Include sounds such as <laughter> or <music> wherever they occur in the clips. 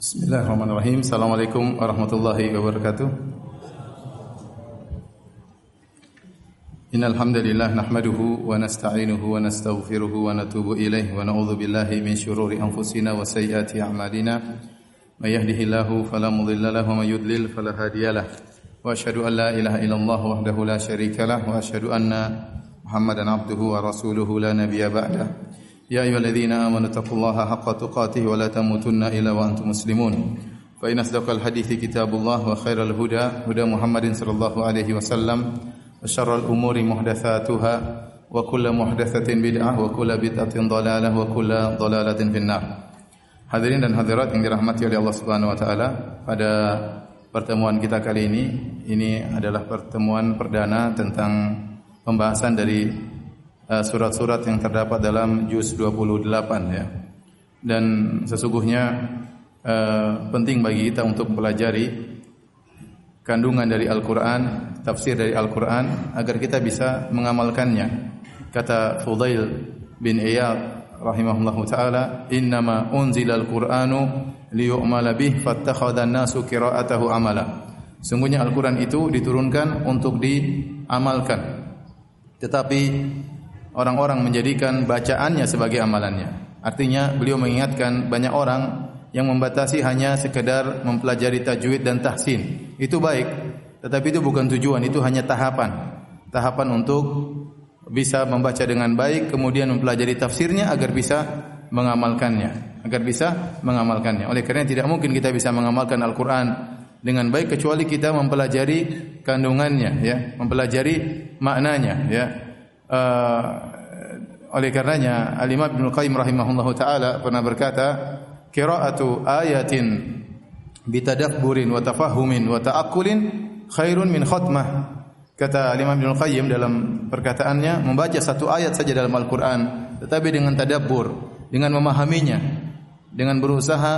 Bismillahirrahmanirrahim. Assalamualaikum warahmatullahi wabarakatuh. Innal hamdalillah nahmaduhu wa nasta'inuhu wa nastaghfiruhu wa natubu ilayh wa na'udzu billahi min shururi anfusina wa sayyiati a'malina. May yahdihillahu fala mudilla lahu wa may yudlil fala hadiyalah. Wa asyhadu an la ilaha illallah wahdahu la syarika lah wa asyhadu anna Muhammadan abduhu wa rasuluhu la nabiyya ba'dah. يا أيها الذين آمنوا اتقوا الله حق تقاته ولا تموتن إلا وأنتم مسلمون فإن أصدق الحديث كتاب الله وخير الهدى هدى محمد صلى الله عليه وسلم وشر الأمور محدثاتها وكل محدثة بدعة وكل بدعة ضلالة وكل ضلالة في النار Hadirin dan hadirat yang dirahmati oleh Allah Subhanahu wa taala, pada pertemuan kita kali ini ini adalah pertemuan perdana tentang pembahasan dari Eh, surat-surat yang terdapat dalam juz 28 ya. Dan sesungguhnya uh, penting bagi kita untuk mempelajari kandungan dari Al-Qur'an, tafsir dari Al-Qur'an agar kita bisa mengamalkannya. Kata Fudail bin Iyad rahimahullahu taala, "Innama unzila al-Qur'anu liyu'mala bih fattakhadha an-nasu qira'atahu amala." Sungguhnya Al-Qur'an itu diturunkan untuk diamalkan. Tetapi orang-orang menjadikan bacaannya sebagai amalannya. Artinya beliau mengingatkan banyak orang yang membatasi hanya sekedar mempelajari tajwid dan tahsin. Itu baik, tetapi itu bukan tujuan, itu hanya tahapan. Tahapan untuk bisa membaca dengan baik kemudian mempelajari tafsirnya agar bisa mengamalkannya, agar bisa mengamalkannya. Oleh karena tidak mungkin kita bisa mengamalkan Al-Qur'an dengan baik kecuali kita mempelajari kandungannya ya, mempelajari maknanya ya uh, oleh karenanya Al-Imam Ibnu Qayyim rahimahullahu taala pernah berkata qira'atu ayatin bitadabburin wa tafahumin wa ta'aqqulin khairun min khatmah kata Imam Ibnu Qayyim dalam perkataannya membaca satu ayat saja dalam Al-Qur'an tetapi dengan tadabbur dengan memahaminya dengan berusaha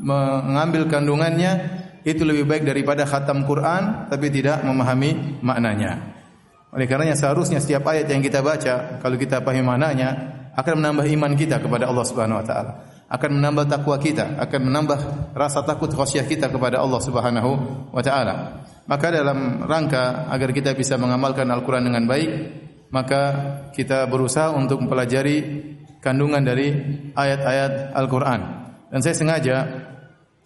mengambil kandungannya itu lebih baik daripada khatam Quran tapi tidak memahami maknanya. Oleh karenanya seharusnya setiap ayat yang kita baca kalau kita pahami maknanya akan menambah iman kita kepada Allah Subhanahu wa taala, akan menambah takwa kita, akan menambah rasa takut khasyah kita kepada Allah Subhanahu wa taala. Maka dalam rangka agar kita bisa mengamalkan Al-Qur'an dengan baik, maka kita berusaha untuk mempelajari kandungan dari ayat-ayat Al-Qur'an. Dan saya sengaja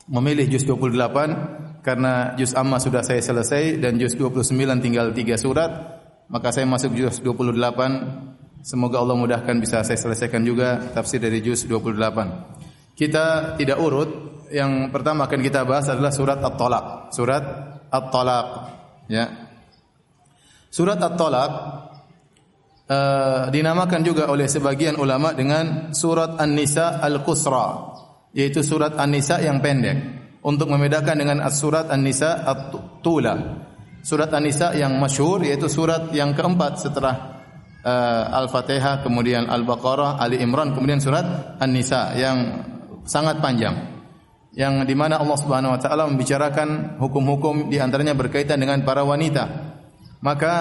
memilih juz 28 karena juz amma sudah saya selesai dan juz 29 tinggal 3 surat maka saya masuk juz 28. Semoga Allah mudahkan bisa saya selesaikan juga tafsir dari juz 28. Kita tidak urut. Yang pertama akan kita bahas adalah surat At-Talaq. Surat At-Talaq, ya. Surat At-Talaq uh, dinamakan juga oleh sebagian ulama dengan surat An-Nisa Al-Qusra, yaitu surat An-Nisa yang pendek untuk membedakan dengan surat An-Nisa At-Tula surat An-Nisa yang masyhur yaitu surat yang keempat setelah uh, Al-Fatihah, kemudian Al-Baqarah, Ali Imran, kemudian surat An-Nisa yang sangat panjang. Yang di mana Allah Subhanahu wa taala membicarakan hukum-hukum di antaranya berkaitan dengan para wanita. Maka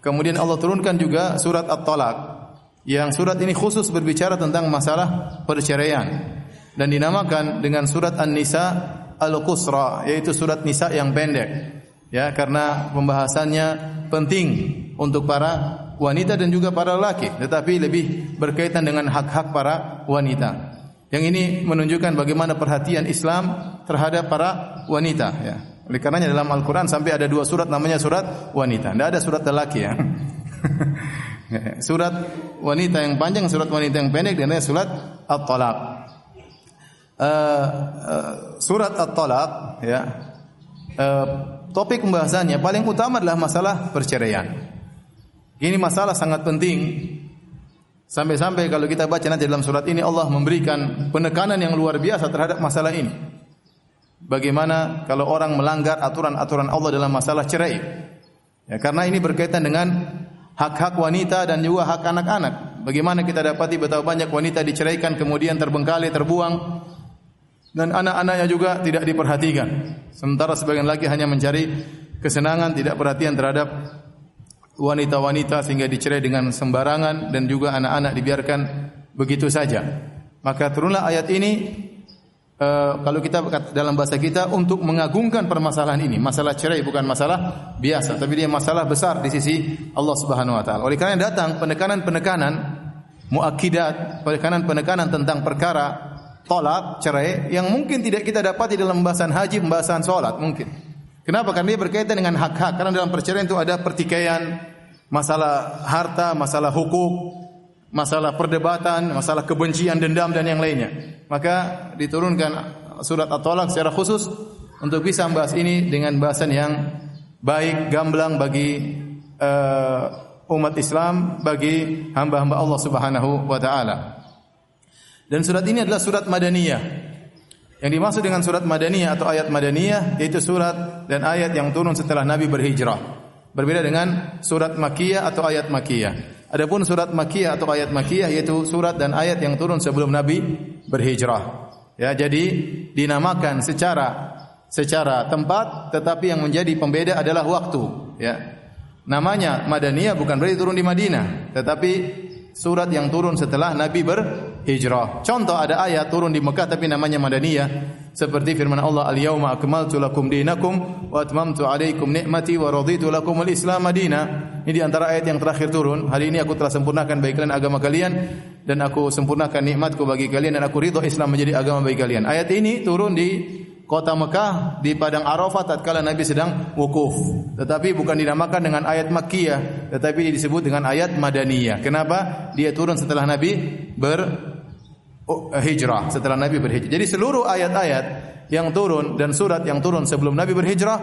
kemudian Allah turunkan juga surat At-Talaq yang surat ini khusus berbicara tentang masalah perceraian dan dinamakan dengan surat An-Nisa Al-Qusra yaitu surat Nisa yang pendek ya karena pembahasannya penting untuk para wanita dan juga para laki tetapi lebih berkaitan dengan hak-hak para wanita. Yang ini menunjukkan bagaimana perhatian Islam terhadap para wanita ya. Oleh karenanya dalam Al-Qur'an sampai ada dua surat namanya surat wanita. Tidak ada surat lelaki ya. <laughs> Surat wanita yang panjang surat wanita yang pendek dan surat At-Talaq. Uh, uh, surat At-Talaq ya. Uh, topik pembahasannya paling utama adalah masalah perceraian. Ini masalah sangat penting. Sampai-sampai kalau kita baca nanti dalam surat ini Allah memberikan penekanan yang luar biasa terhadap masalah ini. Bagaimana kalau orang melanggar aturan-aturan Allah dalam masalah cerai? Ya, karena ini berkaitan dengan hak-hak wanita dan juga hak anak-anak. Bagaimana kita dapati betapa banyak wanita diceraikan kemudian terbengkalai, terbuang dan anak-anaknya juga tidak diperhatikan. Sementara sebagian lagi hanya mencari kesenangan, tidak perhatian terhadap wanita-wanita sehingga dicerai dengan sembarangan dan juga anak-anak dibiarkan begitu saja. Maka turunlah ayat ini uh, kalau kita dalam bahasa kita untuk mengagungkan permasalahan ini. Masalah cerai bukan masalah biasa, tapi dia masalah besar di sisi Allah Subhanahu wa taala. Oleh karena datang penekanan-penekanan muakidat, penekanan-penekanan tentang perkara tolak, cerai yang mungkin tidak kita dapati dalam pembahasan haji, pembahasan salat mungkin. Kenapa? Karena dia berkaitan dengan hak-hak. Karena dalam perceraian itu ada pertikaian, masalah harta, masalah hukuk, masalah perdebatan, masalah kebencian, dendam dan yang lainnya. Maka diturunkan surat At-Talaq secara khusus untuk bisa membahas ini dengan bahasan yang baik, gamblang bagi uh, umat Islam, bagi hamba-hamba Allah Subhanahu wa taala. Dan surat ini adalah surat Madaniyah. Yang dimaksud dengan surat Madaniyah atau ayat Madaniyah yaitu surat dan ayat yang turun setelah Nabi berhijrah. Berbeda dengan surat Makkiyah atau ayat Makkiyah. Adapun surat Makkiyah atau ayat Makkiyah yaitu surat dan ayat yang turun sebelum Nabi berhijrah. Ya, jadi dinamakan secara secara tempat tetapi yang menjadi pembeda adalah waktu, ya. Namanya Madaniyah bukan berarti turun di Madinah, tetapi surat yang turun setelah Nabi berhijrah. Contoh ada ayat turun di Mekah tapi namanya Madaniyah. Seperti firman Allah al-yauma akmaltu lakum dinakum wa atmamtu alaikum ni'mati wa raditu lakum al-islam madina ini di antara ayat yang terakhir turun. Hari ini aku telah sempurnakan bagi kalian agama kalian dan aku sempurnakan nikmatku bagi kalian dan aku ridho Islam menjadi agama bagi kalian. Ayat ini turun di kota Mekah di padang Arafah tatkala Nabi sedang wukuf tetapi bukan dinamakan dengan ayat Makkiyah tetapi disebut dengan ayat Madaniyah kenapa dia turun setelah Nabi ber Oh, setelah Nabi berhijrah. Jadi seluruh ayat-ayat yang turun dan surat yang turun sebelum Nabi berhijrah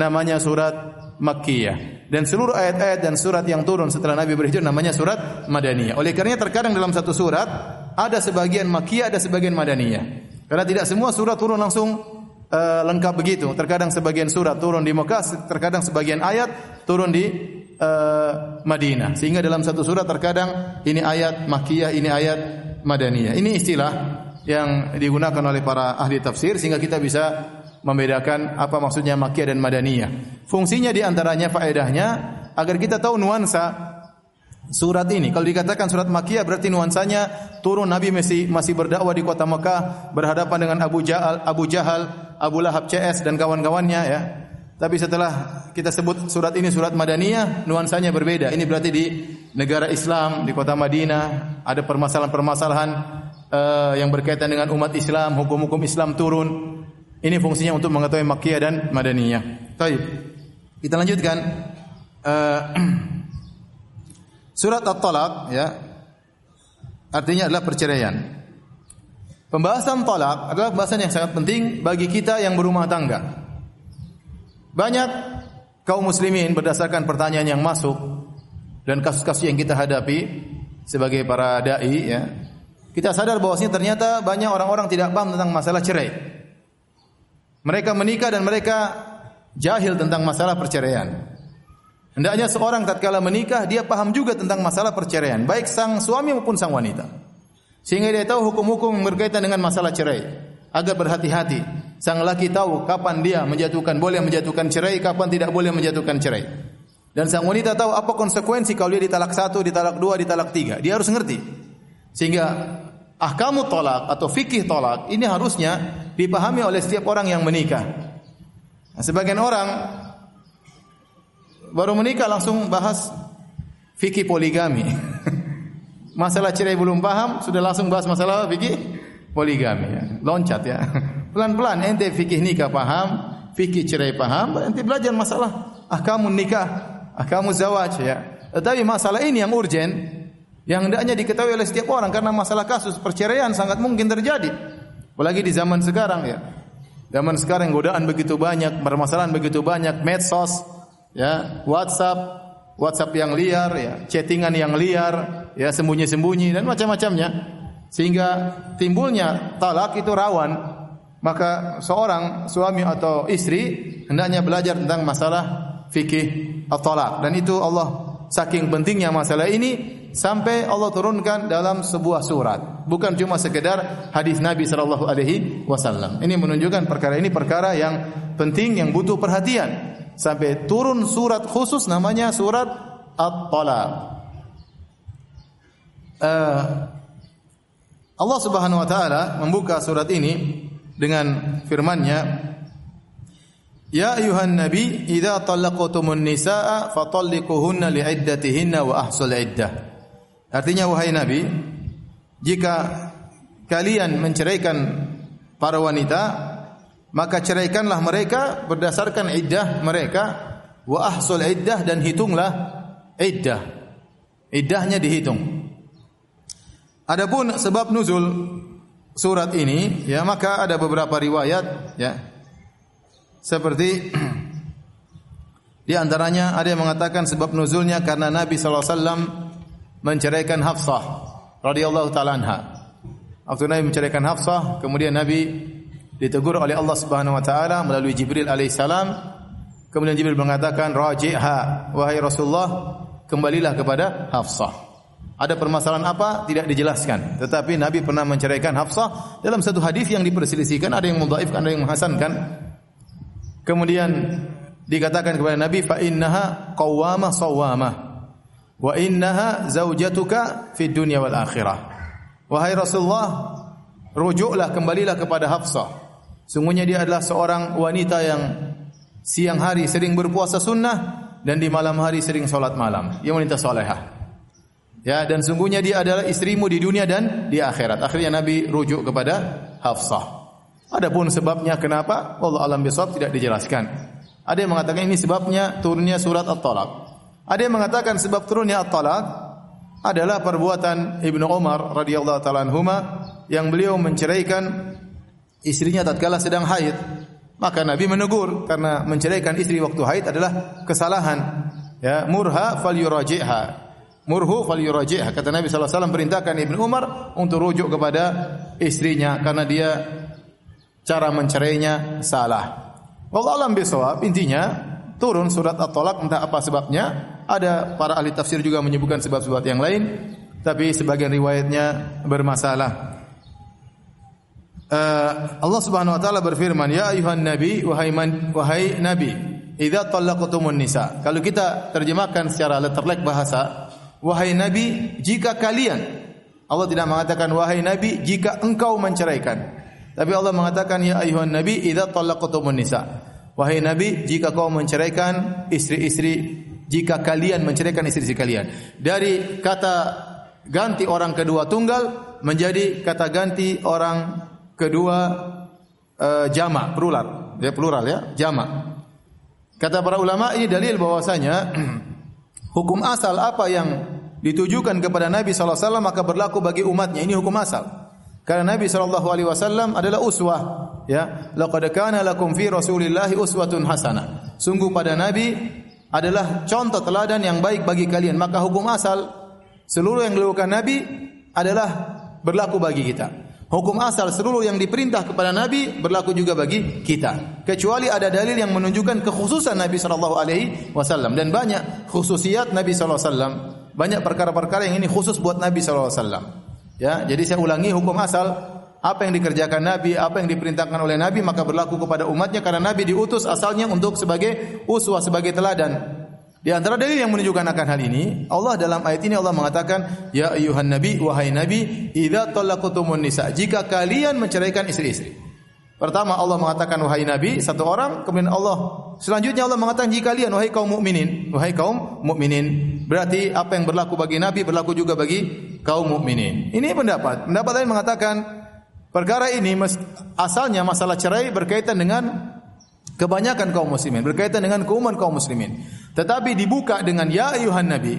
namanya surat Makkiyah. Dan seluruh ayat-ayat dan surat yang turun setelah Nabi berhijrah namanya surat Madaniyah. Oleh karenanya terkadang dalam satu surat ada sebagian Makkiyah, ada sebagian Madaniyah. Karena tidak semua surat turun langsung uh, lengkap begitu. Terkadang sebagian surat turun di Mekah, terkadang sebagian ayat turun di uh, Madinah. Sehingga dalam satu surat terkadang ini ayat Makkiyah, ini ayat Madaniyah. Ini istilah yang digunakan oleh para ahli tafsir sehingga kita bisa membedakan apa maksudnya Makkiyah dan Madaniyah. Fungsinya di antaranya faedahnya agar kita tahu nuansa surat ini. Kalau dikatakan surat Makkiyah berarti nuansanya turun Nabi masih masih berdakwah di kota Mekah berhadapan dengan Abu Jahal, Abu Jahal, Abu Lahab CS dan kawan-kawannya ya. Tapi setelah kita sebut surat ini surat Madaniyah, nuansanya berbeda. Ini berarti di negara Islam, di kota Madinah, ada permasalahan-permasalahan uh, yang berkaitan dengan umat Islam, hukum-hukum Islam turun. Ini fungsinya untuk mengetahui Makkiyah dan Madaniyah. Baik. Kita lanjutkan. Uh, <clears throat> surat At-Talaq ya. Artinya adalah perceraian. Pembahasan talak adalah pembahasan yang sangat penting bagi kita yang berumah tangga. Banyak kaum muslimin berdasarkan pertanyaan yang masuk dan kasus-kasus yang kita hadapi sebagai para dai ya. Kita sadar bahwasanya ternyata banyak orang-orang tidak paham tentang masalah cerai. Mereka menikah dan mereka jahil tentang masalah perceraian. Hendaknya seorang tatkala menikah dia paham juga tentang masalah perceraian, baik sang suami maupun sang wanita. Sehingga dia tahu hukum-hukum berkaitan dengan masalah cerai agar berhati-hati. Sang laki tahu kapan dia menjatuhkan boleh menjatuhkan cerai, kapan tidak boleh menjatuhkan cerai. Dan sang wanita tahu apa konsekuensi kalau dia ditalak satu, ditalak dua, ditalak tiga. Dia harus ngerti. Sehingga ahkamu tolak atau fikih tolak ini harusnya dipahami oleh setiap orang yang menikah. Nah, sebagian orang baru menikah langsung bahas fikih poligami. <laughs> masalah cerai belum paham, sudah langsung bahas masalah fikih poligami ya. Loncat ya. <laughs> Pelan-pelan ente fikih nikah paham, fikih cerai paham, ente belajar masalah ahkamun nikah, ahkamu zawaj ya. Tetapi masalah ini yang urgen yang hendaknya diketahui oleh setiap orang karena masalah kasus perceraian sangat mungkin terjadi. Apalagi di zaman sekarang ya. Zaman sekarang godaan begitu banyak, permasalahan begitu banyak, medsos, ya, WhatsApp, WhatsApp yang liar, ya, chattingan yang liar, ya, sembunyi-sembunyi dan macam-macamnya. Sehingga timbulnya talak itu rawan. Maka seorang suami atau istri hendaknya belajar tentang masalah fikih at-talaq dan itu Allah saking pentingnya masalah ini sampai Allah turunkan dalam sebuah surat. Bukan cuma sekedar hadis Nabi sallallahu alaihi wasallam. Ini menunjukkan perkara ini perkara yang penting yang butuh perhatian sampai turun surat khusus namanya surat at-talaq uh, Allah Subhanahu wa taala membuka surat ini dengan firman-Nya Ya ayuhan nabi idza talaqtumun nisaa fatalliquhunna li'iddatihinna wa ahsul iddah. Artinya wahai nabi, jika kalian menceraikan para wanita, maka ceraikanlah mereka berdasarkan iddah mereka wa ahsul iddah dan hitunglah iddah. Iddahnya dihitung. Adapun sebab nuzul surat ini, ya maka ada beberapa riwayat, ya seperti <clears throat> di antaranya ada yang mengatakan sebab nuzulnya karena Nabi sallallahu alaihi wasallam menceraikan Hafsah radhiyallahu taala anha. Waktu Nabi menceraikan Hafsah, kemudian Nabi ditegur oleh Allah Subhanahu wa taala melalui Jibril alaihissalam. Kemudian Jibril mengatakan, "Raji'ha wahai Rasulullah, kembalilah kepada Hafsah." Ada permasalahan apa? Tidak dijelaskan. Tetapi Nabi pernah menceraikan Hafsah dalam satu hadis yang diperselisihkan, ada yang mendhaifkan, ada yang menghasankan. Kemudian dikatakan kepada Nabi fa innaha qawwamah sawwamah wa innaha zaujatuka fid dunya wal akhirah. Wahai Rasulullah, rujuklah kembalilah kepada Hafsah. Sungguhnya dia adalah seorang wanita yang siang hari sering berpuasa sunnah dan di malam hari sering solat malam. Dia wanita solehah. Ya, dan sungguhnya dia adalah istrimu di dunia dan di akhirat. Akhirnya Nabi rujuk kepada Hafsah. Adapun sebabnya kenapa, Allah alam bisawab tidak dijelaskan. Ada yang mengatakan ini sebabnya turunnya surat At-Talaq. Ada yang mengatakan sebab turunnya At-Talaq adalah perbuatan Ibnu Umar radhiyallahu taala anhuma yang beliau menceraikan istrinya tatkala sedang haid. Maka Nabi menegur karena menceraikan istri waktu haid adalah kesalahan. Ya, murha falyuraji'ha. Murhu falyuraji'ha. Kata Nabi sallallahu alaihi perintahkan Ibnu Umar untuk rujuk kepada istrinya karena dia cara mencerainya salah. Wallahu alam bisawab intinya turun surat At-Talaq entah apa sebabnya. Ada para ahli tafsir juga menyebutkan sebab-sebab yang lain, tapi sebagian riwayatnya bermasalah. Uh, Allah Subhanahu wa taala berfirman, "Ya ayuhan nabi, wahai man, wahai nabi, idza talaqtumun nisa." Kalau kita terjemahkan secara letterlek bahasa, wahai nabi, jika kalian Allah tidak mengatakan wahai nabi jika engkau menceraikan. Tapi Allah mengatakan ya ayuhan nabi idza talaqtumun nisa. Wahai nabi, jika kau menceraikan istri-istri jika kalian menceraikan istri-istri kalian. Dari kata ganti orang kedua tunggal menjadi kata ganti orang kedua uh, jama plural, ya plural ya, jama. Kata para ulama ini dalil bahwasanya <clears throat> hukum asal apa yang ditujukan kepada Nabi SAW maka berlaku bagi umatnya. Ini hukum asal. Karena Nabi wasallam adalah uswah, ya. Laqad kana lakum fi Rasulillahi uswatun hasanah. Sungguh pada Nabi adalah contoh teladan yang baik bagi kalian. Maka hukum asal seluruh yang dilakukan Nabi adalah berlaku bagi kita. Hukum asal seluruh yang diperintah kepada Nabi berlaku juga bagi kita. Kecuali ada dalil yang menunjukkan kekhususan Nabi sallallahu alaihi wasallam dan banyak khususiat Nabi sallallahu alaihi wasallam. Banyak perkara-perkara yang ini khusus buat Nabi sallallahu alaihi wasallam. Ya, jadi saya ulangi hukum asal apa yang dikerjakan Nabi, apa yang diperintahkan oleh Nabi maka berlaku kepada umatnya karena Nabi diutus asalnya untuk sebagai uswah, sebagai teladan. Di antara dalil yang menunjukkan akan hal ini, Allah dalam ayat ini Allah mengatakan, "Ya ayuhan nabi, wahai nabi, idza talaqtumun nisa." Jika kalian menceraikan istri-istri. Pertama Allah mengatakan wahai nabi satu orang, kemudian Allah selanjutnya Allah mengatakan jika kalian wahai kaum mukminin, wahai kaum mukminin. Berarti apa yang berlaku bagi nabi berlaku juga bagi kaum mukminin. Ini pendapat. Pendapat lain mengatakan perkara ini asalnya masalah cerai berkaitan dengan kebanyakan kaum muslimin, berkaitan dengan keumuman kaum muslimin. Tetapi dibuka dengan ya ayuhan nabi,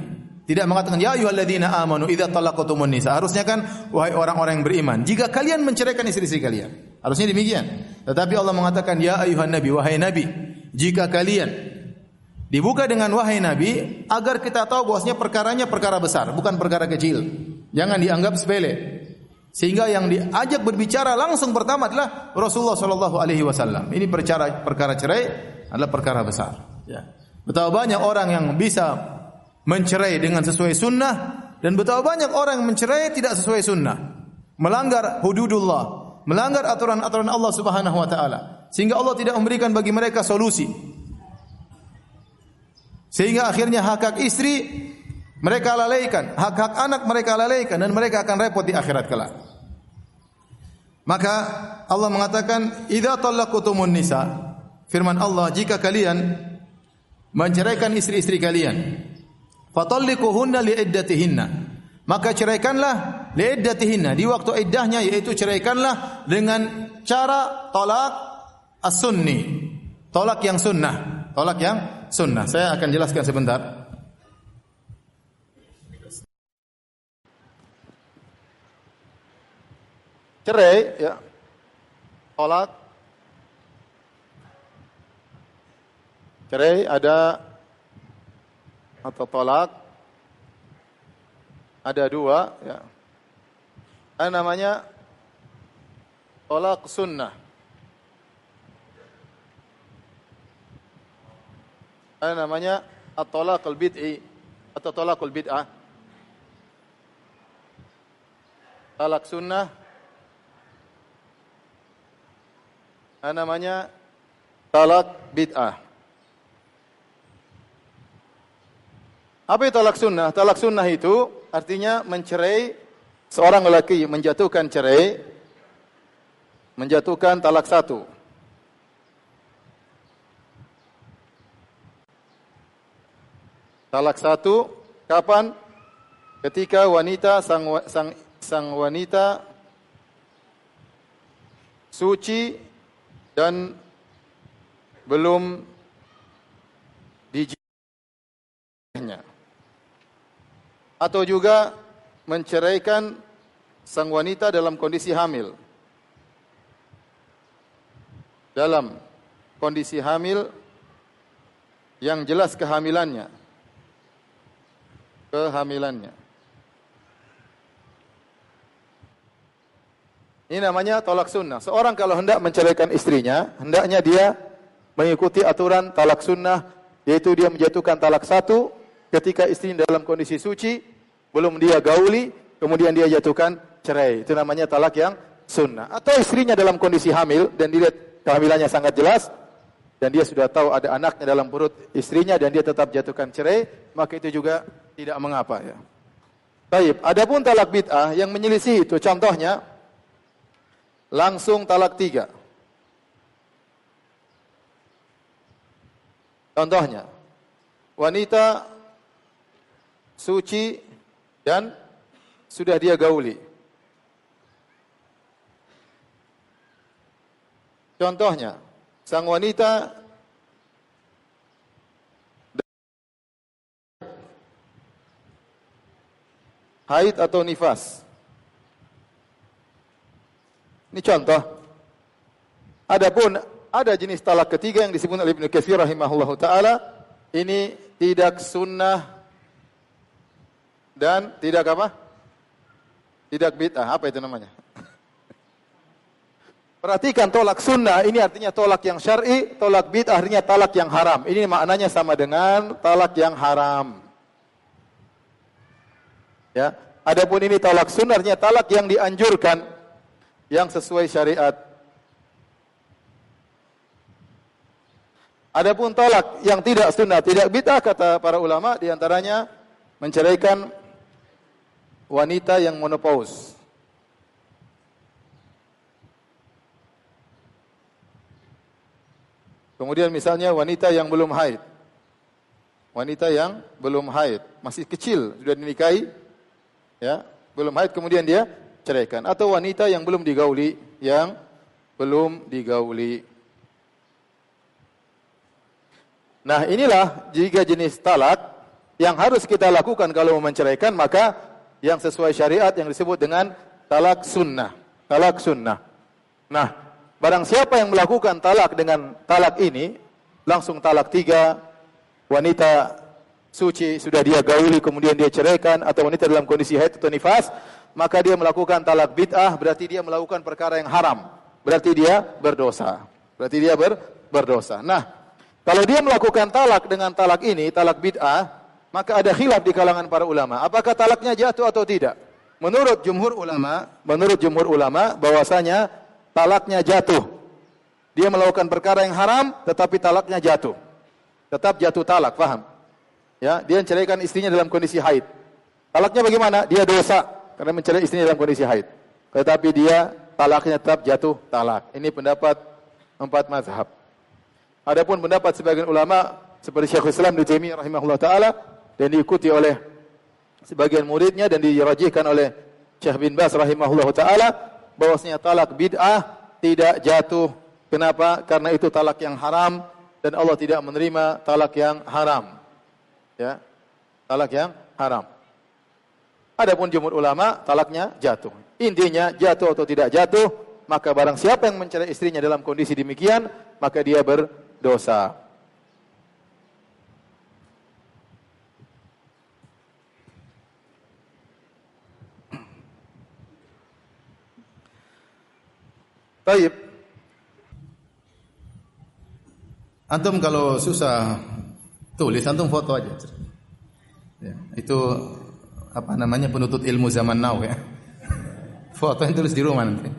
tidak mengatakan ya ayyuhalladzina amanu idza talaqtumun nisa. Harusnya kan wahai orang-orang yang beriman, jika kalian menceraikan istri-istri kalian. Harusnya demikian. Tetapi Allah mengatakan ya ayuhan nabi wahai nabi jika kalian dibuka dengan wahai nabi agar kita tahu bahwasanya perkaranya perkara besar bukan perkara kecil. Jangan dianggap sepele. Sehingga yang diajak berbicara langsung pertama adalah Rasulullah Shallallahu Alaihi Wasallam. Ini perkara perkara cerai adalah perkara besar. Ya. Betapa banyak orang yang bisa mencerai dengan sesuai sunnah dan betapa banyak orang yang mencerai tidak sesuai sunnah, melanggar hududullah, melanggar aturan-aturan Allah Subhanahu wa taala sehingga Allah tidak memberikan bagi mereka solusi. Sehingga akhirnya hak-hak istri mereka lalaikan, hak-hak anak mereka lalaikan dan mereka akan repot di akhirat kelak. Maka Allah mengatakan, "Idza talaqtumun nisa." Firman Allah, jika kalian menceraikan istri-istri kalian, fatalliquhunna liiddatihinna. Maka ceraikanlah liiddatihinna di waktu iddahnya yaitu ceraikanlah dengan cara tolak as-sunni. Tolak yang sunnah, tolak yang sunnah. Saya akan jelaskan sebentar. Cerai ya. Tolak Cerai ada atau tolak ada dua ya. Ada namanya tolak sunnah. Ada namanya at-talaq al-bid'i atau talaqul bid'ah. Talak sunnah. Ada namanya talak bid'ah. Apa itu talak sunnah? Talak sunnah itu artinya mencerai seorang lelaki menjatuhkan cerai, menjatuhkan talak satu. Talak satu kapan? Ketika wanita sang sang sang wanita suci dan belum dijihnya atau juga menceraikan sang wanita dalam kondisi hamil. Dalam kondisi hamil yang jelas kehamilannya. Kehamilannya. Ini namanya tolak sunnah. Seorang kalau hendak menceraikan istrinya, hendaknya dia mengikuti aturan talak sunnah, yaitu dia menjatuhkan talak satu ketika istri dalam kondisi suci, belum dia gauli, kemudian dia jatuhkan cerai. Itu namanya talak yang sunnah. Atau istrinya dalam kondisi hamil dan dilihat kehamilannya sangat jelas dan dia sudah tahu ada anaknya dalam perut istrinya dan dia tetap jatuhkan cerai, maka itu juga tidak mengapa ya. Baik, adapun talak bid'ah yang menyelisih itu contohnya langsung talak tiga. Contohnya, wanita suci dan sudah dia gauli. Contohnya, sang wanita haid atau nifas. Ini contoh. Adapun ada jenis talak ketiga yang disebut oleh Ibnu Katsir rahimahullahu taala, ini tidak sunnah dan tidak apa? Tidak bid'ah. Apa itu namanya? <laughs> Perhatikan tolak sunnah ini artinya tolak yang syar'i, tolak bid'ah artinya talak yang haram. Ini maknanya sama dengan talak yang haram. Ya. Adapun ini tolak sunnah artinya talak yang dianjurkan yang sesuai syariat. Adapun tolak yang tidak sunnah, tidak bid'ah kata para ulama di antaranya menceraikan wanita yang menopause. Kemudian misalnya wanita yang belum haid. Wanita yang belum haid, masih kecil, sudah dinikahi, ya, belum haid kemudian dia ceraikan atau wanita yang belum digauli, yang belum digauli. Nah, inilah jika jenis talak yang harus kita lakukan kalau menceraikan maka yang sesuai syariat yang disebut dengan talak sunnah. Talak sunnah. Nah, barang siapa yang melakukan talak dengan talak ini, langsung talak tiga, wanita suci sudah dia gauli kemudian dia ceraikan atau wanita dalam kondisi haid atau nifas, maka dia melakukan talak bid'ah berarti dia melakukan perkara yang haram. Berarti dia berdosa. Berarti dia ber, berdosa. Nah, kalau dia melakukan talak dengan talak ini, talak bid'ah, maka ada khilaf di kalangan para ulama. Apakah talaknya jatuh atau tidak? Menurut jumhur ulama, menurut jumhur ulama bahwasanya talaknya jatuh. Dia melakukan perkara yang haram tetapi talaknya jatuh. Tetap jatuh talak, paham? Ya, dia menceraikan istrinya dalam kondisi haid. Talaknya bagaimana? Dia dosa karena mencerai istrinya dalam kondisi haid. Tetapi dia talaknya tetap jatuh talak. Ini pendapat empat mazhab. Adapun pendapat sebagian ulama seperti Syekhul Islam Ibnu Taimiyah rahimahullah taala dan diikuti oleh sebagian muridnya dan dirajihkan oleh Syekh bin Bas rahimahullah taala bahwasanya talak bid'ah tidak jatuh. Kenapa? Karena itu talak yang haram dan Allah tidak menerima talak yang haram. Ya. Talak yang haram. Adapun jumhur ulama talaknya jatuh. Intinya jatuh atau tidak jatuh, maka barang siapa yang mencerai istrinya dalam kondisi demikian, maka dia berdosa. Taib. Antum kalau susah tulis, antum foto aja. Ya, itu apa namanya penuntut ilmu zaman now ya. Foto yang tulis di rumah nanti.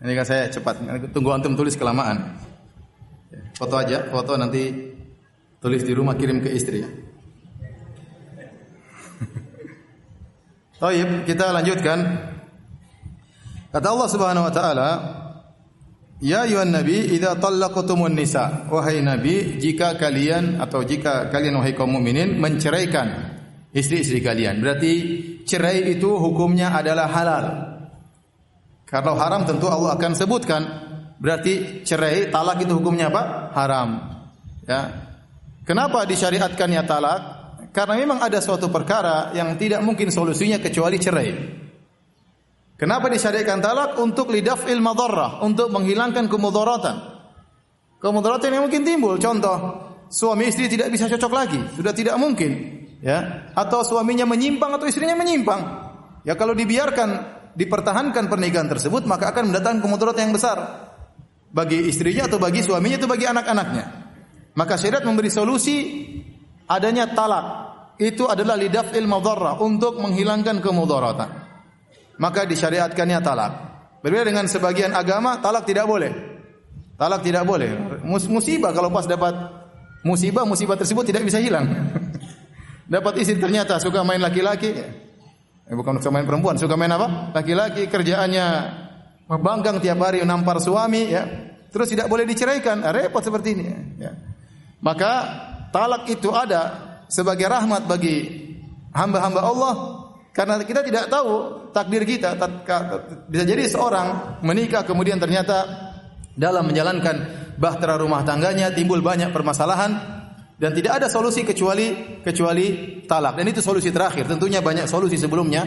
Ini kan saya cepat, tunggu antum tulis kelamaan. Ya, foto aja, foto nanti tulis di rumah kirim ke istri. Taib, kita lanjutkan. Kata Allah Subhanahu wa taala, Ya ayuhan nabi idza talaqtumun nisa wahai nabi jika kalian atau jika kalian wahai kaum mukminin menceraikan istri-istri kalian. Berarti cerai itu hukumnya adalah halal. Kalau haram tentu Allah akan sebutkan. Berarti cerai talak itu hukumnya apa? Haram. Ya. Kenapa disyariatkannya talak? Karena memang ada suatu perkara yang tidak mungkin solusinya kecuali cerai. Kenapa disyariatkan talak? Untuk lidaf'il madarrah, untuk menghilangkan kemudaratan. Kemudaratan yang mungkin timbul. Contoh, suami istri tidak bisa cocok lagi, sudah tidak mungkin, ya. Atau suaminya menyimpang atau istrinya menyimpang. Ya kalau dibiarkan dipertahankan pernikahan tersebut, maka akan mendatangkan kemudaratan yang besar bagi istrinya atau bagi suaminya atau bagi anak-anaknya. Maka syariat memberi solusi adanya talak. Itu adalah lidaf'il madarrah untuk menghilangkan kemudaratan maka disyariatkannya talak. Berbeda dengan sebagian agama, talak tidak boleh. Talak tidak boleh. Mus musibah kalau pas dapat musibah, musibah tersebut tidak bisa hilang. <laughs> dapat istri ternyata suka main laki-laki, eh, bukan suka main perempuan, suka main apa? Laki-laki kerjaannya membanggang tiap hari nampar suami, ya. Terus tidak boleh diceraikan, ah, repot seperti ini. Ya. Maka talak itu ada sebagai rahmat bagi hamba-hamba Allah karena kita tidak tahu takdir kita. Bisa jadi seorang menikah kemudian ternyata dalam menjalankan bahtera rumah tangganya timbul banyak permasalahan dan tidak ada solusi kecuali kecuali talak. Dan itu solusi terakhir. Tentunya banyak solusi sebelumnya.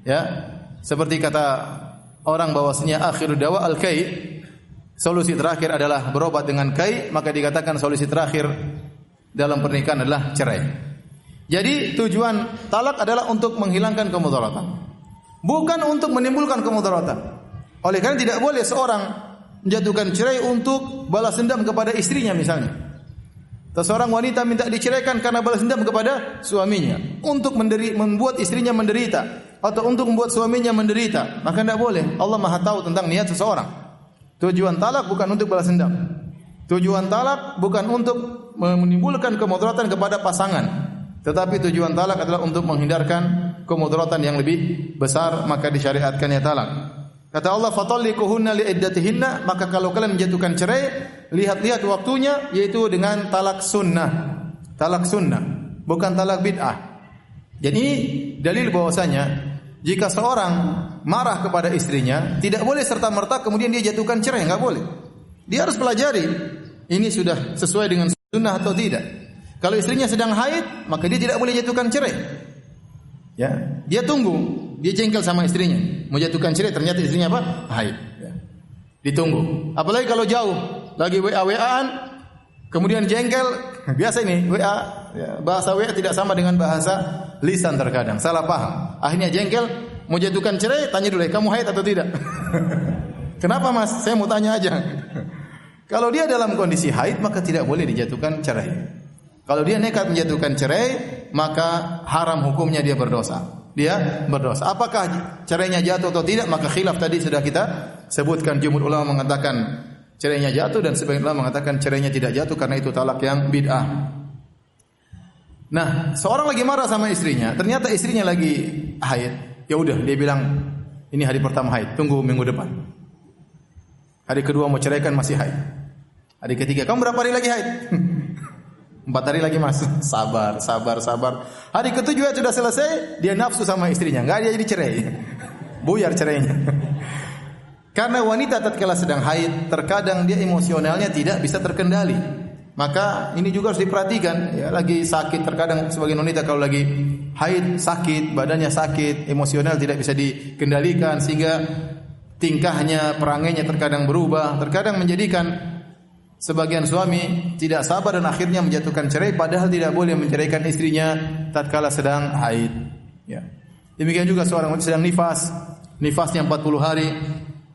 Ya. Seperti kata orang bahwasanya akhiru dawa al kai solusi terakhir adalah berobat dengan kai, maka dikatakan solusi terakhir dalam pernikahan adalah cerai. Jadi tujuan talak adalah untuk menghilangkan kemudaratan. Bukan untuk menimbulkan kemudaratan. Oleh karena tidak boleh seorang menjatuhkan cerai untuk balas dendam kepada istrinya misalnya. Seorang wanita minta diceraikan karena balas dendam kepada suaminya untuk menderi, membuat istrinya menderita atau untuk membuat suaminya menderita, maka tidak boleh. Allah Maha tahu tentang niat seseorang. Tujuan talak bukan untuk balas dendam. Tujuan talak bukan untuk menimbulkan kemudaratan kepada pasangan, tetapi tujuan talak adalah untuk menghindarkan kemudaratan yang lebih besar, maka disyariatkannya talak. Kata Allah, "Fatallikuhunna liiddatihinna", maka kalau kalian menjatuhkan cerai, lihat-lihat waktunya yaitu dengan talak sunnah. Talak sunnah, bukan talak bid'ah. Jadi dalil bahwasanya jika seorang marah kepada istrinya, tidak boleh serta merta kemudian dia jatuhkan cerai, enggak boleh. Dia harus pelajari ini sudah sesuai dengan sunnah atau tidak. Kalau istrinya sedang haid, maka dia tidak boleh jatuhkan cerai. Ya, dia tunggu, dia jengkel sama istrinya, mau jatuhkan cerai ternyata istrinya apa? Haid. Ya. Ditunggu. Apalagi kalau jauh, lagi WA WA-an, kemudian jengkel, biasa ini WA ya, bahasa WA tidak sama dengan bahasa lisan terkadang, salah paham. Akhirnya jengkel, mau jatuhkan cerai, tanya dulu, kamu haid atau tidak? <laughs> Kenapa mas? Saya mau tanya aja. <laughs> Kalau dia dalam kondisi haid, maka tidak boleh dijatuhkan cerai. Kalau dia nekat menjatuhkan cerai, maka haram hukumnya dia berdosa. Dia berdosa. Apakah cerainya jatuh atau tidak? Maka khilaf tadi sudah kita sebutkan. Jumhur ulama mengatakan cerainya jatuh dan sebagian ulama mengatakan cerainya tidak jatuh karena itu talak yang bid'ah. Nah, seorang lagi marah sama istrinya, ternyata istrinya lagi haid. Ya udah, dia bilang ini hari pertama haid, tunggu minggu depan. Hari kedua mau ceraikan masih haid. Hari ketiga, kamu berapa hari lagi haid? <laughs> Empat hari lagi mas, <laughs> sabar, sabar, sabar. Hari ketujuh sudah selesai, dia nafsu sama istrinya, nggak dia jadi cerai, <laughs> buyar cerainya. <laughs> Karena wanita tatkala sedang haid, terkadang dia emosionalnya tidak bisa terkendali. Maka ini juga harus diperhatikan. Ya, lagi sakit terkadang sebagian wanita kalau lagi haid sakit, badannya sakit, emosional tidak bisa dikendalikan sehingga tingkahnya, perangainya terkadang berubah, terkadang menjadikan sebagian suami tidak sabar dan akhirnya menjatuhkan cerai padahal tidak boleh menceraikan istrinya tatkala sedang haid. Ya. Demikian juga seorang wanita sedang nifas, nifasnya 40 hari,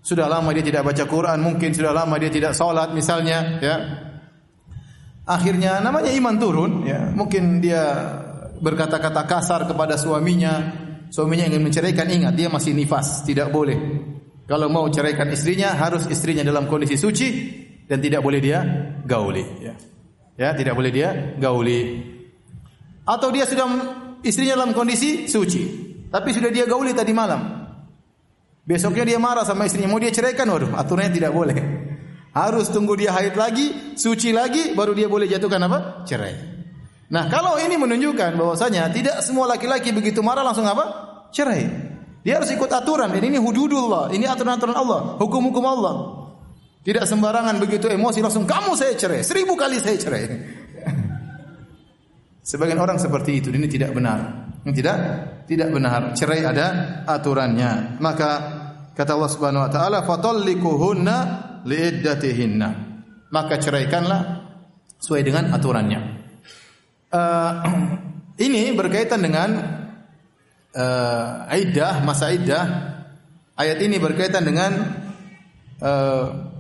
sudah lama dia tidak baca Quran, mungkin sudah lama dia tidak salat misalnya, ya. Akhirnya namanya iman turun, ya. Mungkin dia berkata-kata kasar kepada suaminya, suaminya ingin menceraikan, ingat dia masih nifas, tidak boleh. Kalau mau ceraikan istrinya, harus istrinya dalam kondisi suci dan tidak boleh dia gauli, ya. Ya, tidak boleh dia gauli. Atau dia sudah istrinya dalam kondisi suci, tapi sudah dia gauli tadi malam. Besoknya dia marah sama istrinya, mau dia ceraikan, waduh, aturannya tidak boleh. Harus tunggu dia haid lagi, suci lagi, baru dia boleh jatuhkan apa? Cerai. Nah, kalau ini menunjukkan bahwasanya tidak semua laki-laki begitu marah langsung apa? Cerai. Dia harus ikut aturan. Dan ini hududullah, ini aturan-aturan Allah, hukum-hukum Allah. Tidak sembarangan begitu emosi langsung kamu saya cerai, seribu kali saya cerai. Sebagian orang seperti itu, ini tidak benar. Tidak tidak benar. Cerai ada aturannya. Maka kata Allah Subhanahu wa taala, "Fatallikuhunna liiddatihinna." Maka ceraikanlah sesuai dengan aturannya. Uh, <clears throat> ini berkaitan dengan uh, iddah, masa iddah. Ayat ini berkaitan dengan uh,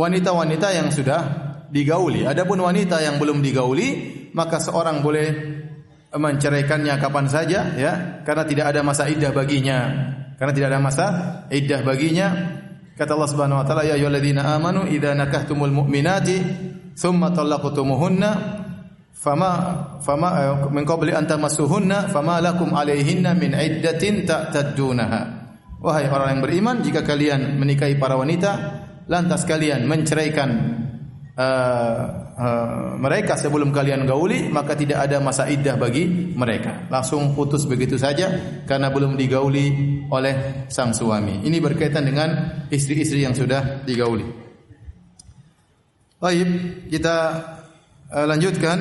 wanita-wanita yang sudah digauli. Adapun wanita yang belum digauli, maka seorang boleh menceraikannya kapan saja ya karena tidak ada masa iddah baginya. Karena tidak ada masa iddah baginya. Kata Allah Subhanahu wa taala ya ayyuhalladzina amanu idza nakahtumul mu'minati thumma talaqtumuhunna fama fama eh, min qabli an tamassuhunna fama lakum alaihinna min iddatin ta'taddunaha. Wahai orang yang beriman jika kalian menikahi para wanita lantas kalian menceraikan uh, Eh, mereka sebelum kalian gauli maka tidak ada masa iddah bagi mereka. Langsung putus begitu saja karena belum digauli oleh sang suami. Ini berkaitan dengan istri-istri yang sudah digauli. Baik kita uh, lanjutkan.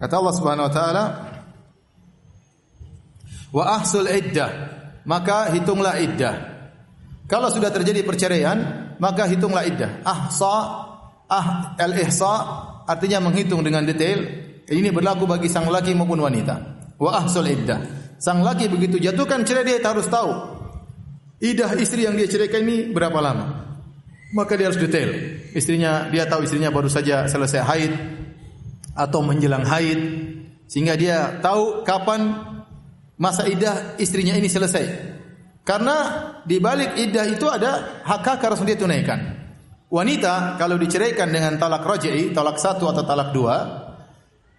Kata Allah Subhanahu wa taala Wa ahsul iddah maka hitunglah iddah kalau sudah terjadi perceraian, maka hitunglah iddah. Ahsa, ah al-ihsa artinya menghitung dengan detail. Ini berlaku bagi sang laki maupun wanita. Wa ahsul iddah. Sang laki begitu jatuhkan cerai dia harus tahu idah istri yang dia ceraikan ini berapa lama. Maka dia harus detail. Istrinya dia tahu istrinya baru saja selesai haid atau menjelang haid sehingga dia tahu kapan masa idah istrinya ini selesai. Karena di balik iddah itu ada hak-hak harus dia tunaikan. Wanita kalau diceraikan dengan talak raj'i, talak satu atau talak dua,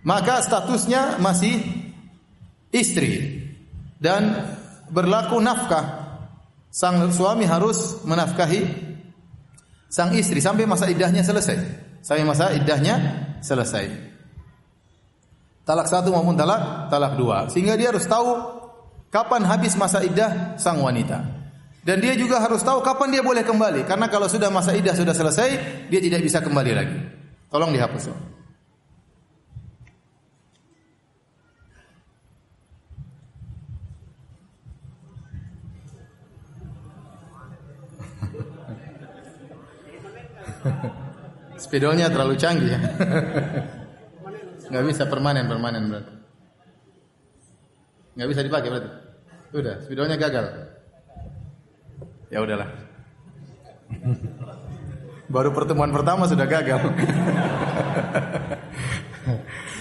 maka statusnya masih istri dan berlaku nafkah. Sang suami harus menafkahi sang istri sampai masa iddahnya selesai. Sampai masa iddahnya selesai. Talak satu maupun talak talak dua. Sehingga dia harus tahu Kapan habis masa iddah sang wanita? Dan dia juga harus tahu kapan dia boleh kembali. Karena kalau sudah masa iddah sudah selesai, dia tidak bisa kembali lagi. Tolong dihapus. <laughs> Spidolnya terlalu canggih ya. <laughs> Nggak bisa permanen permanen berarti. Nggak bisa dipakai berarti. Udah, spidolnya gagal. Ya udahlah. Baru pertemuan pertama sudah gagal.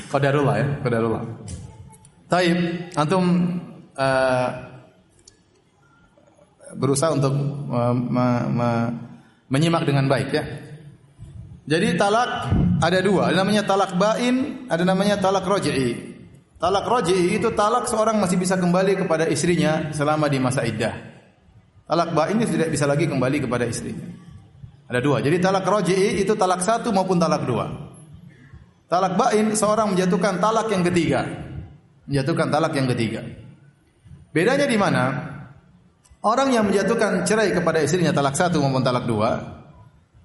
Qadarullah ya, qadarullah. Taib, antum uh, berusaha untuk uh, me, me, menyimak dengan baik ya. Jadi talak ada dua, ada namanya talak bain, ada namanya talak roj'i. Talak roji itu talak seorang masih bisa kembali kepada istrinya selama di masa iddah. Talak ba ini tidak bisa lagi kembali kepada istrinya. Ada dua. Jadi talak roji itu talak satu maupun talak dua. Talak bain seorang menjatuhkan talak yang ketiga. Menjatuhkan talak yang ketiga. Bedanya di mana? Orang yang menjatuhkan cerai kepada istrinya talak satu maupun talak dua,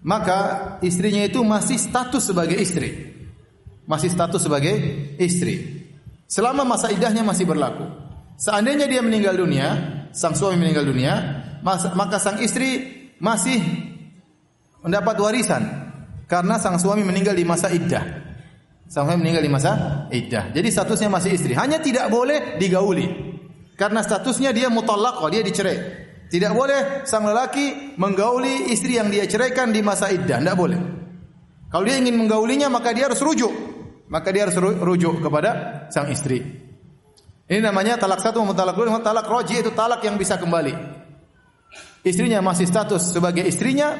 maka istrinya itu masih status sebagai istri. Masih status sebagai istri. Selama masa idahnya masih berlaku. Seandainya dia meninggal dunia, sang suami meninggal dunia, maka sang istri masih mendapat warisan karena sang suami meninggal di masa iddah. Sang suami meninggal di masa iddah. Jadi statusnya masih istri. Hanya tidak boleh digauli. Karena statusnya dia mutallaq, dia dicerai. Tidak boleh sang lelaki menggauli istri yang dia ceraikan di masa iddah, tidak boleh. Kalau dia ingin menggaulinya maka dia harus rujuk maka dia harus rujuk kepada sang istri. Ini namanya talak satu maupun talak dua, talak roji itu talak yang bisa kembali. Istrinya masih status sebagai istrinya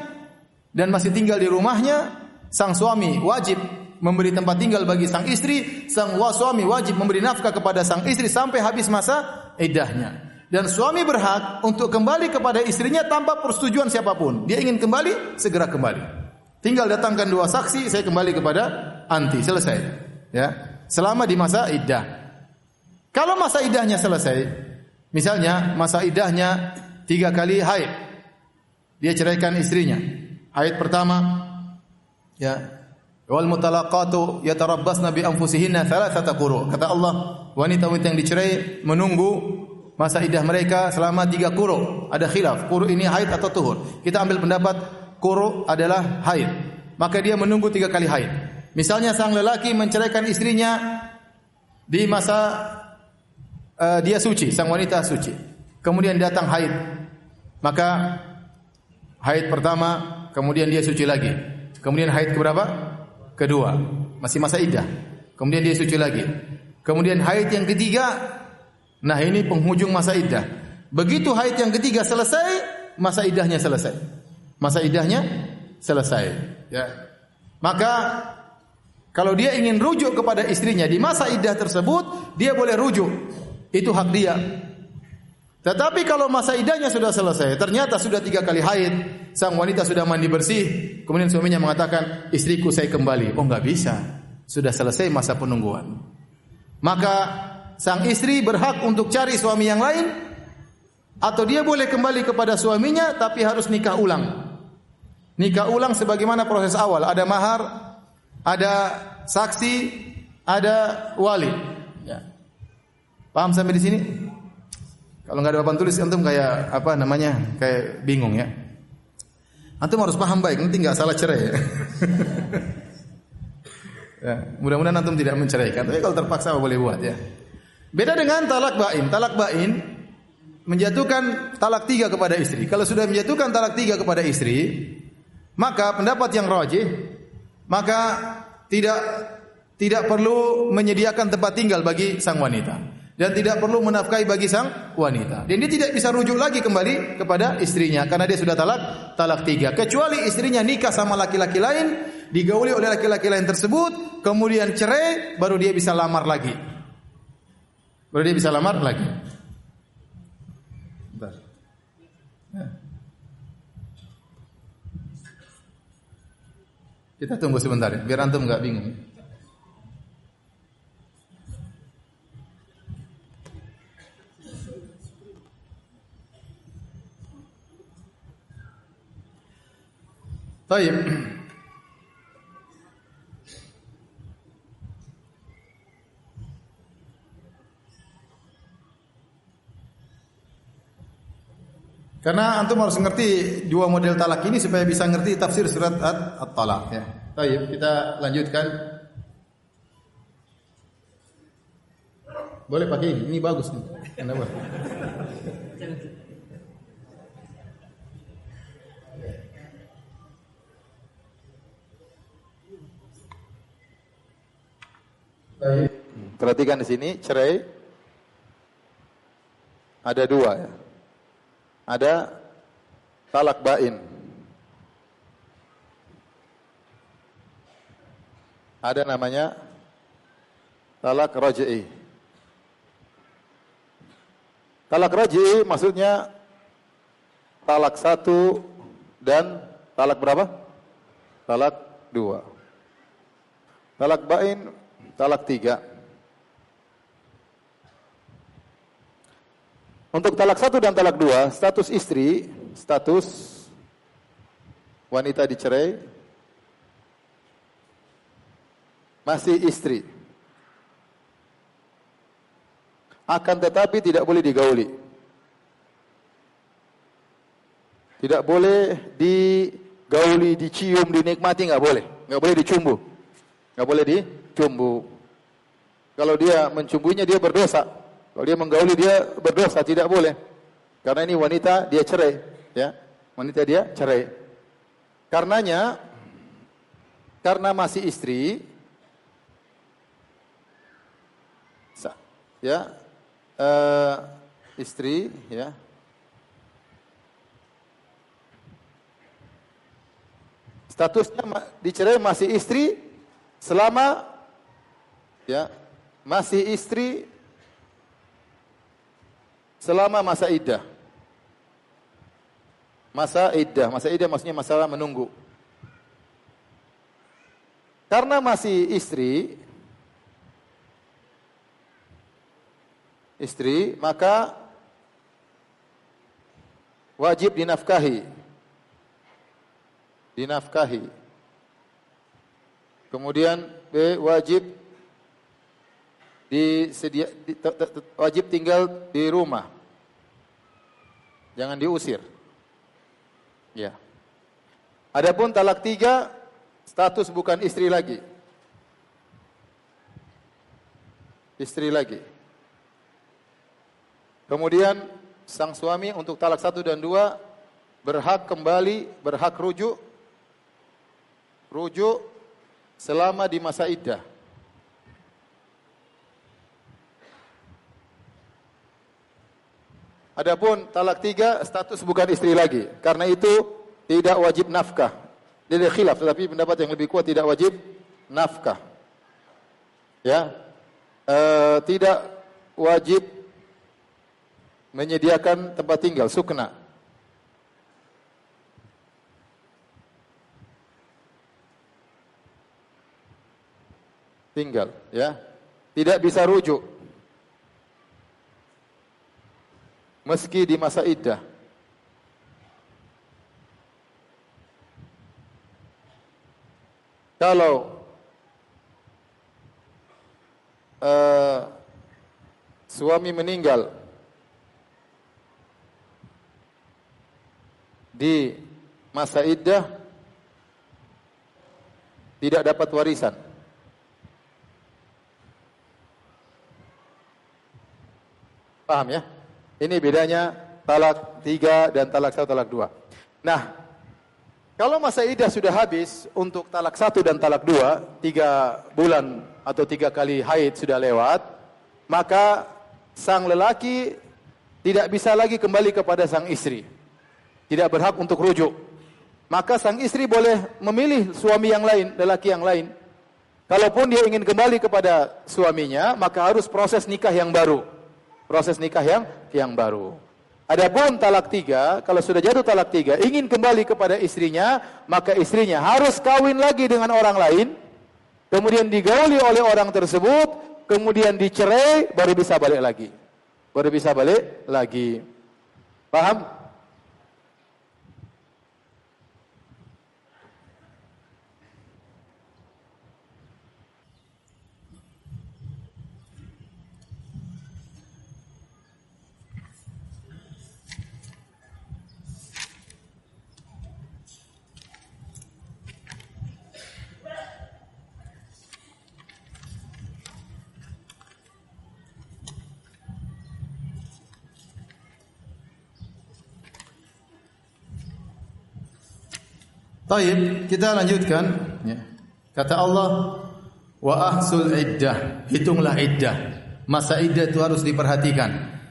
dan masih tinggal di rumahnya, sang suami wajib memberi tempat tinggal bagi sang istri, sang suami wajib memberi nafkah kepada sang istri sampai habis masa iddahnya. Dan suami berhak untuk kembali kepada istrinya tanpa persetujuan siapa pun. Dia ingin kembali, segera kembali. Tinggal datangkan dua saksi, saya kembali kepada anti, selesai ya selama di masa iddah. Kalau masa iddahnya selesai, misalnya masa iddahnya tiga kali haid, dia ceraikan istrinya. Haid pertama, ya wal mutalaqatu yatarabbasna bi anfusihinna thalathata quru. Kata Allah, wanita-wanita yang dicerai menunggu masa iddah mereka selama tiga kuru. Ada khilaf, kuru ini haid atau tuhur. Kita ambil pendapat kuru adalah haid. Maka dia menunggu tiga kali haid. Misalnya sang lelaki menceraikan istrinya di masa uh, dia suci, sang wanita suci. Kemudian datang haid. Maka haid pertama, kemudian dia suci lagi. Kemudian haid keberapa? Kedua. Masih masa iddah. Kemudian dia suci lagi. Kemudian haid yang ketiga. Nah, ini penghujung masa iddah. Begitu haid yang ketiga selesai, masa iddahnya selesai. Masa iddahnya selesai, ya. Maka kalau dia ingin rujuk kepada istrinya di masa iddah tersebut, dia boleh rujuk. Itu hak dia. Tetapi kalau masa iddahnya sudah selesai, ternyata sudah tiga kali haid, sang wanita sudah mandi bersih, kemudian suaminya mengatakan, istriku saya kembali. Oh nggak bisa, sudah selesai masa penungguan. Maka sang istri berhak untuk cari suami yang lain, atau dia boleh kembali kepada suaminya, tapi harus nikah ulang. Nikah ulang sebagaimana proses awal, ada mahar, ada saksi, ada wali. Ya. Paham sampai di sini? Kalau nggak ada papan tulis antum kayak apa namanya? Kayak bingung ya. Antum harus paham baik, nanti nggak salah cerai ya. <laughs> ya mudah-mudahan antum tidak menceraikan, tapi kalau terpaksa boleh buat ya. Beda dengan talak bain. Talak bain menjatuhkan talak tiga kepada istri. Kalau sudah menjatuhkan talak tiga kepada istri, maka pendapat yang rajih maka tidak tidak perlu menyediakan tempat tinggal bagi sang wanita dan tidak perlu menafkahi bagi sang wanita. Dan dia tidak bisa rujuk lagi kembali kepada istrinya karena dia sudah talak talak tiga. Kecuali istrinya nikah sama laki-laki lain, digauli oleh laki-laki lain tersebut, kemudian cerai, baru dia bisa lamar lagi. Baru dia bisa lamar lagi. Ya. Kita tunggu sebentar ya, biar antum nggak bingung. Baik. Karena antum harus ngerti dua model talak ini supaya bisa ngerti tafsir surat at-talak ya. Baik, kita lanjutkan. Boleh pakai ini, ini bagus nih. Kenapa? Perhatikan di sini cerai ada dua ya ada talak bain. Ada namanya talak raj'i. Talak raj'i maksudnya talak satu dan talak berapa? Talak dua. Talak bain, talak tiga. Untuk talak satu dan talak dua, status istri, status wanita dicerai, masih istri. Akan tetapi tidak boleh digauli. Tidak boleh digauli, dicium, dinikmati, nggak boleh. Nggak boleh dicumbu. Nggak boleh dicumbu. Kalau dia mencumbunya dia berdosa. Kalau dia menggauli dia berdosa, tidak boleh. Karena ini wanita dia cerai, ya. Wanita dia cerai. Karenanya karena masih istri ya uh, istri ya statusnya dicerai masih istri selama ya masih istri selama masa iddah. Masa iddah, masa iddah maksudnya masalah menunggu. Karena masih istri, istri, maka wajib dinafkahi. Dinafkahi. Kemudian B wajib disedia di, wajib tinggal di rumah. Jangan diusir. Ya. Adapun talak tiga, status bukan istri lagi. Istri lagi. Kemudian sang suami untuk talak satu dan dua berhak kembali, berhak rujuk, rujuk selama di masa iddah. Adapun talak tiga status bukan istri lagi. Karena itu tidak wajib nafkah. Jadi khilaf, tetapi pendapat yang lebih kuat tidak wajib nafkah. Ya, e, tidak wajib menyediakan tempat tinggal sukna. Tinggal, ya. Tidak bisa rujuk. Meski di masa iddah. Kalau uh, suami meninggal di masa iddah tidak dapat warisan. Paham ya? Ini bedanya talak tiga dan talak satu, talak dua. Nah, kalau masa idah sudah habis untuk talak satu dan talak dua, tiga bulan atau tiga kali haid sudah lewat, maka sang lelaki tidak bisa lagi kembali kepada sang istri. Tidak berhak untuk rujuk. Maka sang istri boleh memilih suami yang lain, lelaki yang lain. Kalaupun dia ingin kembali kepada suaminya, maka harus proses nikah yang baru proses nikah yang yang baru. Adapun talak tiga, kalau sudah jatuh talak tiga, ingin kembali kepada istrinya, maka istrinya harus kawin lagi dengan orang lain, kemudian digauli oleh orang tersebut, kemudian dicerai, baru bisa balik lagi. Baru bisa balik lagi. Paham? Baik, kita lanjutkan. Ya. Kata Allah, wa ahsul iddah, hitunglah iddah. Masa iddah itu harus diperhatikan,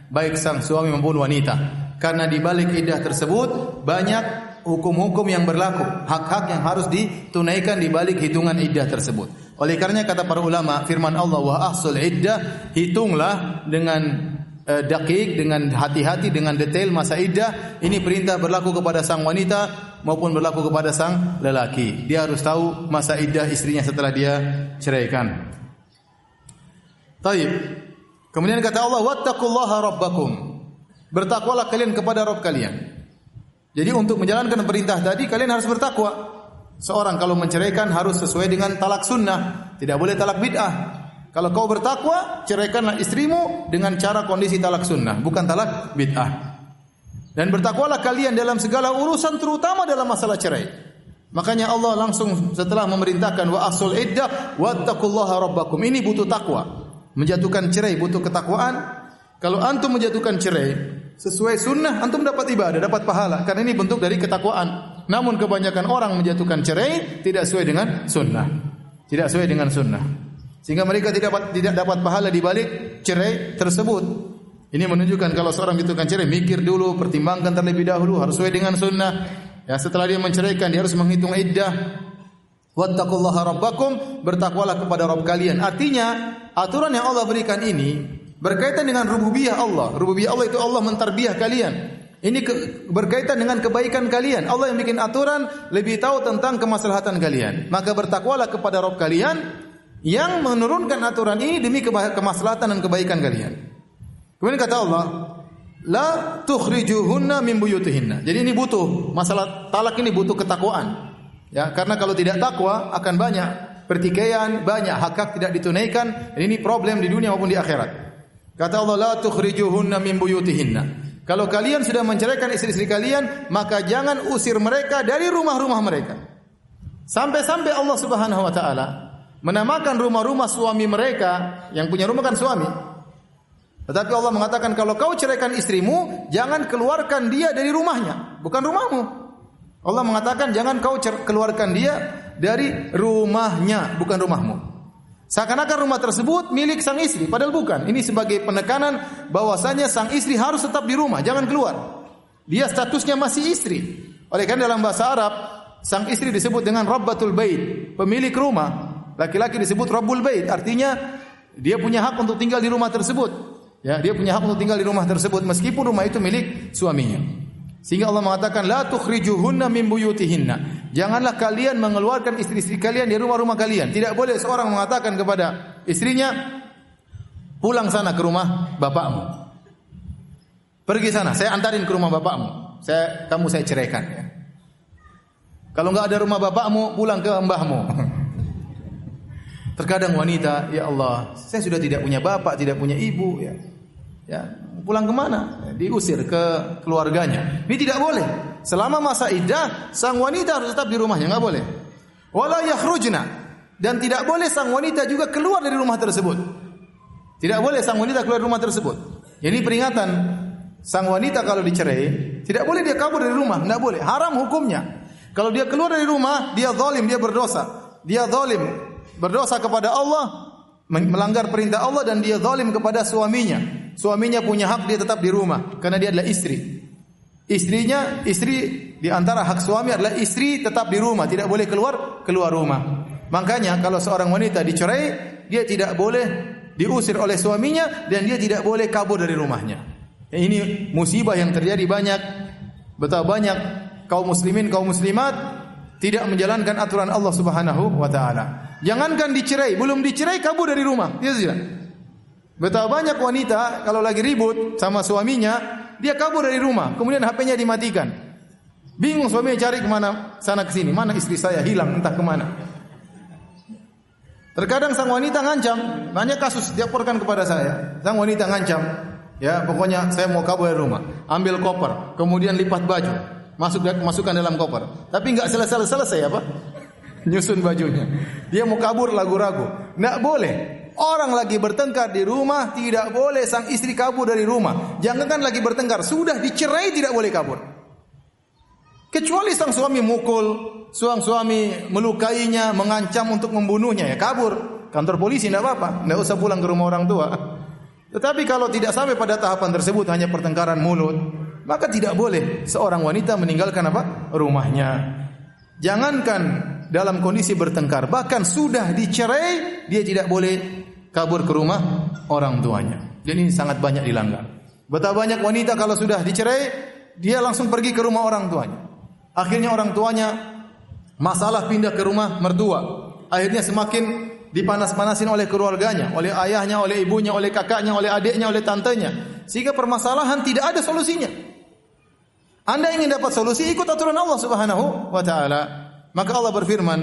baik sang suami maupun wanita. Karena di balik iddah tersebut banyak hukum-hukum yang berlaku, hak-hak yang harus ditunaikan di balik hitungan iddah tersebut. Oleh karenanya kata para ulama, firman Allah wa ahsul iddah, hitunglah dengan uh, dakik, dengan hati-hati, dengan detail masa iddah. Ini perintah berlaku kepada sang wanita maupun berlaku kepada sang lelaki. Dia harus tahu masa iddah istrinya setelah dia ceraikan. Taib. Kemudian kata Allah, "Wattaqullaha rabbakum." Bertakwalah kalian kepada Rabb kalian. Jadi untuk menjalankan perintah tadi kalian harus bertakwa. Seorang kalau menceraikan harus sesuai dengan talak sunnah, tidak boleh talak bid'ah. Kalau kau bertakwa, ceraikanlah istrimu dengan cara kondisi talak sunnah, bukan talak bid'ah. Dan bertakwalah kalian dalam segala urusan terutama dalam masalah cerai. Makanya Allah langsung setelah memerintahkan wa asul iddah wattaqullaha rabbakum. Ini butuh takwa. Menjatuhkan cerai butuh ketakwaan. Kalau antum menjatuhkan cerai sesuai sunnah, antum dapat ibadah, dapat pahala. Karena ini bentuk dari ketakwaan. Namun kebanyakan orang menjatuhkan cerai tidak sesuai dengan sunnah. Tidak sesuai dengan sunnah. Sehingga mereka tidak dapat tidak dapat pahala di balik cerai tersebut. Ini menunjukkan kalau seorang menentukan cerai, mikir dulu, pertimbangkan terlebih dahulu, harus sesuai dengan sunnah. Ya, setelah dia menceraikan, dia harus menghitung iddah. Wattaqullaha rabbakum, bertakwalah kepada Rabb kalian. Artinya, aturan yang Allah berikan ini berkaitan dengan rububiyah Allah. Rububiyah Allah itu Allah mentarbiah kalian. Ini ke, berkaitan dengan kebaikan kalian. Allah yang bikin aturan lebih tahu tentang kemaslahatan kalian. Maka bertakwalah kepada Rabb kalian yang menurunkan aturan ini demi kemaslahatan dan kebaikan kalian. Kemudian kata Allah, la tukhrijuhunna min buyutihinna. Jadi ini butuh masalah talak ini butuh ketakwaan. Ya, karena kalau tidak takwa akan banyak pertikaian, banyak hak-hak tidak ditunaikan. Ini problem di dunia maupun di akhirat. Kata Allah, la tukhrijuhunna min buyutihinna. Kalau kalian sudah menceraikan istri-istri kalian, maka jangan usir mereka dari rumah-rumah mereka. Sampai-sampai Allah Subhanahu wa taala menamakan rumah-rumah suami mereka yang punya rumah kan suami. Tetapi Allah mengatakan kalau kau ceraikan istrimu, jangan keluarkan dia dari rumahnya, bukan rumahmu. Allah mengatakan jangan kau keluarkan dia dari rumahnya, bukan rumahmu. Seakan-akan rumah tersebut milik sang istri, padahal bukan. Ini sebagai penekanan bahwasanya sang istri harus tetap di rumah, jangan keluar. Dia statusnya masih istri. Oleh karena dalam bahasa Arab, sang istri disebut dengan Rabbatul Bait, pemilik rumah. Laki-laki disebut Rabbul Bait, artinya dia punya hak untuk tinggal di rumah tersebut. Ya, dia punya hak untuk tinggal di rumah tersebut meskipun rumah itu milik suaminya. Sehingga Allah mengatakan la tukhrijuhunna min buyutihinna. Janganlah kalian mengeluarkan istri-istri kalian dari rumah-rumah kalian. Tidak boleh seorang mengatakan kepada istrinya, "Pulang sana ke rumah bapakmu." Pergi sana, saya antarin ke rumah bapakmu. Saya kamu saya ceraikan ya. Kalau enggak ada rumah bapakmu, pulang ke mbahmu. <laughs> Terkadang wanita, ya Allah, saya sudah tidak punya bapak, tidak punya ibu, ya. Ya, pulang ke mana? Ya, diusir ke keluarganya. Ini tidak boleh. Selama masa iddah, sang wanita harus tetap di rumahnya, nggak boleh. Wala yakhrujna dan tidak boleh sang wanita juga keluar dari rumah tersebut. Tidak boleh sang wanita keluar dari rumah tersebut. Ini peringatan sang wanita kalau dicerai, tidak boleh dia kabur dari rumah, nggak boleh. Haram hukumnya. Kalau dia keluar dari rumah, dia zalim, dia berdosa. Dia zalim, berdosa kepada Allah, melanggar perintah Allah dan dia zalim kepada suaminya. Suaminya punya hak dia tetap di rumah karena dia adalah istri. Istrinya, istri di antara hak suami adalah istri tetap di rumah, tidak boleh keluar keluar rumah. Makanya kalau seorang wanita dicerai, dia tidak boleh diusir oleh suaminya dan dia tidak boleh kabur dari rumahnya. Ini musibah yang terjadi banyak. Betapa banyak kaum muslimin, kaum muslimat tidak menjalankan aturan Allah Subhanahu wa taala. Jangankan dicerai, belum dicerai kabur dari rumah. Iya tidak? Betapa banyak wanita kalau lagi ribut sama suaminya, dia kabur dari rumah, kemudian HP-nya dimatikan. Bingung suaminya cari ke mana sana ke sini, mana istri saya hilang entah ke mana. Terkadang sang wanita ngancam, banyak kasus dilaporkan kepada saya. Sang wanita ngancam, ya pokoknya saya mau kabur dari rumah, ambil koper, kemudian lipat baju, masuk masukkan dalam koper. Tapi nggak selesai selesai apa? nyusun bajunya. Dia mau kabur lagu-ragu. Tidak boleh. Orang lagi bertengkar di rumah tidak boleh sang istri kabur dari rumah. Jangankan lagi bertengkar, sudah dicerai tidak boleh kabur. Kecuali sang suami mukul, suang suami melukainya, mengancam untuk membunuhnya ya kabur. Kantor polisi tidak apa-apa, tidak usah pulang ke rumah orang tua. Tetapi kalau tidak sampai pada tahapan tersebut hanya pertengkaran mulut, maka tidak boleh seorang wanita meninggalkan apa? rumahnya. Jangankan dalam kondisi bertengkar, bahkan sudah dicerai, dia tidak boleh kabur ke rumah orang tuanya. Dan ini sangat banyak dilanggar. Betapa banyak wanita kalau sudah dicerai, dia langsung pergi ke rumah orang tuanya. Akhirnya orang tuanya masalah pindah ke rumah mertua. Akhirnya semakin dipanas-panasin oleh keluarganya, oleh ayahnya, oleh ibunya, oleh kakaknya, oleh adiknya, oleh tantenya. Sehingga permasalahan tidak ada solusinya. Anda ingin dapat solusi, ikut aturan Allah Subhanahu wa taala. Maka Allah berfirman,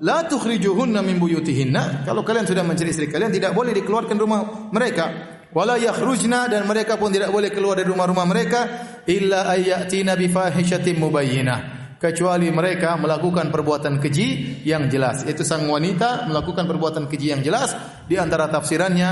"La tukhrijuhunna min buyutihinna." Kalau kalian sudah mencari istri kalian tidak boleh dikeluarkan rumah mereka. Wala yakhrujna dan mereka pun tidak boleh keluar dari rumah-rumah mereka illa ayyatina bi fahishatin mubayyinah kecuali mereka melakukan perbuatan keji yang jelas. Itu sang wanita melakukan perbuatan keji yang jelas di antara tafsirannya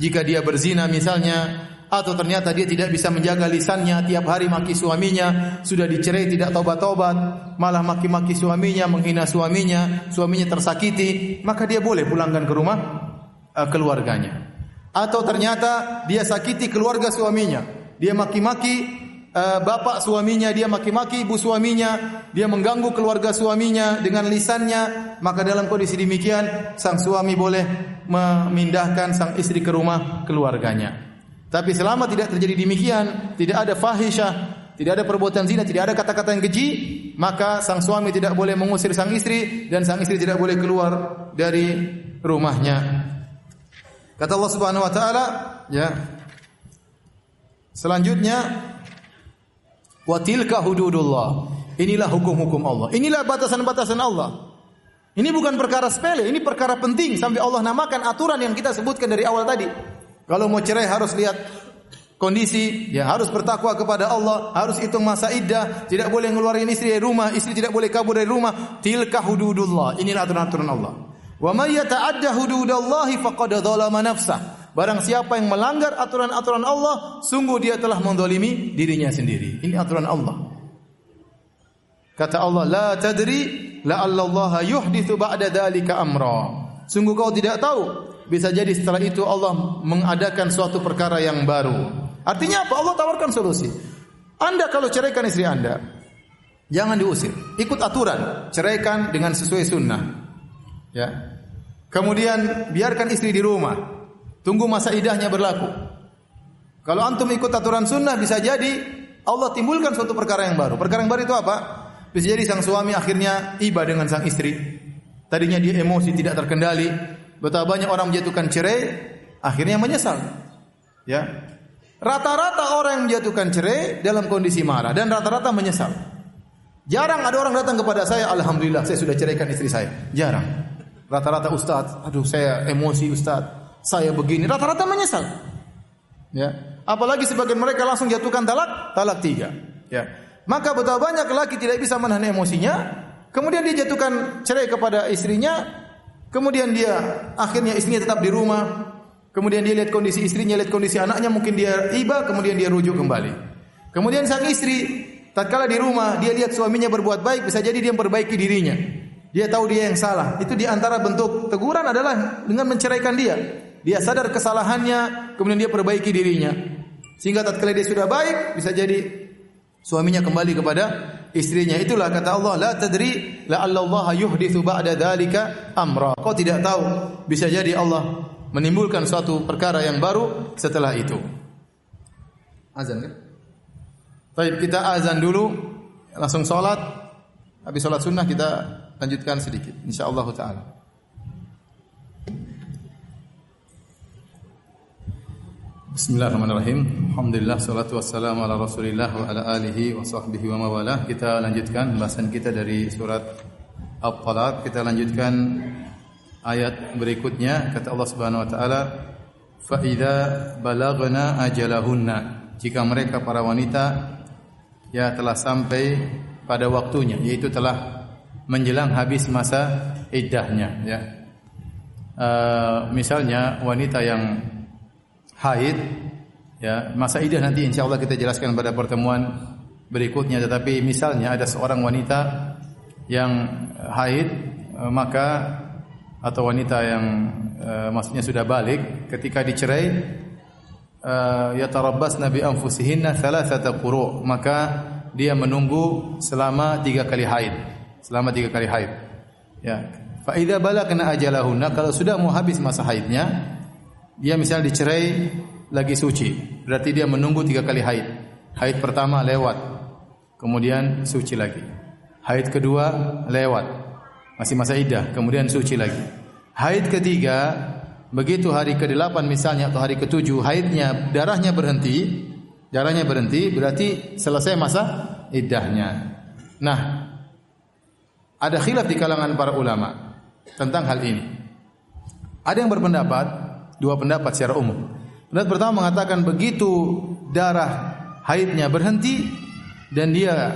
jika dia berzina misalnya atau ternyata dia tidak bisa menjaga lisannya tiap hari maki suaminya sudah dicerai tidak tobat-tobat malah maki-maki suaminya menghina suaminya suaminya tersakiti maka dia boleh pulangkan ke rumah uh, keluarganya atau ternyata dia sakiti keluarga suaminya dia maki-maki uh, bapak suaminya, dia maki-maki ibu suaminya, dia mengganggu keluarga suaminya dengan lisannya, maka dalam kondisi demikian sang suami boleh memindahkan sang istri ke rumah keluarganya. Tapi selama tidak terjadi demikian, tidak ada fahisyah, tidak ada perbuatan zina, tidak ada kata-kata yang keji, maka sang suami tidak boleh mengusir sang istri dan sang istri tidak boleh keluar dari rumahnya. Kata Allah Subhanahu wa taala, ya. Selanjutnya Wa tilka hududullah. Inilah hukum-hukum Allah. Inilah batasan-batasan Allah. Ini bukan perkara sepele, ini perkara penting sampai Allah namakan aturan yang kita sebutkan dari awal tadi. Kalau mau cerai harus lihat kondisi, ya harus bertakwa kepada Allah, harus hitung masa iddah, tidak boleh ngeluarin istri dari rumah, istri tidak boleh kabur dari rumah. Tilka hududullah. Inilah aturan-aturan Allah. Wa may yata'adda hududallahi faqad dzalama nafsah. Barang siapa yang melanggar aturan-aturan Allah, sungguh dia telah mendolimi dirinya sendiri. Ini aturan Allah. Kata Allah, la tadri la Allah yuhdithu ba'da dalika amra. Sungguh kau tidak tahu, bisa jadi setelah itu Allah mengadakan suatu perkara yang baru. Artinya apa? Allah tawarkan solusi. Anda kalau ceraikan istri Anda, jangan diusir. Ikut aturan, ceraikan dengan sesuai sunnah. Ya. Kemudian biarkan istri di rumah. Tunggu masa idahnya berlaku. Kalau antum ikut aturan sunnah bisa jadi Allah timbulkan suatu perkara yang baru. Perkara yang baru itu apa? Bisa jadi sang suami akhirnya iba dengan sang istri. Tadinya dia emosi tidak terkendali. Betapa banyak orang menjatuhkan cerai, akhirnya menyesal. Ya. Rata-rata orang yang menjatuhkan cerai dalam kondisi marah dan rata-rata menyesal. Jarang ada orang datang kepada saya, alhamdulillah saya sudah ceraikan istri saya. Jarang. Rata-rata ustaz, aduh saya emosi ustaz saya begini, rata-rata menyesal. Ya. Apalagi sebagian mereka langsung jatuhkan talak, talak tiga. Ya. Maka betapa banyak laki tidak bisa menahan emosinya, kemudian dia jatuhkan cerai kepada istrinya, kemudian dia akhirnya istrinya tetap di rumah, kemudian dia lihat kondisi istrinya, lihat kondisi anaknya, mungkin dia iba, kemudian dia rujuk kembali. Kemudian sang istri tatkala di rumah dia lihat suaminya berbuat baik, bisa jadi dia memperbaiki dirinya. Dia tahu dia yang salah. Itu di antara bentuk teguran adalah dengan menceraikan dia. Dia sadar kesalahannya, kemudian dia perbaiki dirinya. Sehingga tatkala dia sudah baik, bisa jadi suaminya kembali kepada istrinya. Itulah kata Allah, la tadri la Allah yuhditsu ba'da dzalika amra. Kau tidak tahu, bisa jadi Allah menimbulkan suatu perkara yang baru setelah itu. Azan kan? Baik, kita azan dulu, langsung sholat. Habis sholat sunnah kita lanjutkan sedikit, insyaallah taala. Bismillahirrahmanirrahim. Alhamdulillah salatu wassalamu ala Rasulillah wa ala alihi wa sahbihi wa mawalah. Kita lanjutkan bahasan kita dari surat Al-Talaq. Kita lanjutkan ayat berikutnya kata Allah Subhanahu wa taala, "Fa idza balagna ajalahunna." Jika mereka para wanita ya telah sampai pada waktunya, yaitu telah menjelang habis masa iddahnya ya. Uh, misalnya wanita yang haid. Ya masa idah nanti insya Allah kita jelaskan pada pertemuan berikutnya. Tetapi misalnya ada seorang wanita yang haid eh, maka atau wanita yang uh, maksudnya sudah balik ketika dicerai uh, yatarabbasna bi anfusihinna thalathata quru maka dia menunggu selama tiga kali haid. Selama tiga kali haid. Ya. Fa idza balagna ajalahunna kalau sudah mau habis masa haidnya dia misalnya dicerai lagi suci. Berarti dia menunggu tiga kali haid. Haid pertama lewat, kemudian suci lagi. Haid kedua lewat, masih masa idah, kemudian suci lagi. Haid ketiga, begitu hari ke-8 misalnya atau hari ke-7 haidnya darahnya berhenti, darahnya berhenti berarti selesai masa iddahnya. Nah, ada khilaf di kalangan para ulama tentang hal ini. Ada yang berpendapat, dua pendapat secara umum. Pendapat pertama mengatakan begitu darah haidnya berhenti dan dia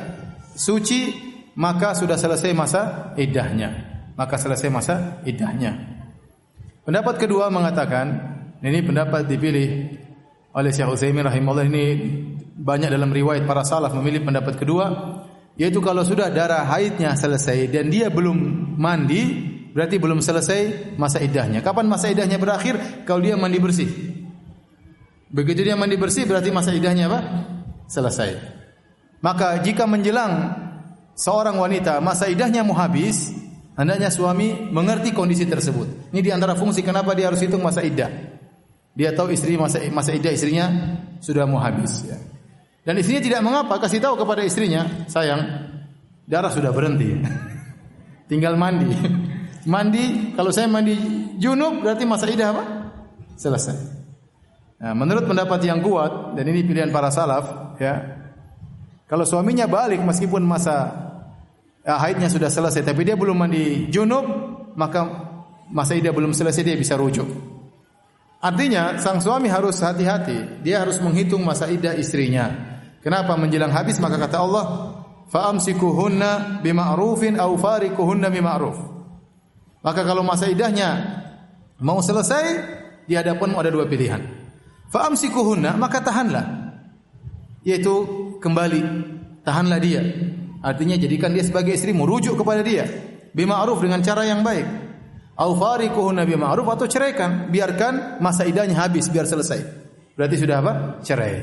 suci, maka sudah selesai masa iddahnya. Maka selesai masa iddahnya. Pendapat kedua mengatakan, ini pendapat dipilih oleh Syekh Utsaimin rahimahullah ini banyak dalam riwayat para salaf memilih pendapat kedua yaitu kalau sudah darah haidnya selesai dan dia belum mandi, berarti belum selesai masa idahnya. Kapan masa idahnya berakhir? Kalau dia mandi bersih. Begitu dia mandi bersih berarti masa idahnya apa? Selesai. Maka jika menjelang seorang wanita masa idahnya mau habis, hendaknya suami mengerti kondisi tersebut. Ini di antara fungsi kenapa dia harus hitung masa idah. Dia tahu istri masa masa idah istrinya sudah mau habis ya. Dan istrinya tidak mengapa, kasih tahu kepada istrinya, sayang, darah sudah berhenti. <laughs> Tinggal mandi. Mandi, kalau saya mandi junub berarti masa idah apa? Selesai. Nah, menurut pendapat yang kuat dan ini pilihan para salaf, ya. Kalau suaminya balik meskipun masa ya, haidnya sudah selesai tapi dia belum mandi junub, maka masa idah belum selesai dia bisa rujuk. Artinya sang suami harus hati-hati, dia harus menghitung masa idah istrinya. Kenapa menjelang habis maka kata Allah, "Fa'amsikuhunna bima'rufin aw farikuhunna bima'ruf." Maka kalau masa idahnya mau selesai, di hadapanmu ada dua pilihan. Fa'amsikuhunna, maka tahanlah. Yaitu kembali, tahanlah dia. Artinya jadikan dia sebagai istri, rujuk kepada dia. Bima'ruf dengan cara yang baik. Au farikuhunna bima'ruf atau ceraikan, biarkan masa idahnya habis biar selesai. Berarti sudah apa? Cerai.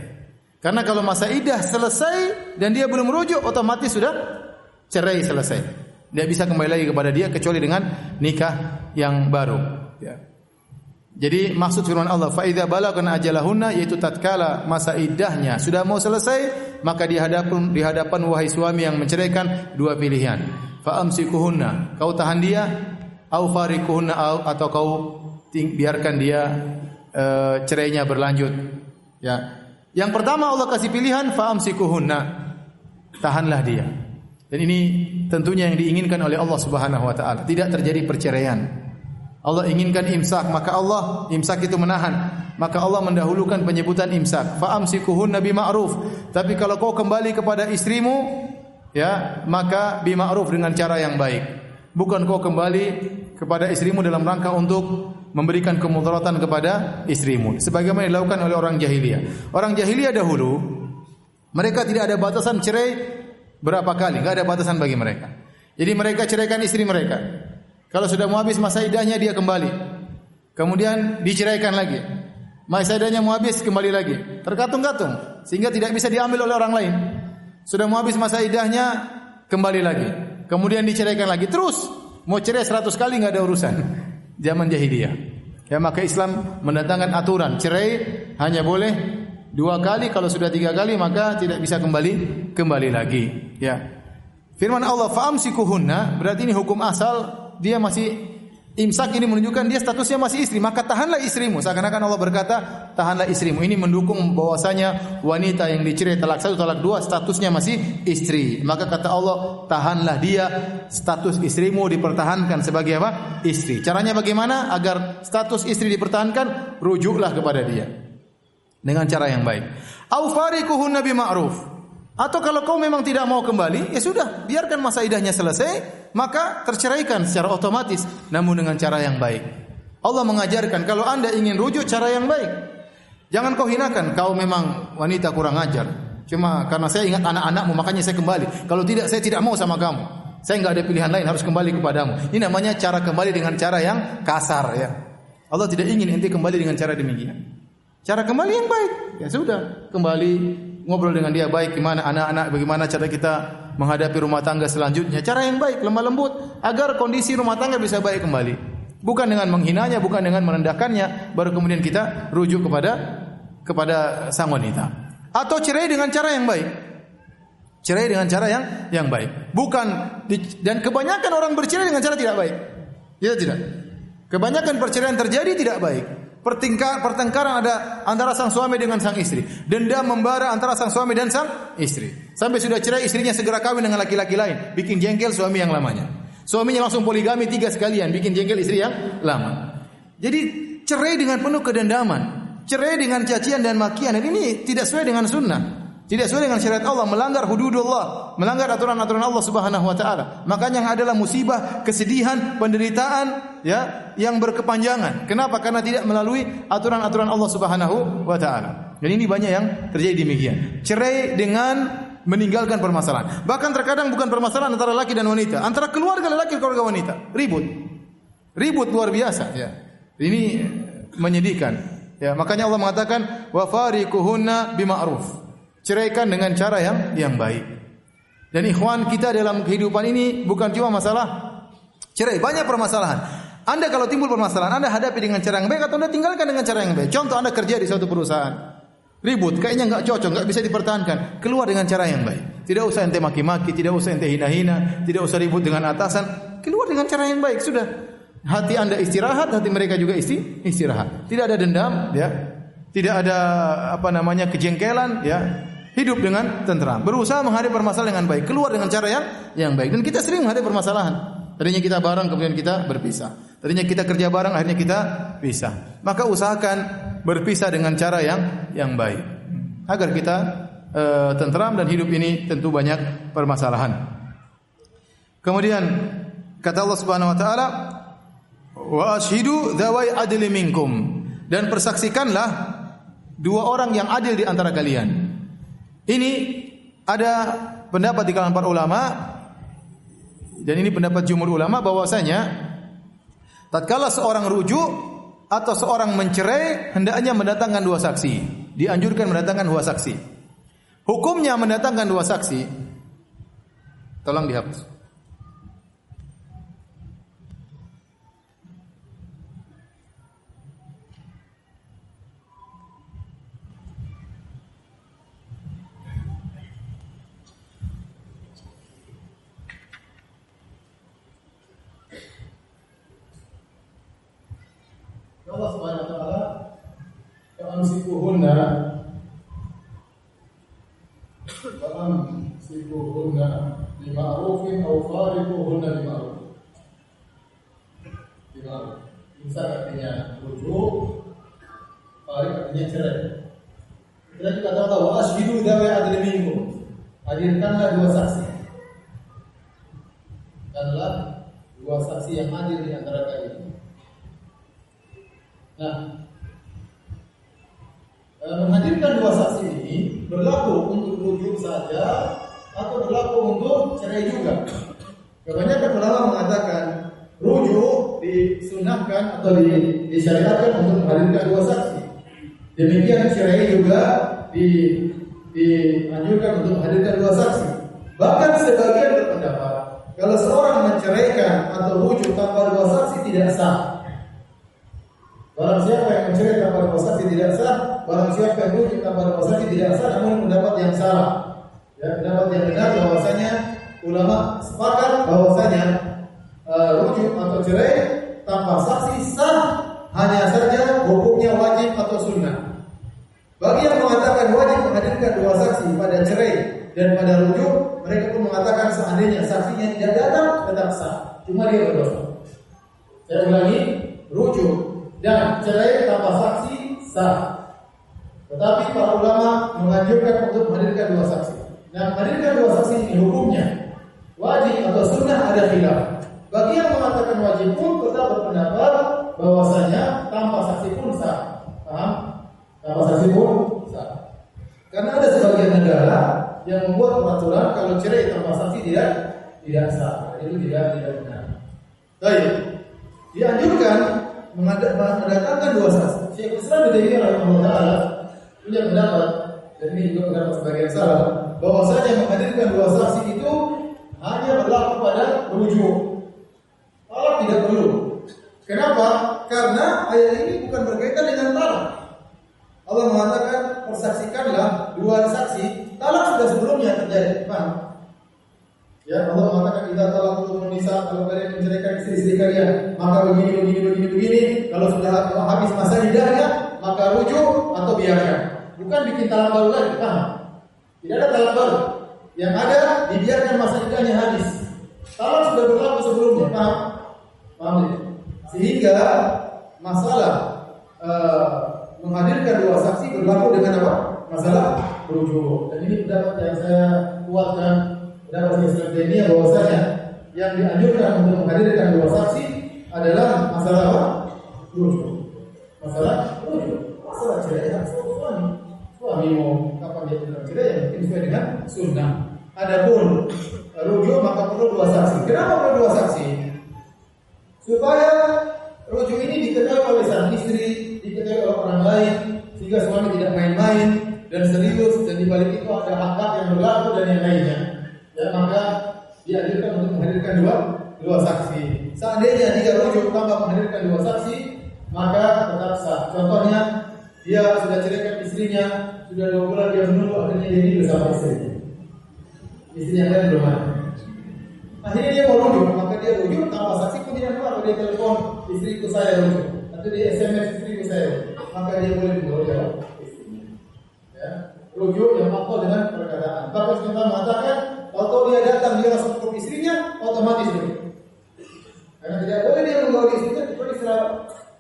Karena kalau masa idah selesai dan dia belum merujuk, otomatis sudah cerai selesai. Dia bisa kembali lagi kepada dia kecuali dengan nikah yang baru. Ya. Jadi maksud firman Allah, "Fa balagna ajalahunna" yaitu tatkala masa idahnya sudah mau selesai, maka di hadapan di hadapan wahai suami yang menceraikan dua pilihan. Fa amsikuhunna, kau tahan dia, au farikuhunna atau kau biarkan dia uh, cerainya berlanjut. Ya, yang pertama Allah kasih pilihan faamsikuhunna. Tahanlah dia. Dan ini tentunya yang diinginkan oleh Allah Subhanahu wa taala. Tidak terjadi perceraian. Allah inginkan imsak, maka Allah imsak itu menahan. Maka Allah mendahulukan penyebutan imsak. Faamsikuhunna bima'ruf. Tapi kalau kau kembali kepada istrimu, ya, maka bima'ruf dengan cara yang baik. Bukan kau kembali kepada istrimu dalam rangka untuk memberikan kemudaratan kepada istrimu sebagaimana dilakukan oleh orang jahiliyah. Orang jahiliyah dahulu mereka tidak ada batasan cerai berapa kali, enggak ada batasan bagi mereka. Jadi mereka ceraikan istri mereka. Kalau sudah mau habis masa idahnya dia kembali. Kemudian diceraikan lagi. Masa idahnya mau habis kembali lagi. Terkatung-katung sehingga tidak bisa diambil oleh orang lain. Sudah mau habis masa idahnya kembali lagi. Kemudian diceraikan lagi terus. Mau cerai 100 kali enggak ada urusan <laughs> zaman jahiliyah. Ya maka Islam mendatangkan aturan cerai hanya boleh dua kali kalau sudah tiga kali maka tidak bisa kembali kembali lagi. Ya. Firman Allah faamsikuhunna berarti ini hukum asal dia masih Imsak ini menunjukkan dia statusnya masih istri, maka tahanlah istrimu. Seakan-akan Allah berkata, tahanlah istrimu. Ini mendukung bahwasanya wanita yang dicerai talak satu, talak dua, statusnya masih istri. Maka kata Allah, tahanlah dia, status istrimu dipertahankan sebagai apa? Istri. Caranya bagaimana? Agar status istri dipertahankan, rujuklah kepada dia. Dengan cara yang baik. Au Nabi ma'ruf. Atau kalau kau memang tidak mau kembali, ya sudah, biarkan masa idahnya selesai, maka terceraikan secara otomatis, namun dengan cara yang baik. Allah mengajarkan kalau Anda ingin rujuk cara yang baik. Jangan kau hinakan, kau memang wanita kurang ajar. Cuma karena saya ingat anak-anakmu makanya saya kembali. Kalau tidak saya tidak mau sama kamu. Saya nggak ada pilihan lain harus kembali kepadamu. Ini namanya cara kembali dengan cara yang kasar ya. Allah tidak ingin ente kembali dengan cara demikian. Cara kembali yang baik. Ya sudah, kembali ngobrol dengan dia baik gimana anak-anak bagaimana cara kita menghadapi rumah tangga selanjutnya cara yang baik lemah lembut agar kondisi rumah tangga bisa baik kembali bukan dengan menghinanya bukan dengan merendahkannya baru kemudian kita rujuk kepada kepada sang wanita. Atau cerai dengan cara yang baik. Cerai dengan cara yang yang baik. Bukan dan kebanyakan orang bercerai dengan cara tidak baik. Ya tidak. Kebanyakan perceraian terjadi tidak baik. Pertingkar, pertengkaran ada antara sang suami dengan sang istri. Dendam membara antara sang suami dan sang istri. Sampai sudah cerai istrinya segera kawin dengan laki-laki lain, bikin jengkel suami yang lamanya. Suaminya langsung poligami tiga sekalian, bikin jengkel istri yang lama. Jadi cerai dengan penuh kedendaman, cerai dengan cacian dan makian. Dan ini tidak sesuai dengan sunnah. Tidak sesuai dengan syariat Allah, melanggar hududullah, melanggar aturan-aturan Allah Subhanahu wa taala. Makanya yang adalah musibah, kesedihan, penderitaan ya yang berkepanjangan. Kenapa? Karena tidak melalui aturan-aturan Allah Subhanahu wa taala. Dan ini banyak yang terjadi demikian. Cerai dengan meninggalkan permasalahan. Bahkan terkadang bukan permasalahan antara laki dan wanita, antara keluarga laki dan keluarga wanita. Ribut. Ribut luar biasa ya. Ini menyedihkan. Ya, makanya Allah mengatakan wa fariquhunna bima'ruf. Ceraikan dengan cara yang yang baik. Dan ikhwan kita dalam kehidupan ini bukan cuma masalah cerai, banyak permasalahan. Anda kalau timbul permasalahan, Anda hadapi dengan cara yang baik atau Anda tinggalkan dengan cara yang baik. Contoh Anda kerja di suatu perusahaan. Ribut, kayaknya nggak cocok, nggak bisa dipertahankan. Keluar dengan cara yang baik. Tidak usah ente maki-maki, tidak usah ente hina-hina, tidak usah ribut dengan atasan. Keluar dengan cara yang baik, sudah. Hati Anda istirahat, hati mereka juga isti istirahat. Tidak ada dendam, ya. Tidak ada apa namanya kejengkelan, ya hidup dengan tenteram. Berusaha menghadapi permasalahan dengan baik, keluar dengan cara yang yang baik. Dan kita sering menghadapi permasalahan. Tadinya kita bareng kemudian kita berpisah. Tadinya kita kerja bareng akhirnya kita pisah. Maka usahakan berpisah dengan cara yang yang baik. Agar kita uh, tentram dan hidup ini tentu banyak permasalahan. Kemudian kata Allah Subhanahu wa taala wa ashidu dzawai adli minkum dan persaksikanlah dua orang yang adil di antara kalian. Ini ada pendapat di kalangan para ulama dan ini pendapat jumhur ulama bahwasanya tatkala seorang rujuk atau seorang mencerai hendaknya mendatangkan dua saksi. Dianjurkan mendatangkan dua saksi. Hukumnya mendatangkan dua saksi. Tolong dihapus. Allah Subhanahu wa taala fa'amsikuhunna fa'amsikuhunna bima'rufin aw fariquhunna bima'ruf. Bima'ruf. Imsak artinya rujuk Farik artinya cerai. Kita juga tahu tahu Ashidu dawa adil minggu Hadirkanlah dua saksi. Adalah dua saksi yang hadir di antara kalian Nah, eh, menghadirkan dua saksi ini berlaku untuk rujuk saja atau berlaku untuk cerai juga. Kebanyakan ulama mengatakan rujuk disunahkan atau di, disyariatkan untuk menghadirkan dua saksi. Demikian cerai juga di, dianjurkan untuk menghadirkan dua saksi. Bahkan sebagian berpendapat kalau seorang menceraikan atau rujuk tanpa dua saksi tidak sah. Barang siapa yang mencerai tanpa saksi tidak sah, barang siapa yang rujuk tanpa saksi tidak sah, namun pendapat yang salah. Ya, pendapat yang benar bahwasanya ulama sepakat bahwasanya uh, rujuk atau cerai tanpa saksi sah hanya saja hukumnya wajib atau sunnah. Bagi yang mengatakan wajib menghadirkan dua saksi pada cerai dan pada rujuk, mereka pun mengatakan seandainya saksinya tidak datang tetap sah, cuma dia berdosa. Saya ulangi, rujuk dan cerai tanpa saksi sah. Tetapi para ulama menganjurkan untuk menghadirkan dua saksi. Nah, menghadirkan dua saksi ini hukumnya wajib atau sunnah ada khilaf. Bagi yang mengatakan wajib pun tetap berpendapat bahwasanya tanpa saksi pun sah. Paham? Tanpa saksi pun sah. Karena ada sebagian negara yang membuat peraturan kalau cerai tanpa saksi tidak tidak sah. Itu tidak tidak benar. Baik. Dianjurkan mendatangkan dua saksi. Syekh Islam Ibnu Taimiyah taala punya pendapat dan ini juga pendapat sebagian salah bahwasanya menghadirkan dua saksi itu hanya berlaku pada rujuk. Talak tidak perlu. Kenapa? Karena ayat ini bukan berkaitan dengan talak. Allah mengatakan persaksikanlah dua saksi, talak sudah sebelumnya terjadi. Paham? Ya, Allah mengatakan kita telah untuk nisa kalau kalian menceraikan istri-istri kalian, maka begini begini begini begini. Kalau sudah habis masa iddahnya, maka rujuk atau biarkan. Bukan bikin talak baru lagi, paham? Tidak ada talak baru. Yang ada dibiarkan masa iddahnya habis. Talak sudah berlaku sebelumnya, paham? Paham ya? Sehingga masalah uh, menghadirkan dua saksi berlaku dengan apa? Masalah rujuk. Dan ini pendapat yang saya kuatkan dalam Islam dunia bahwasanya yang dianjurkan untuk menghadirkan dua saksi adalah masalah apa? Rujuk. Masalah rujuk. Masalah cerai hak suami. Suami mau kapan dia bilang cerai yang mungkin sesuai dengan sunnah. Adapun rujuk maka perlu dua saksi. Kenapa perlu dua saksi? Supaya rujuk ini diketahui oleh sang istri, diketahui oleh orang lain, sehingga suami tidak main-main dan serius dan di balik itu ada hak-hak yang berlaku dan yang lainnya ya maka dianjurkan untuk menghadirkan dua dua saksi. Seandainya dia rujuk tanpa menghadirkan dua saksi, maka tetap sah. Contohnya dia sudah ceraikan istrinya, sudah dua bulan dia menunggu akhirnya dia ini bersama istri. Istri yang lain belum ada. Akhirnya dia mau rujuk, maka dia rujuk tanpa saksi pun tidak apa dia telepon istriku saya rujuk, atau dia SMS istriku saya, maka dia boleh mengeluarkan istrinya. Ya, rujuk yang makul dengan perkataan. Bahkan kita mengatakan atau dia datang dia langsung ke istrinya, otomatis dia. Karena tidak boleh dia membawa istrinya kecuali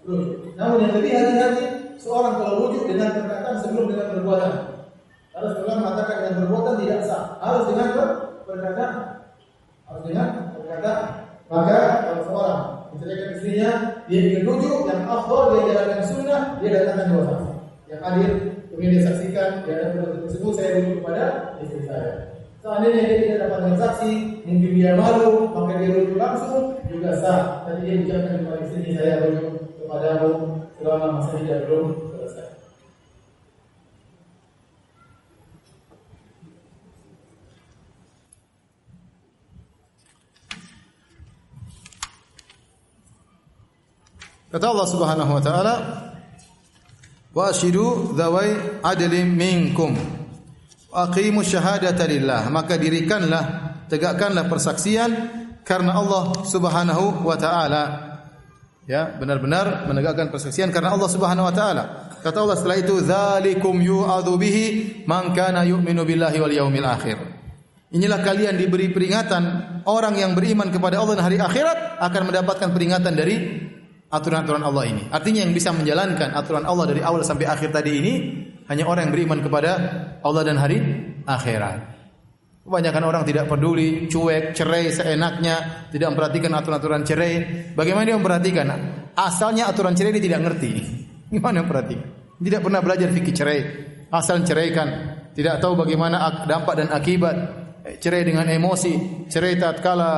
rujuk. Namun yang lebih hati-hati seorang kalau rujuk dengan perkataan sebelum dengan perbuatan. Harus setelah mengatakan dengan perbuatan tidak sah, harus dengan perkataan. Harus dengan perkataan. Maka kalau seorang menceraikan istrinya, dia ingin rujuk yang afdal dia jalankan sunnah, dia datangkan dua saksi. Yang hadir, ingin dia saksikan, dia ada tersebut saya rujuk kepada istri saya. Seandainya dia tidak dapat transaksi, mungkin dia malu, maka dia rujuk langsung juga sah. Tadi dia ucapkan kepada istri saya rujuk kepadamu selama masa tidak belum selesai. Kata Allah Subhanahu wa taala, "Wa ashidu dzawai adlin minkum." Aqimu syahadata lillah. Maka dirikanlah tegakkanlah persaksian karena Allah Subhanahu wa taala. Ya benar-benar menegakkan persaksian karena Allah Subhanahu wa taala. Kata Allah setelah itu zalikum yu'adzu bihi man kana yu'minu billahi wal yaumil akhir. Inilah kalian diberi peringatan orang yang beriman kepada Allah dan hari akhirat akan mendapatkan peringatan dari aturan-aturan Allah ini. Artinya yang bisa menjalankan aturan Allah dari awal sampai akhir tadi ini hanya orang yang beriman kepada Allah dan hari akhirat. Kebanyakan orang tidak peduli, cuek, cerai seenaknya, tidak memperhatikan aturan-aturan cerai. Bagaimana dia memperhatikan? Asalnya aturan cerai dia tidak ngerti. <laughs> Gimana memperhatikan? Tidak pernah belajar fikih cerai. Asal ceraikan, tidak tahu bagaimana dampak dan akibat cerai dengan emosi, cerai tatkala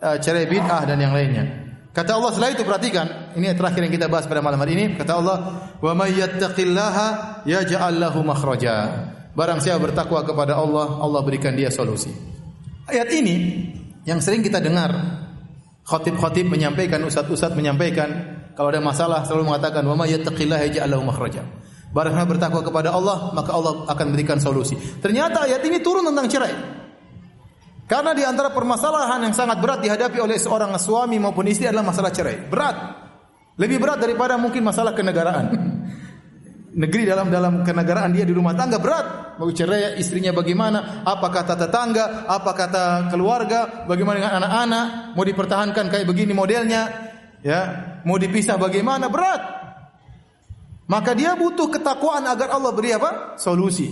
uh, cerai bid'ah dan yang lainnya. Kata Allah setelah itu perhatikan, ini terakhir yang kita bahas pada malam hari ini. Kata Allah, "Wa may yattaqillaha yaj'al lahu makhraja." Barang siapa bertakwa kepada Allah, Allah berikan dia solusi. Ayat ini yang sering kita dengar khatib-khatib menyampaikan, ustaz-ustaz menyampaikan, kalau ada masalah selalu mengatakan, "Wa may yattaqillaha yaj'al lahu makhraja." Barang siapa bertakwa kepada Allah, maka Allah akan berikan solusi. Ternyata ayat ini turun tentang cerai. Karena di antara permasalahan yang sangat berat dihadapi oleh seorang suami maupun istri adalah masalah cerai. Berat. Lebih berat daripada mungkin masalah kenegaraan. <laughs> Negeri dalam dalam kenegaraan dia di rumah tangga berat. Mau cerai istrinya bagaimana? Apa kata tetangga? Apa kata keluarga? Bagaimana dengan anak-anak? Mau dipertahankan kayak begini modelnya? Ya, mau dipisah bagaimana? Berat. Maka dia butuh ketakwaan agar Allah beri apa? Solusi.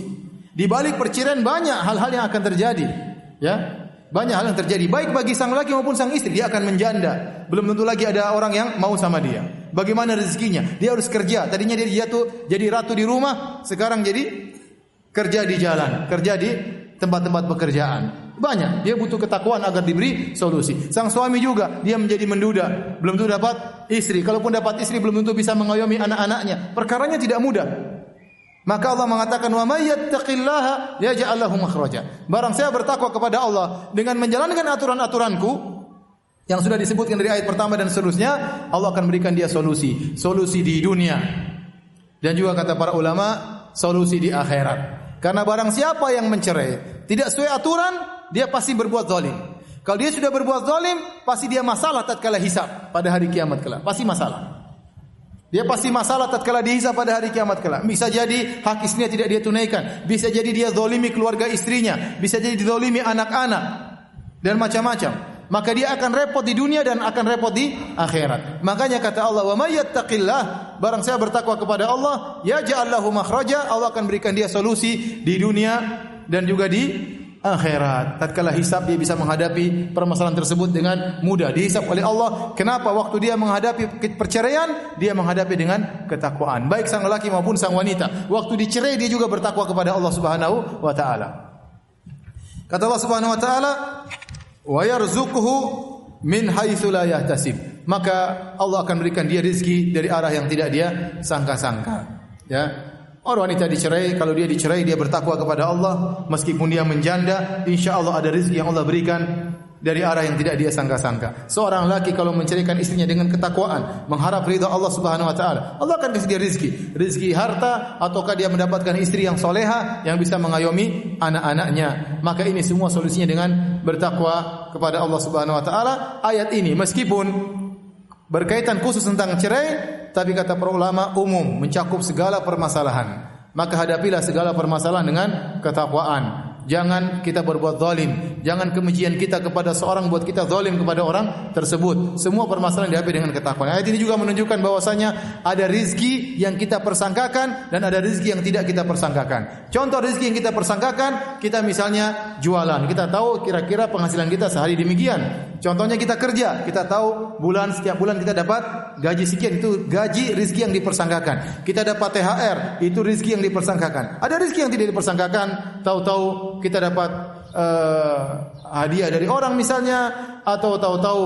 Di balik perceraian banyak hal-hal yang akan terjadi. Ya, banyak hal yang terjadi baik bagi sang laki maupun sang istri dia akan menjanda. Belum tentu lagi ada orang yang mau sama dia. Bagaimana rezekinya? Dia harus kerja. Tadinya dia jatuh jadi ratu di rumah, sekarang jadi kerja di jalan, kerja di tempat-tempat pekerjaan. Banyak. Dia butuh ketakwaan agar diberi solusi. Sang suami juga dia menjadi menduda, belum tentu dapat istri. Kalaupun dapat istri belum tentu bisa mengayomi anak-anaknya. Perkaranya tidak mudah. Maka Allah mengatakan wa may yattaqillaha yaj'al lahu makhraja. Barang saya bertakwa kepada Allah dengan menjalankan aturan-aturanku yang sudah disebutkan dari ayat pertama dan seterusnya, Allah akan berikan dia solusi, solusi di dunia. Dan juga kata para ulama, solusi di akhirat. Karena barang siapa yang mencerai tidak sesuai aturan, dia pasti berbuat zalim. Kalau dia sudah berbuat zalim, pasti dia masalah tatkala hisab pada hari kiamat kelak. Pasti masalah. Dia pasti masalah tatkala dihisab pada hari kiamat kelak. Bisa jadi hak istrinya tidak dia tunaikan, bisa jadi dia zalimi keluarga istrinya, bisa jadi dizalimi anak-anak dan macam-macam. Maka dia akan repot di dunia dan akan repot di akhirat. Makanya kata Allah, "Wa may yattaqillah", barang saya bertakwa kepada Allah, ya ja'allahu makhraja, Allah akan berikan dia solusi di dunia dan juga di akhirat. Tatkala hisab dia bisa menghadapi permasalahan tersebut dengan mudah. Dihisab oleh Allah. Kenapa waktu dia menghadapi perceraian, dia menghadapi dengan ketakwaan. Baik sang lelaki maupun sang wanita. Waktu dicerai dia juga bertakwa kepada Allah Subhanahu wa taala. Kata Allah Subhanahu wa taala, "Wa yarzuquhu min haitsu la yahtasib." Maka Allah akan berikan dia rezeki dari arah yang tidak dia sangka-sangka. Ya, Orang wanita dicerai, kalau dia dicerai dia bertakwa kepada Allah, meskipun dia menjanda, insya Allah ada rezeki yang Allah berikan dari arah yang tidak dia sangka-sangka. Seorang laki kalau menceraikan istrinya dengan ketakwaan, mengharap ridha Allah Subhanahu wa taala, Allah akan kasih dia rezeki, rezeki harta ataukah dia mendapatkan istri yang soleha yang bisa mengayomi anak-anaknya. Maka ini semua solusinya dengan bertakwa kepada Allah Subhanahu wa taala. Ayat ini meskipun berkaitan khusus tentang cerai, tapi kata para ulama umum mencakup segala permasalahan. Maka hadapilah segala permasalahan dengan ketakwaan. Jangan kita berbuat zalim. Jangan kebencian kita kepada seorang buat kita zalim kepada orang tersebut. Semua permasalahan dihadapi dengan ketakwaan. Ayat ini juga menunjukkan bahwasanya ada rizki yang kita persangkakan dan ada rizki yang tidak kita persangkakan. Contoh rizki yang kita persangkakan, kita misalnya jualan. Kita tahu kira-kira penghasilan kita sehari demikian. Contohnya kita kerja, kita tahu bulan setiap bulan kita dapat gaji sekian itu gaji rizki yang dipersangkakan. Kita dapat THR, itu rizki yang dipersangkakan. Ada rizki yang tidak dipersangkakan, tahu-tahu kita dapat uh, hadiah dari orang misalnya atau tahu-tahu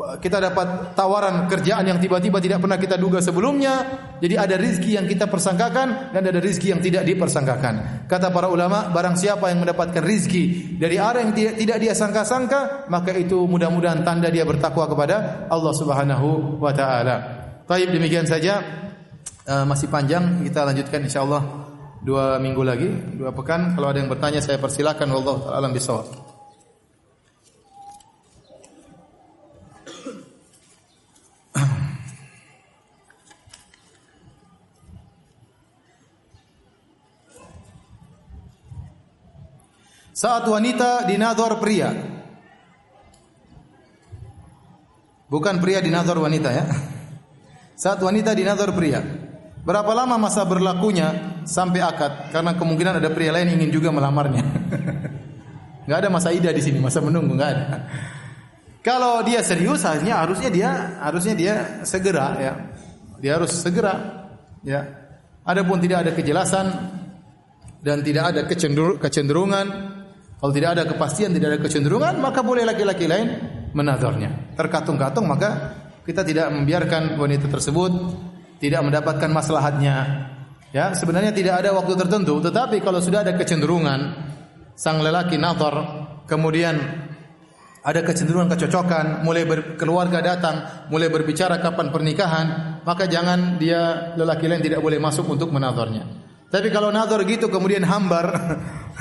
kita dapat tawaran kerjaan yang tiba-tiba tidak pernah kita duga sebelumnya. Jadi ada rizki yang kita persangkakan dan ada rizki yang tidak dipersangkakan. Kata para ulama, barang siapa yang mendapatkan rizki dari arah yang tidak, dia sangka-sangka, maka itu mudah-mudahan tanda dia bertakwa kepada Allah Subhanahu wa taala. Baik, demikian saja. Uh, masih panjang, kita lanjutkan insyaallah dua minggu lagi, dua pekan. Kalau ada yang bertanya saya persilakan. Wallahu taala alam bisawab. <clears throat> Saat wanita dinador pria. Bukan pria dinador wanita ya. Saat wanita dinador pria. Berapa lama masa berlakunya sampai akad? Karena kemungkinan ada pria lain ingin juga melamarnya. <laughs> Enggak ada masa idah di sini, masa menunggu enggak ada. Kalau dia serius harusnya harusnya dia harusnya dia segera ya. Dia harus segera ya. Adapun tidak ada kejelasan dan tidak ada kecenderungan, kalau tidak ada kepastian, tidak ada kecenderungan, maka boleh laki-laki lain menazarnya. Terkatung-katung maka kita tidak membiarkan wanita tersebut tidak mendapatkan maslahatnya. Ya, sebenarnya tidak ada waktu tertentu, tetapi kalau sudah ada kecenderungan sang lelaki nazar, kemudian ada kecenderungan kecocokan, mulai berkeluarga datang, mulai berbicara kapan pernikahan, maka jangan dia lelaki lain tidak boleh masuk untuk menazarnya. Tapi kalau nazar gitu kemudian hambar,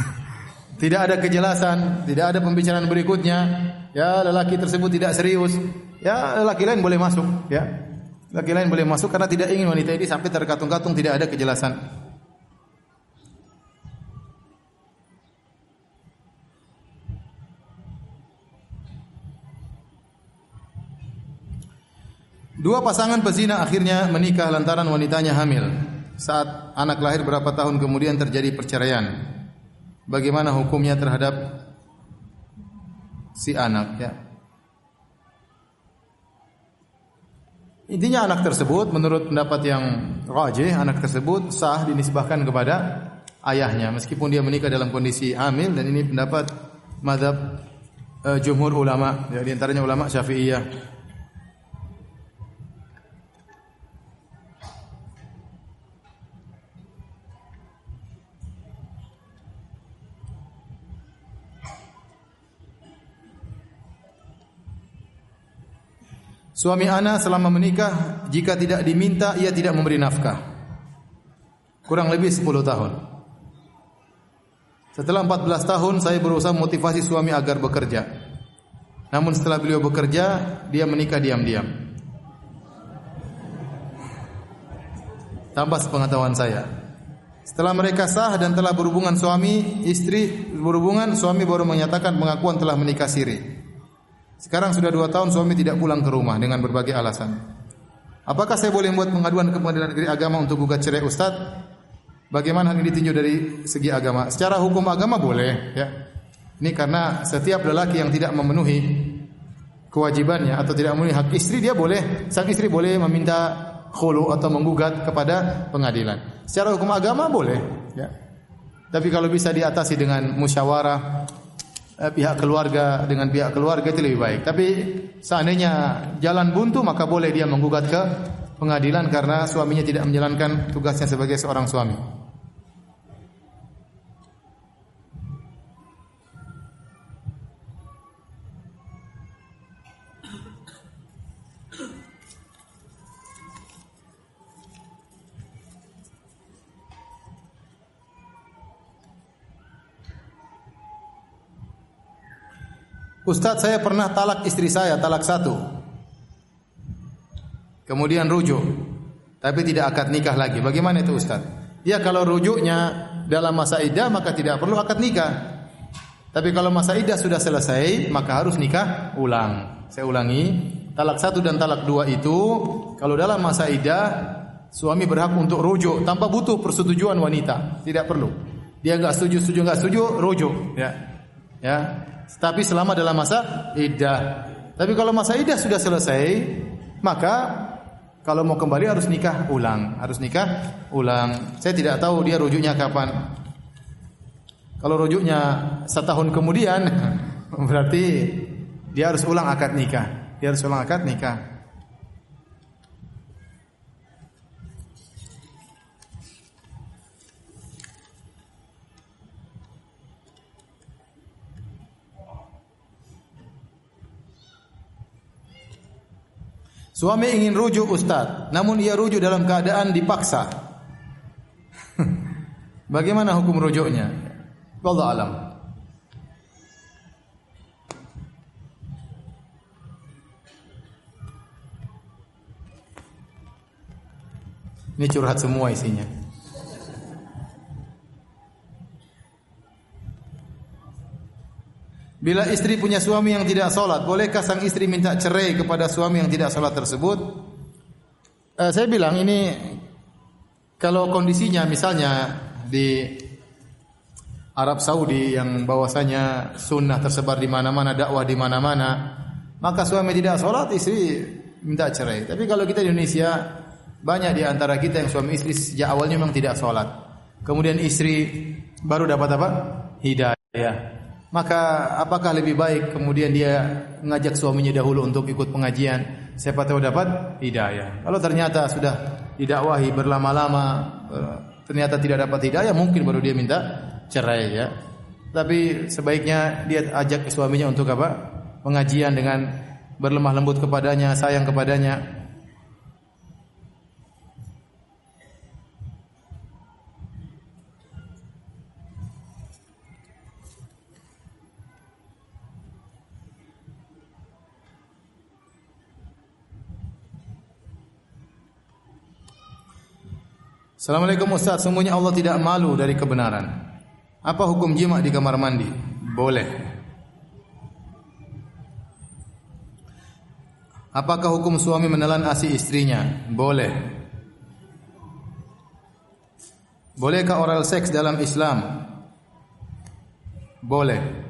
<laughs> tidak ada kejelasan, tidak ada pembicaraan berikutnya, ya lelaki tersebut tidak serius, ya lelaki lain boleh masuk, ya. Laki lain boleh masuk karena tidak ingin wanita ini sampai terkatung-katung tidak ada kejelasan. Dua pasangan pezina akhirnya menikah lantaran wanitanya hamil. Saat anak lahir berapa tahun kemudian terjadi perceraian. Bagaimana hukumnya terhadap si anak ya? Intinya anak tersebut menurut pendapat yang rajih anak tersebut sah dinisbahkan kepada ayahnya. Meskipun dia menikah dalam kondisi hamil dan ini pendapat madhab uh, jumhur ulama ya, di antaranya ulama Syafi'iyah Suami ana selama menikah jika tidak diminta ia tidak memberi nafkah. Kurang lebih 10 tahun. Setelah 14 tahun saya berusaha motivasi suami agar bekerja. Namun setelah beliau bekerja, dia menikah diam-diam. Tanpa sepengetahuan saya. Setelah mereka sah dan telah berhubungan suami, istri berhubungan, suami baru menyatakan pengakuan telah menikah siri. Sekarang sudah dua tahun suami tidak pulang ke rumah dengan berbagai alasan. Apakah saya boleh membuat pengaduan ke pengadilan negeri agama untuk gugat cerai Ustaz? Bagaimana hal ini ditinjau dari segi agama? Secara hukum agama boleh, ya. Ini karena setiap lelaki yang tidak memenuhi kewajibannya atau tidak memenuhi hak istri dia boleh, sang istri boleh meminta khulu atau menggugat kepada pengadilan. Secara hukum agama boleh, ya. Tapi kalau bisa diatasi dengan musyawarah eh, pihak keluarga dengan pihak keluarga itu lebih baik. Tapi seandainya jalan buntu maka boleh dia menggugat ke pengadilan karena suaminya tidak menjalankan tugasnya sebagai seorang suami. Ustadz saya pernah talak istri saya, talak satu. Kemudian rujuk. Tapi tidak akad nikah lagi. Bagaimana itu Ustadz? Ya kalau rujuknya dalam masa idah maka tidak perlu akad nikah. Tapi kalau masa idah sudah selesai maka harus nikah ulang. Saya ulangi, talak satu dan talak dua itu kalau dalam masa idah suami berhak untuk rujuk tanpa butuh persetujuan wanita, tidak perlu. Dia nggak setuju, setuju nggak setuju, rujuk. Ya, ya. Tapi selama dalam masa iddah. Tapi kalau masa iddah sudah selesai, maka kalau mau kembali harus nikah ulang, harus nikah ulang. Saya tidak tahu dia rujuknya kapan. Kalau rujuknya setahun kemudian, <laughs> berarti dia harus ulang akad nikah. Dia harus ulang akad nikah. Suami ingin rujuk Ustaz, namun ia rujuk dalam keadaan dipaksa. <laughs> Bagaimana hukum rujuknya? Wallahu alam. Ini curhat semua isinya. Bila istri punya suami yang tidak sholat, bolehkah sang istri minta cerai kepada suami yang tidak sholat tersebut? Uh, saya bilang ini kalau kondisinya misalnya di Arab Saudi yang bahwasanya sunnah tersebar di mana-mana, dakwah di mana-mana, maka suami tidak sholat, istri minta cerai. Tapi kalau kita di Indonesia, banyak di antara kita yang suami istri sejak awalnya memang tidak sholat. Kemudian istri baru dapat apa? Hidayah. Maka apakah lebih baik kemudian dia mengajak suaminya dahulu untuk ikut pengajian, siapa tahu dapat hidayah. Kalau ternyata sudah didakwahi berlama-lama eh, ternyata tidak dapat hidayah, mungkin baru dia minta cerai ya. Tapi sebaiknya dia ajak suaminya untuk apa? Pengajian dengan berlemah lembut kepadanya, sayang kepadanya, Assalamualaikum Ustaz, semuanya Allah tidak malu dari kebenaran. Apa hukum jima di kamar mandi? Boleh. Apakah hukum suami menelan asi istrinya? Boleh. Bolehkah oral seks dalam Islam? Boleh.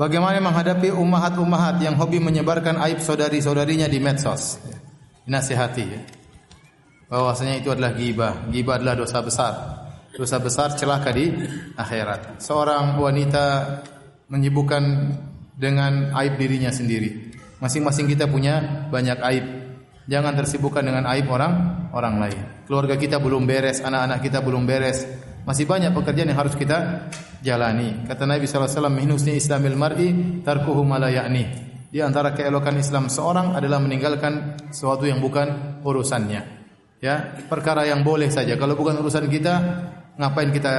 Bagaimana menghadapi ummahat-ummahat yang hobi menyebarkan aib saudari-saudarinya di medsos? Nasihati ya. Bahwasanya itu adalah ghibah. Ghibah adalah dosa besar. Dosa besar celaka di akhirat. Seorang wanita menyibukkan dengan aib dirinya sendiri. Masing-masing kita punya banyak aib. Jangan tersibukkan dengan aib orang orang lain. Keluarga kita belum beres, anak-anak kita belum beres. Masih banyak pekerjaan yang harus kita jalani. Kata Nabi wasallam, "Minusni islamil mar'i tarkuhu ma la ya'ni." Di antara keelokan Islam seorang adalah meninggalkan sesuatu yang bukan urusannya. Ya, perkara yang boleh saja. Kalau bukan urusan kita, ngapain kita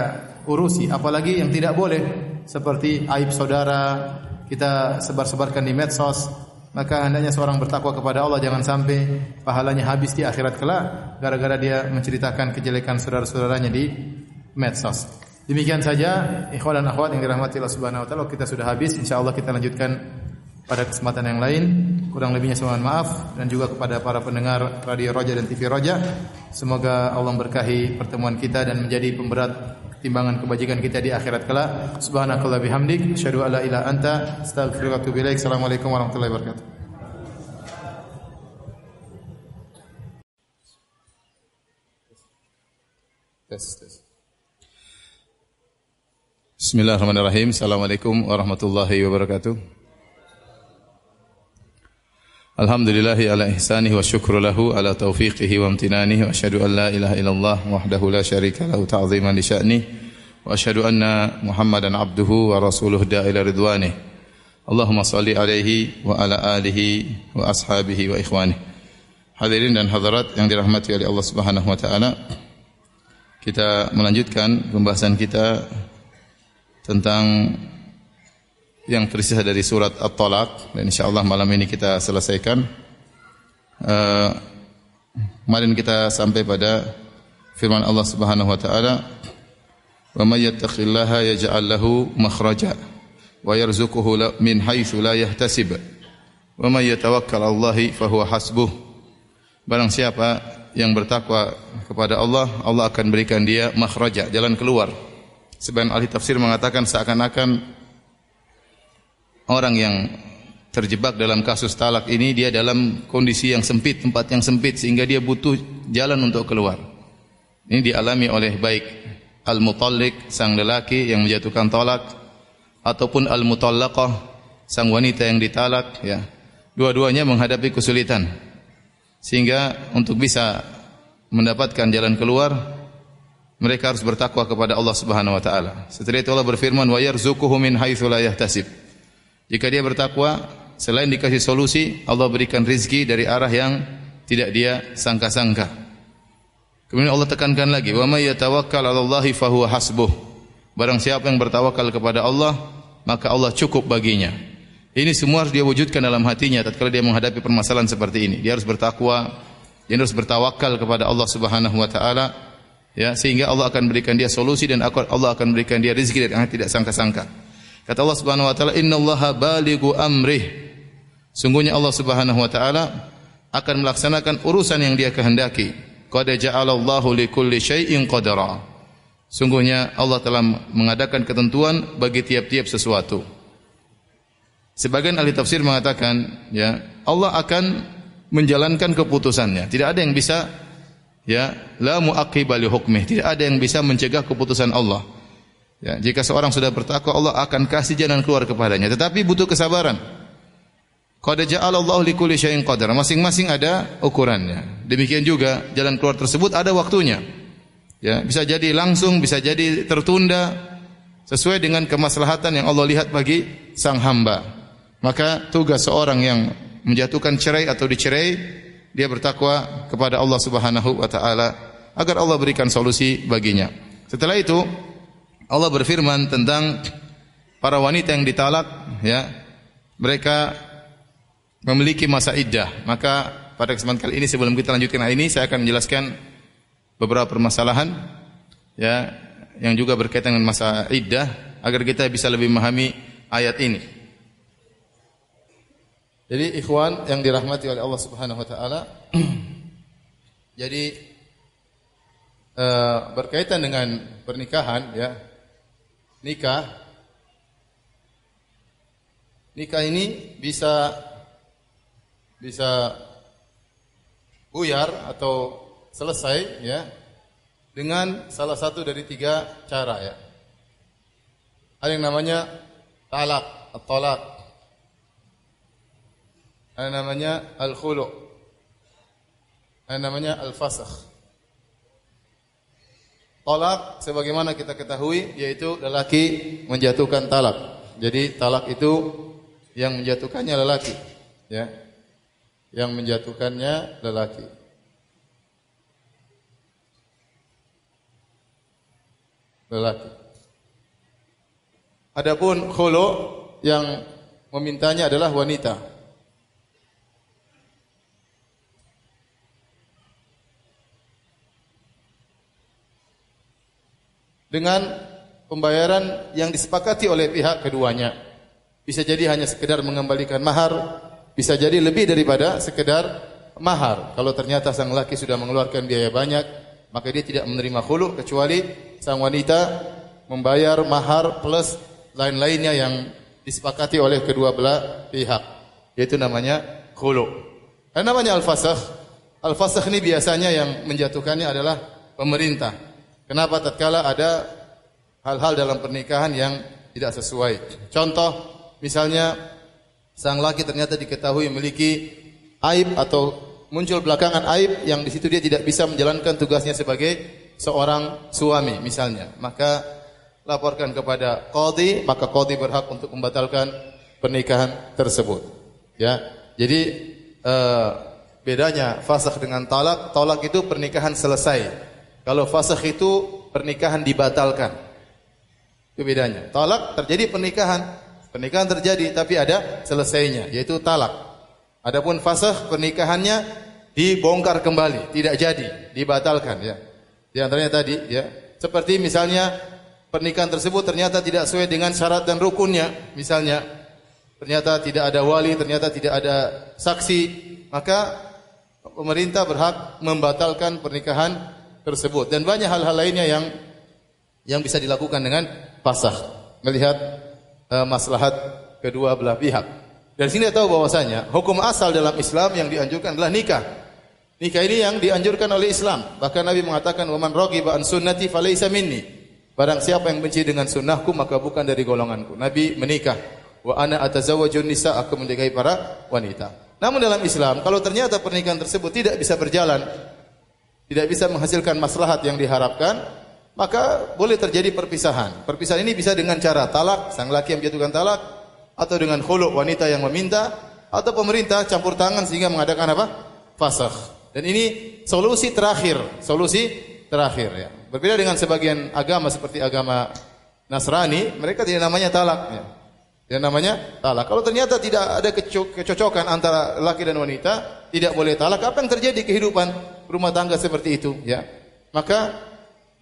urusi? Apalagi yang tidak boleh seperti aib saudara kita sebar-sebarkan di medsos. Maka hendaknya seorang bertakwa kepada Allah jangan sampai pahalanya habis di akhirat kelak gara-gara dia menceritakan kejelekan saudara-saudaranya di medsos. Demikian saja ikhwan dan akhwat yang dirahmati Allah Subhanahu wa taala kita sudah habis insyaallah kita lanjutkan pada kesempatan yang lain. Kurang lebihnya saya mohon maaf dan juga kepada para pendengar Radio Roja dan TV Roja. Semoga Allah berkahi pertemuan kita dan menjadi pemberat timbangan kebajikan kita di akhirat kelak. Subhanakallah bihamdik, asyhadu alla ilaha anta, astaghfiruka wa atubu. Assalamualaikum warahmatullahi wabarakatuh. Tes, tes. Bismillahirrahmanirrahim. Assalamualaikum warahmatullahi wabarakatuh. Alhamdulillahi ala ihsanihi wa syukru lahu ala taufiqihi wa amtinanihi wa asyhadu an la ilaha illallah wahdahu la syarika lahu ta'ziman li sya'ni wa asyhadu anna Muhammadan abduhu wa rasuluhu da'ila ridwanih. Allahumma salli alaihi wa ala alihi wa ashabihi wa ikhwanih. Hadirin dan hadirat yang dirahmati oleh Allah Subhanahu wa taala. Kita melanjutkan pembahasan kita tentang yang tersisa dari surat At-Talaq dan insyaallah malam ini kita selesaikan. Uh, kemarin kita sampai pada firman Allah Subhanahu wa taala, "Wa may yattaqillaha yaj'al lahu makhraja wa yarzuquhu min haitsu la yahtasib. Wa may yatawakkal 'ala Allah fa huwa hasbuh." Barang siapa yang bertakwa kepada Allah, Allah akan berikan dia makhraja, jalan keluar. Sebagian ahli tafsir mengatakan seakan-akan orang yang terjebak dalam kasus talak ini dia dalam kondisi yang sempit, tempat yang sempit sehingga dia butuh jalan untuk keluar. Ini dialami oleh baik al-mutallik sang lelaki yang menjatuhkan talak ataupun al-mutallaqah sang wanita yang ditalak ya. Dua-duanya menghadapi kesulitan. Sehingga untuk bisa mendapatkan jalan keluar mereka harus bertakwa kepada Allah Subhanahu wa taala. Setelah itu Allah berfirman wa yarzuquhu min haitsu la yahtasib. Jika dia bertakwa, selain dikasih solusi, Allah berikan rizki dari arah yang tidak dia sangka-sangka. Kemudian Allah tekankan lagi, "Wa may yatawakkal 'ala Allahi fahuwa hasbuh." Barang siapa yang bertawakal kepada Allah, maka Allah cukup baginya. Ini semua harus dia wujudkan dalam hatinya tatkala dia menghadapi permasalahan seperti ini. Dia harus bertakwa, dia harus bertawakal kepada Allah Subhanahu wa taala ya sehingga Allah akan berikan dia solusi dan Allah akan berikan dia rezeki dari yang tidak sangka-sangka. Kata Allah Subhanahu wa taala, "Innallaha balighu amrih." Sungguhnya Allah Subhanahu wa taala akan melaksanakan urusan yang dia kehendaki. Qad ja'alallahu likulli syai'in qadara. Sungguhnya Allah telah mengadakan ketentuan bagi tiap-tiap sesuatu. Sebagian ahli tafsir mengatakan, ya, Allah akan menjalankan keputusannya. Tidak ada yang bisa ya, la muaqiba li hukmih. Tidak ada yang bisa mencegah keputusan Allah. Ya, jika seorang sudah bertakwa, Allah akan kasih jalan keluar kepadanya. Tetapi butuh kesabaran. Qad ja'alallahu likulli syai'in qadar. Masing-masing ada ukurannya. Demikian juga jalan keluar tersebut ada waktunya. Ya, bisa jadi langsung, bisa jadi tertunda sesuai dengan kemaslahatan yang Allah lihat bagi sang hamba. Maka tugas seorang yang menjatuhkan cerai atau dicerai, dia bertakwa kepada Allah Subhanahu wa taala agar Allah berikan solusi baginya. Setelah itu Allah berfirman tentang para wanita yang ditalak ya. Mereka memiliki masa iddah. Maka pada kesempatan kali ini sebelum kita lanjutkan hal ini saya akan menjelaskan beberapa permasalahan ya yang juga berkaitan dengan masa iddah agar kita bisa lebih memahami ayat ini. Jadi ikhwan yang dirahmati oleh Allah Subhanahu wa taala <clears throat> jadi uh, berkaitan dengan pernikahan ya nikah nikah ini bisa bisa buyar atau selesai ya dengan salah satu dari tiga cara ya. Ada yang namanya talak, tolak. Ada namanya al-khulu. Ada namanya al-fasakh. Tolak sebagaimana kita ketahui yaitu lelaki menjatuhkan talak. Jadi talak itu yang menjatuhkannya lelaki, ya. Yang menjatuhkannya lelaki. Lelaki. Adapun khulu yang memintanya adalah wanita. Dengan pembayaran yang disepakati oleh pihak keduanya. Bisa jadi hanya sekedar mengembalikan mahar, bisa jadi lebih daripada sekedar mahar. Kalau ternyata sang laki sudah mengeluarkan biaya banyak, maka dia tidak menerima khulu kecuali sang wanita membayar mahar plus lain-lainnya yang disepakati oleh kedua belah pihak. Yaitu namanya khulu. Dan namanya al-fasakh. Al-fasakh ini biasanya yang menjatuhkannya adalah pemerintah. Kenapa tatkala ada hal-hal dalam pernikahan yang tidak sesuai. Contoh, misalnya sang laki ternyata diketahui memiliki aib atau muncul belakangan aib yang di situ dia tidak bisa menjalankan tugasnya sebagai seorang suami misalnya. Maka laporkan kepada qadhi, maka qadhi berhak untuk membatalkan pernikahan tersebut. Ya. Jadi eh, bedanya fasakh dengan talak, talak itu pernikahan selesai. Kalau fasakh itu pernikahan dibatalkan. Itu bedanya. Talak terjadi pernikahan, pernikahan terjadi tapi ada selesainya yaitu talak. Adapun fasakh pernikahannya dibongkar kembali, tidak jadi, dibatalkan ya. Di antaranya tadi ya, seperti misalnya pernikahan tersebut ternyata tidak sesuai dengan syarat dan rukunnya, misalnya ternyata tidak ada wali, ternyata tidak ada saksi, maka pemerintah berhak membatalkan pernikahan tersebut dan banyak hal-hal lainnya yang yang bisa dilakukan dengan fasakh melihat uh, maslahat kedua belah pihak. Dari sini tahu bahwasanya hukum asal dalam Islam yang dianjurkan adalah nikah. Nikah ini yang dianjurkan oleh Islam. Bahkan Nabi mengatakan, "Wa man raghiba an sunnati falaysa minni." Barang siapa yang benci dengan sunnahku maka bukan dari golonganku. Nabi menikah. Wa ana atazawwajun nisa aku menikahi para wanita. Namun dalam Islam kalau ternyata pernikahan tersebut tidak bisa berjalan, tidak bisa menghasilkan maslahat yang diharapkan, maka boleh terjadi perpisahan. Perpisahan ini bisa dengan cara talak, sang laki yang menjatuhkan talak, atau dengan khulu wanita yang meminta, atau pemerintah campur tangan sehingga mengadakan apa? Fasakh. Dan ini solusi terakhir, solusi terakhir ya. Berbeda dengan sebagian agama seperti agama Nasrani, mereka tidak namanya talak ya. Tidak namanya talak. Kalau ternyata tidak ada kecocokan antara laki dan wanita, tidak boleh talak. Apa yang terjadi kehidupan rumah tangga seperti itu ya? Maka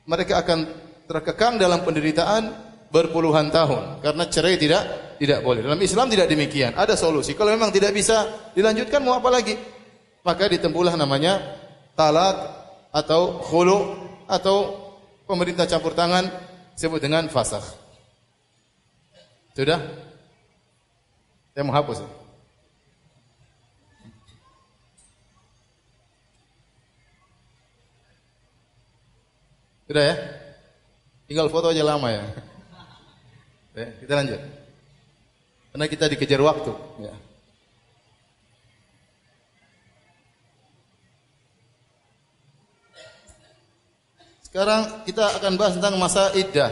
mereka akan terkekang dalam penderitaan berpuluhan tahun karena cerai tidak tidak boleh. Dalam Islam tidak demikian. Ada solusi. Kalau memang tidak bisa dilanjutkan mau apa lagi? maka ditempuhlah namanya talak atau khulu atau pemerintah campur tangan disebut dengan fasakh. Sudah? Saya mau hapus. Sudah ya? Tinggal foto aja lama ya. ya kita lanjut. Karena kita dikejar waktu. Ya. Sekarang kita akan bahas tentang masa iddah.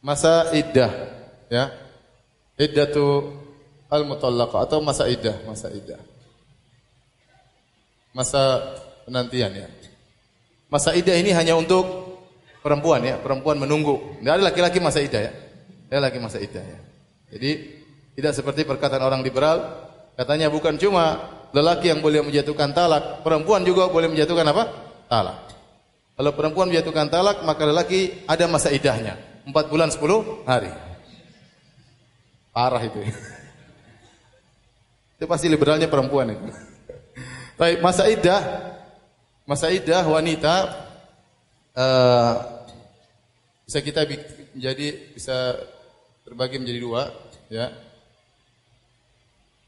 Masa iddah, ya. Iddatu al-mutallaqa atau masa iddah, masa iddah. Masa penantian ya. Masa iddah ini hanya untuk perempuan ya, perempuan menunggu. Tidak ada laki-laki masa iddah ya. Ada laki masa iddah ya. Jadi tidak seperti perkataan orang liberal, katanya bukan cuma lelaki yang boleh menjatuhkan talak, perempuan juga boleh menjatuhkan apa? Talak. Kalau perempuan menjatuhkan talak, maka lelaki ada masa idahnya. Empat bulan sepuluh hari. Parah itu. <laughs> Itu pasti liberalnya perempuan itu. Baik, masa idah, masa idah wanita uh, bisa kita menjadi bisa terbagi menjadi dua, ya.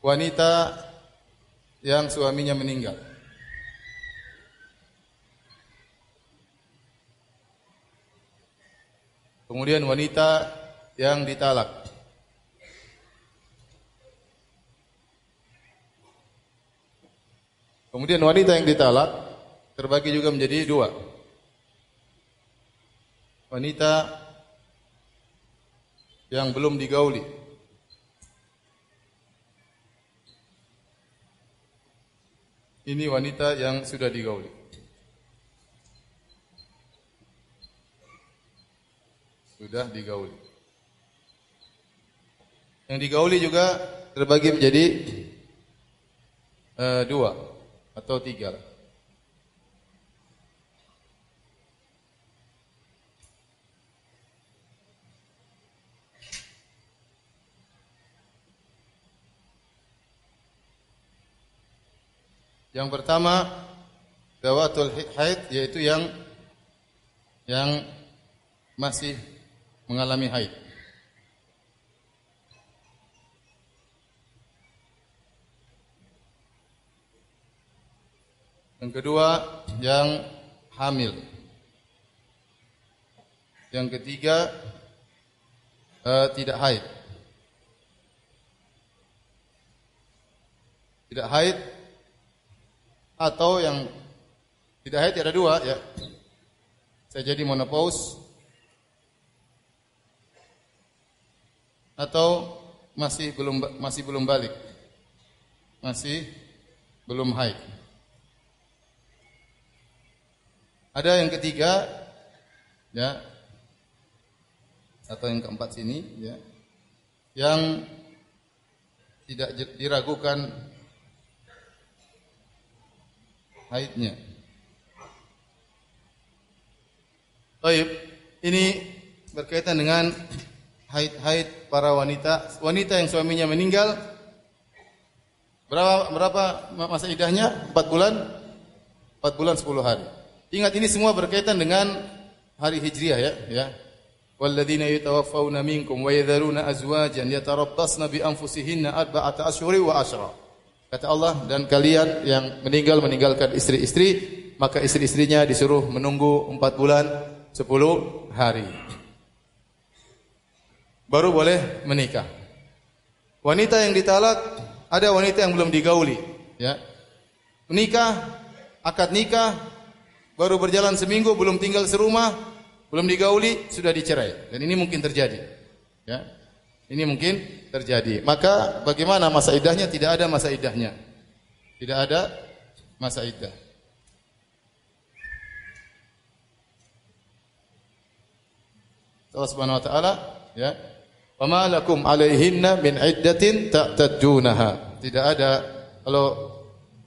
wanita yang suaminya meninggal. Kemudian wanita yang ditalak. Kemudian wanita yang ditalak terbagi juga menjadi dua. Wanita yang belum digauli. Ini wanita yang sudah digauli. Sudah digauli. Yang digauli juga terbagi menjadi uh, dua atau tiga. Yang pertama dawatul haid yaitu yang yang masih mengalami haid. Yang kedua yang hamil. Yang ketiga uh, tidak haid. Tidak haid atau yang tidak haid ada dua ya. Saya jadi menopause atau masih belum masih belum balik. Masih belum haid. Ada yang ketiga ya atau yang keempat sini ya yang tidak diragukan haidnya. Baik, ini berkaitan dengan haid-haid para wanita, wanita yang suaminya meninggal. Berapa berapa masa idahnya? 4 bulan? 4 bulan 10 hari. Ingat ini semua berkaitan dengan hari Hijriah ya, ya. Wa yadharuna azwajan yatarabbasna bi anfusihinna arba'ata ashhuri wa ashra. Kata Allah dan kalian yang meninggal meninggalkan istri-istri maka istri-istrinya disuruh menunggu empat bulan sepuluh hari. Baru boleh menikah. Wanita yang ditalak ada wanita yang belum digauli, ya. Menikah, akad nikah, baru berjalan seminggu, belum tinggal serumah, belum digauli, sudah dicerai. Dan ini mungkin terjadi. Ya. Ini mungkin terjadi. Maka bagaimana masa idahnya? Tidak ada masa idahnya. Tidak ada masa idah. Allah Subhanahu wa taala ya. Wa ma lakum alaihinna min iddatin ta'taddunaha. Tidak ada kalau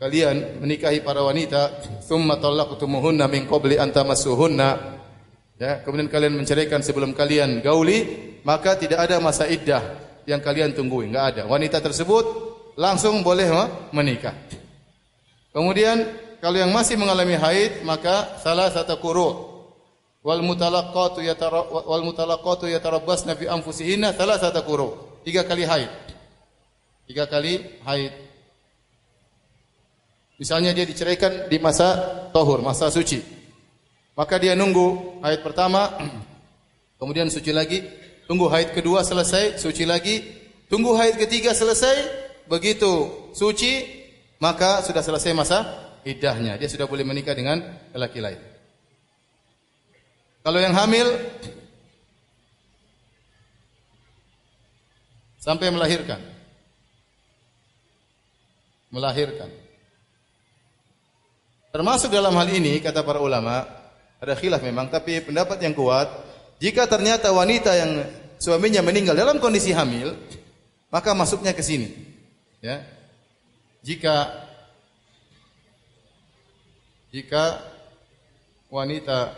kalian menikahi para wanita thumma talaqtumuhunna min qabli an tamassuhunna ya kemudian kalian menceraikan sebelum kalian gauli maka tidak ada masa iddah yang kalian tungguin, enggak ada. Wanita tersebut langsung boleh menikah. Kemudian kalau yang masih mengalami haid maka salah satu quru wal mutalaqatu yatara wal mutalaqatu yatarabbasna bi anfusihinna salah satu quru. Tiga kali haid. Tiga kali haid. Misalnya dia diceraikan di masa tohur, masa suci. Maka dia nunggu haid pertama, kemudian suci lagi, Tunggu haid kedua selesai, suci lagi. Tunggu haid ketiga selesai, begitu suci, maka sudah selesai masa iddahnya. Dia sudah boleh menikah dengan lelaki lain. Kalau yang hamil sampai melahirkan. Melahirkan. Termasuk dalam hal ini kata para ulama, ada khilaf memang, tapi pendapat yang kuat jika ternyata wanita yang suaminya meninggal dalam kondisi hamil, maka masuknya ke sini. Ya. Jika jika wanita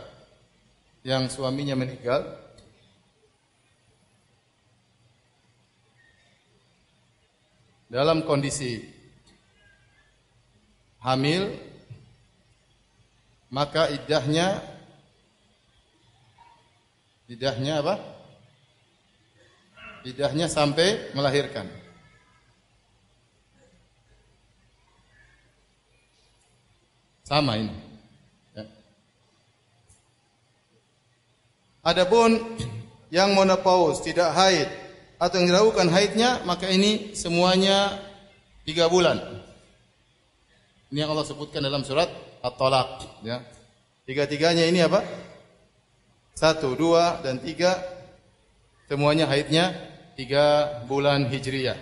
yang suaminya meninggal dalam kondisi hamil maka iddahnya Lidahnya apa? Lidahnya sampai melahirkan. Sama ini. Ya. Adapun yang menopause tidak haid atau yang dilakukan haidnya maka ini semuanya tiga bulan. Ini yang Allah sebutkan dalam surat At-Talaq. Ya. Tiga-tiganya ini apa? Satu, dua, dan tiga. Semuanya haidnya tiga bulan hijriyah.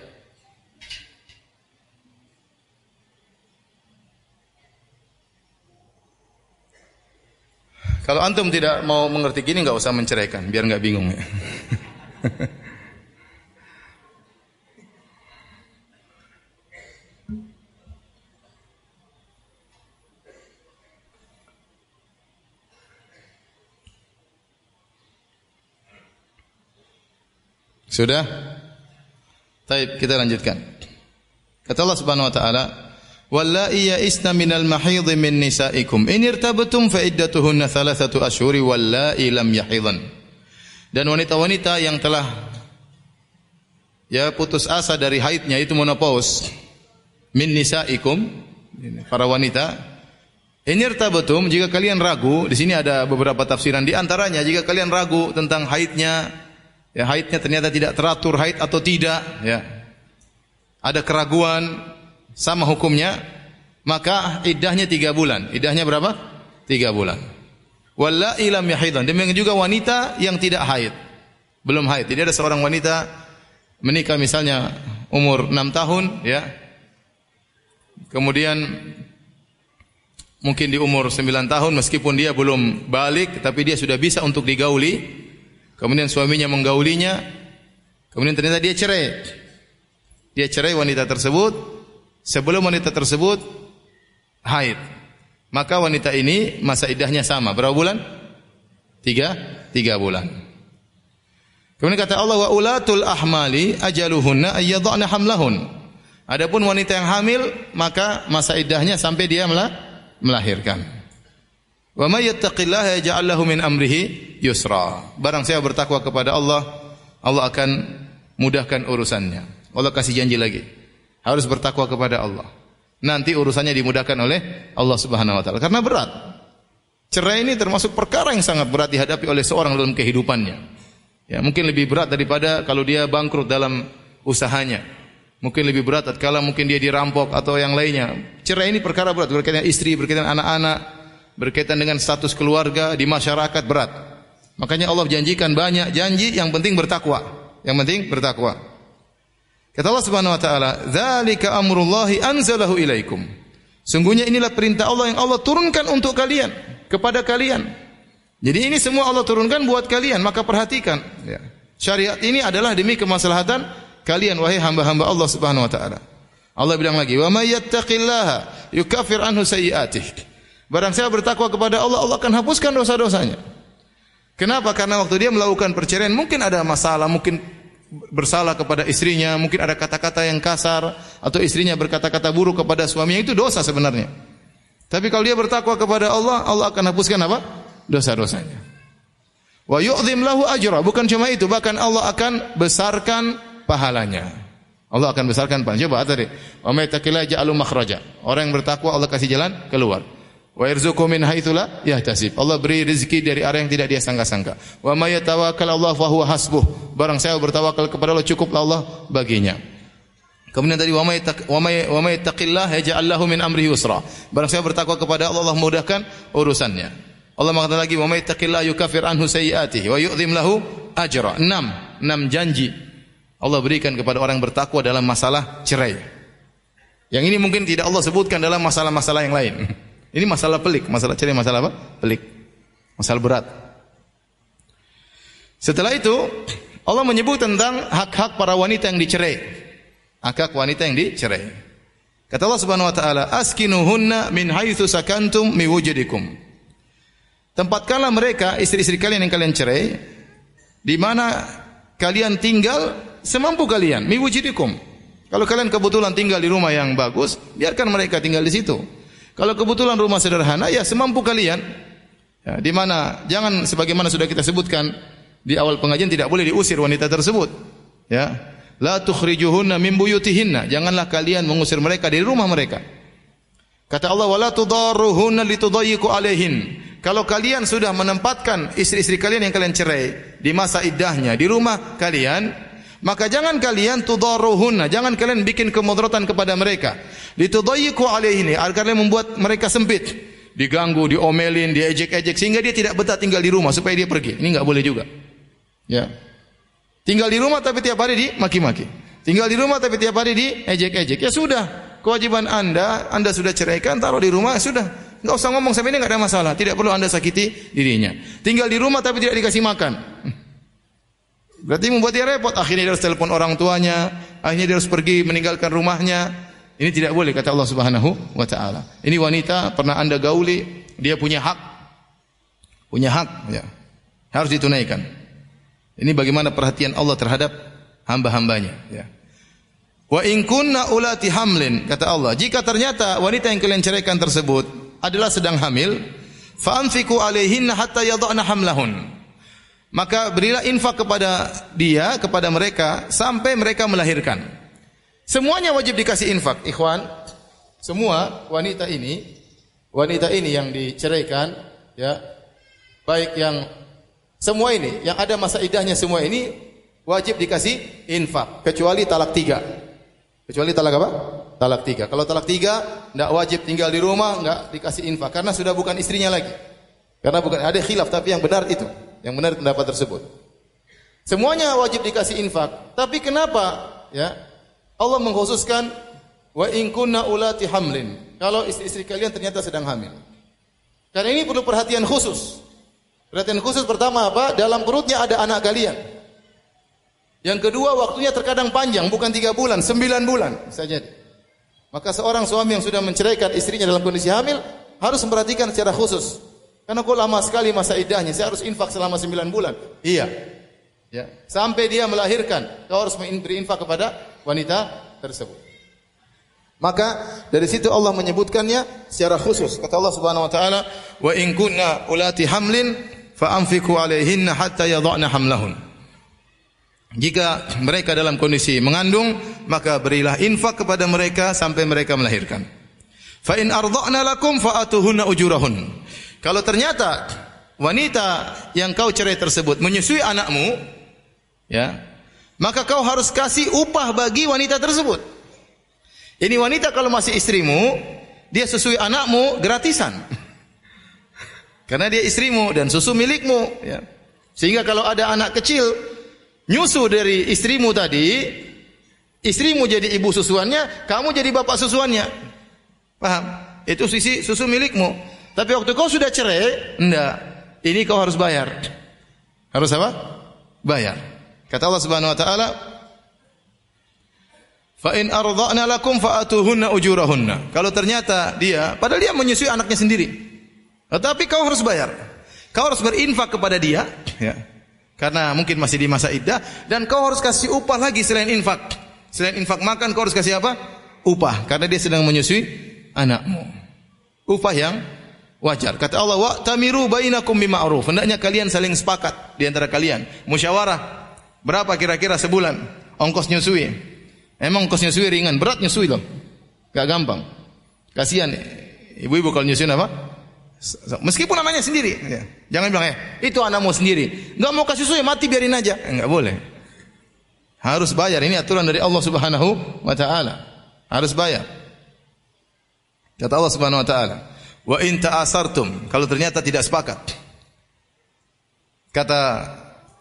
Kalau antum tidak mau mengerti gini nggak usah menceraikan, biar nggak bingung ya. <laughs> Sudah? Baik, kita lanjutkan. Kata Allah Subhanahu wa taala, Wallahi ya'isna minal mahidh min nisaikum in irtabtum fa iddatuhunna thalathatu ashhuri wallahi lam yahidhan. Dan wanita-wanita yang telah ya putus asa dari haidnya itu menopause min nisaikum para wanita in irtabtum jika kalian ragu di sini ada beberapa tafsiran di antaranya jika kalian ragu tentang haidnya ya haidnya ternyata tidak teratur haid atau tidak ya ada keraguan sama hukumnya, maka idahnya tiga bulan. Idahnya berapa? Tiga bulan. Walla ilam yahidan. Demikian juga wanita yang tidak haid. Belum haid. Jadi ada seorang wanita menikah misalnya umur enam tahun, ya. Kemudian mungkin di umur sembilan tahun meskipun dia belum balik tapi dia sudah bisa untuk digauli. Kemudian suaminya menggaulinya. Kemudian ternyata dia cerai. Dia cerai wanita tersebut sebelum wanita tersebut haid. Maka wanita ini masa idahnya sama. Berapa bulan? Tiga, tiga bulan. Kemudian kata Allah wa ulatul ahmali ajaluhunna ayyadhana hamlahun. Adapun wanita yang hamil maka masa idahnya sampai dia melahirkan. Wa may yattaqillaha yaj'al lahu min amrihi yusra. Barang siapa bertakwa kepada Allah, Allah akan mudahkan urusannya. Allah kasih janji lagi harus bertakwa kepada Allah. Nanti urusannya dimudahkan oleh Allah Subhanahu wa taala karena berat. Cerai ini termasuk perkara yang sangat berat dihadapi oleh seorang dalam kehidupannya. Ya, mungkin lebih berat daripada kalau dia bangkrut dalam usahanya. Mungkin lebih berat tatkala mungkin dia dirampok atau yang lainnya. Cerai ini perkara berat berkaitan istri, berkaitan anak-anak, berkaitan dengan status keluarga di masyarakat berat. Makanya Allah janjikan banyak janji yang penting bertakwa. Yang penting bertakwa. Kata Allah Subhanahu wa taala, "Dzalika amrullahi anzalahu ilaikum." Sungguhnya inilah perintah Allah yang Allah turunkan untuk kalian, kepada kalian. Jadi ini semua Allah turunkan buat kalian, maka perhatikan ya. Syariat ini adalah demi kemaslahatan kalian wahai hamba-hamba Allah Subhanahu wa taala. Allah bilang lagi, "Wa may yattaqillaha yukaffir anhu sayyi'atihi." Barang siapa bertakwa kepada Allah, Allah akan hapuskan dosa-dosanya. Kenapa? Karena waktu dia melakukan perceraian mungkin ada masalah, mungkin bersalah kepada istrinya, mungkin ada kata-kata yang kasar atau istrinya berkata-kata buruk kepada suaminya itu dosa sebenarnya. Tapi kalau dia bertakwa kepada Allah, Allah akan hapuskan apa? Dosa-dosanya. Wa yu'zim lahu ajra, bukan cuma itu, bahkan Allah akan besarkan pahalanya. Allah akan besarkan pahalanya. Coba tadi, wa may taqillaha ja'alu makhraja. Orang yang bertakwa Allah kasih jalan keluar. Wa yarzuqhu min haitsu la yahtasib. Allah beri rezeki dari arah yang tidak dia sangka-sangka. Wa may yatawakkal Allah fa huwa hasbuh. Barang saya bertawakal kepada Allah cukuplah Allah baginya. Kemudian tadi wa may wa may wa may taqillah min amrihi yusra. Barang saya bertakwa kepada Allah Allah mudahkan urusannya. Allah mengatakan lagi wa may taqillah yukaffir anhu sayyi'atihi wa yu'dhim lahu ajra. Enam, enam janji Allah berikan kepada orang bertakwa dalam masalah cerai. Yang ini mungkin tidak Allah sebutkan dalam masalah-masalah yang lain. <laughs> Ini masalah pelik, masalah cerai masalah apa? Pelik. Masalah berat. Setelah itu Allah menyebut tentang hak-hak para wanita yang dicerai. Hak-hak wanita yang dicerai. Kata Allah Subhanahu wa taala, "Askinuhunna min haitsu sakantum mi wujudikum." Tempatkanlah mereka istri-istri kalian yang kalian cerai di mana kalian tinggal semampu kalian, mi wujudikum. Kalau kalian kebetulan tinggal di rumah yang bagus, biarkan mereka tinggal di situ. Kalau kebetulan rumah sederhana, ya semampu kalian. Ya, di mana jangan sebagaimana sudah kita sebutkan di awal pengajian tidak boleh diusir wanita tersebut. Ya, la tukhrijuhunna min buyutihinna. Janganlah kalian mengusir mereka dari rumah mereka. Kata Allah, "Wala tudarruhunna litudayyiqu alaihin." Kalau kalian sudah menempatkan istri-istri kalian yang kalian cerai di masa iddahnya di rumah kalian, maka jangan kalian tudarruhunna, jangan kalian bikin kemudaratan kepada mereka. Litudayyiqu alaihin, agar kalian membuat mereka sempit. Diganggu, diomelin, diejek-ejek sehingga dia tidak betah tinggal di rumah supaya dia pergi. Ini enggak boleh juga. Ya. Tinggal di rumah tapi tiap hari dimaki-maki. Tinggal di rumah tapi tiap hari diejek-ejek. Ya sudah, kewajiban Anda, Anda sudah ceraikan, taruh di rumah, sudah. Enggak usah ngomong sampai ini enggak ada masalah. Tidak perlu Anda sakiti dirinya. Tinggal di rumah tapi tidak dikasih makan. Berarti membuat dia repot. Akhirnya dia harus telepon orang tuanya, akhirnya dia harus pergi meninggalkan rumahnya. Ini tidak boleh kata Allah Subhanahu wa taala. Ini wanita pernah Anda gauli, dia punya hak. Punya hak ya. Harus ditunaikan. Ini bagaimana perhatian Allah terhadap hamba-hambanya ya. Wa in kunna ulati hamlin kata Allah, jika ternyata wanita yang kalian ceraikan tersebut adalah sedang hamil, fa anfiqu alaihinna hatta yadhana hamlahun. Maka berilah infak kepada dia, kepada mereka sampai mereka melahirkan. Semuanya wajib dikasih infak, ikhwan. Semua wanita ini, wanita ini yang diceraikan, ya, baik yang semua ini, yang ada masa idahnya semua ini wajib dikasih infak, kecuali talak tiga. Kecuali talak apa? Talak tiga. Kalau talak tiga, tidak wajib tinggal di rumah, nggak dikasih infak karena sudah bukan istrinya lagi. Karena bukan ada khilaf, tapi yang benar itu, yang benar pendapat tersebut. Semuanya wajib dikasih infak. Tapi kenapa? Ya, Allah mengkhususkan wa in kunna ulati hamlin. Kalau istri-istri kalian ternyata sedang hamil. Karena ini perlu perhatian khusus. Perhatian khusus pertama apa? Dalam perutnya ada anak kalian. Yang kedua waktunya terkadang panjang, bukan tiga bulan, sembilan bulan saja. Maka seorang suami yang sudah menceraikan istrinya dalam kondisi hamil harus memperhatikan secara khusus. Karena kok lama sekali masa idahnya, saya harus infak selama sembilan bulan. Iya. Ya. Sampai dia melahirkan, kau harus memberi infak kepada wanita tersebut. Maka dari situ Allah menyebutkannya secara khusus. Kata Allah Subhanahu wa taala, "Wa in kunna ulati hamlin fa anfiqu alaihinna hatta yadhana hamlahun." Jika mereka dalam kondisi mengandung, maka berilah infak kepada mereka sampai mereka melahirkan. Fa in ardha'na lakum fa'atuhunna ujurahun. Kalau ternyata wanita yang kau cerai tersebut menyusui anakmu, ya, maka kau harus kasih upah bagi wanita tersebut. Ini wanita kalau masih istrimu, dia susui anakmu gratisan. <laughs> Karena dia istrimu dan susu milikmu, ya. Sehingga kalau ada anak kecil nyusu dari istrimu tadi, istrimu jadi ibu susuannya, kamu jadi bapak susuannya. Paham? Itu sisi susu milikmu. Tapi waktu kau sudah cerai, enggak. Ini kau harus bayar. Harus apa? Bayar. Kata Allah Subhanahu wa taala, Fa in ardha'na lakum fa'atuhunna ujurahunna. Kalau ternyata dia, padahal dia menyusui anaknya sendiri. Tetapi kau harus bayar. Kau harus berinfak kepada dia, ya. Karena mungkin masih di masa iddah dan kau harus kasih upah lagi selain infak. Selain infak makan kau harus kasih apa? Upah karena dia sedang menyusui anakmu. Upah yang wajar. Kata Allah, "Wa tamiru bainakum bima'ruf." Hendaknya kalian saling sepakat di antara kalian. Musyawarah. Berapa kira-kira sebulan ongkos nyusui? Emang ongkos nyusui ringan, berat nyusui loh. Gak gampang. Kasihan ibu-ibu kalau nyusuin apa? Meskipun namanya sendiri, ya. jangan bilang ya itu anakmu sendiri. Gak mau kasih susu mati biarin aja, Enggak boleh. Harus bayar. Ini aturan dari Allah Subhanahu wa taala. Harus bayar. Kata Allah Subhanahu wa taala, "Wa in ta'asartum," kalau ternyata tidak sepakat. Kata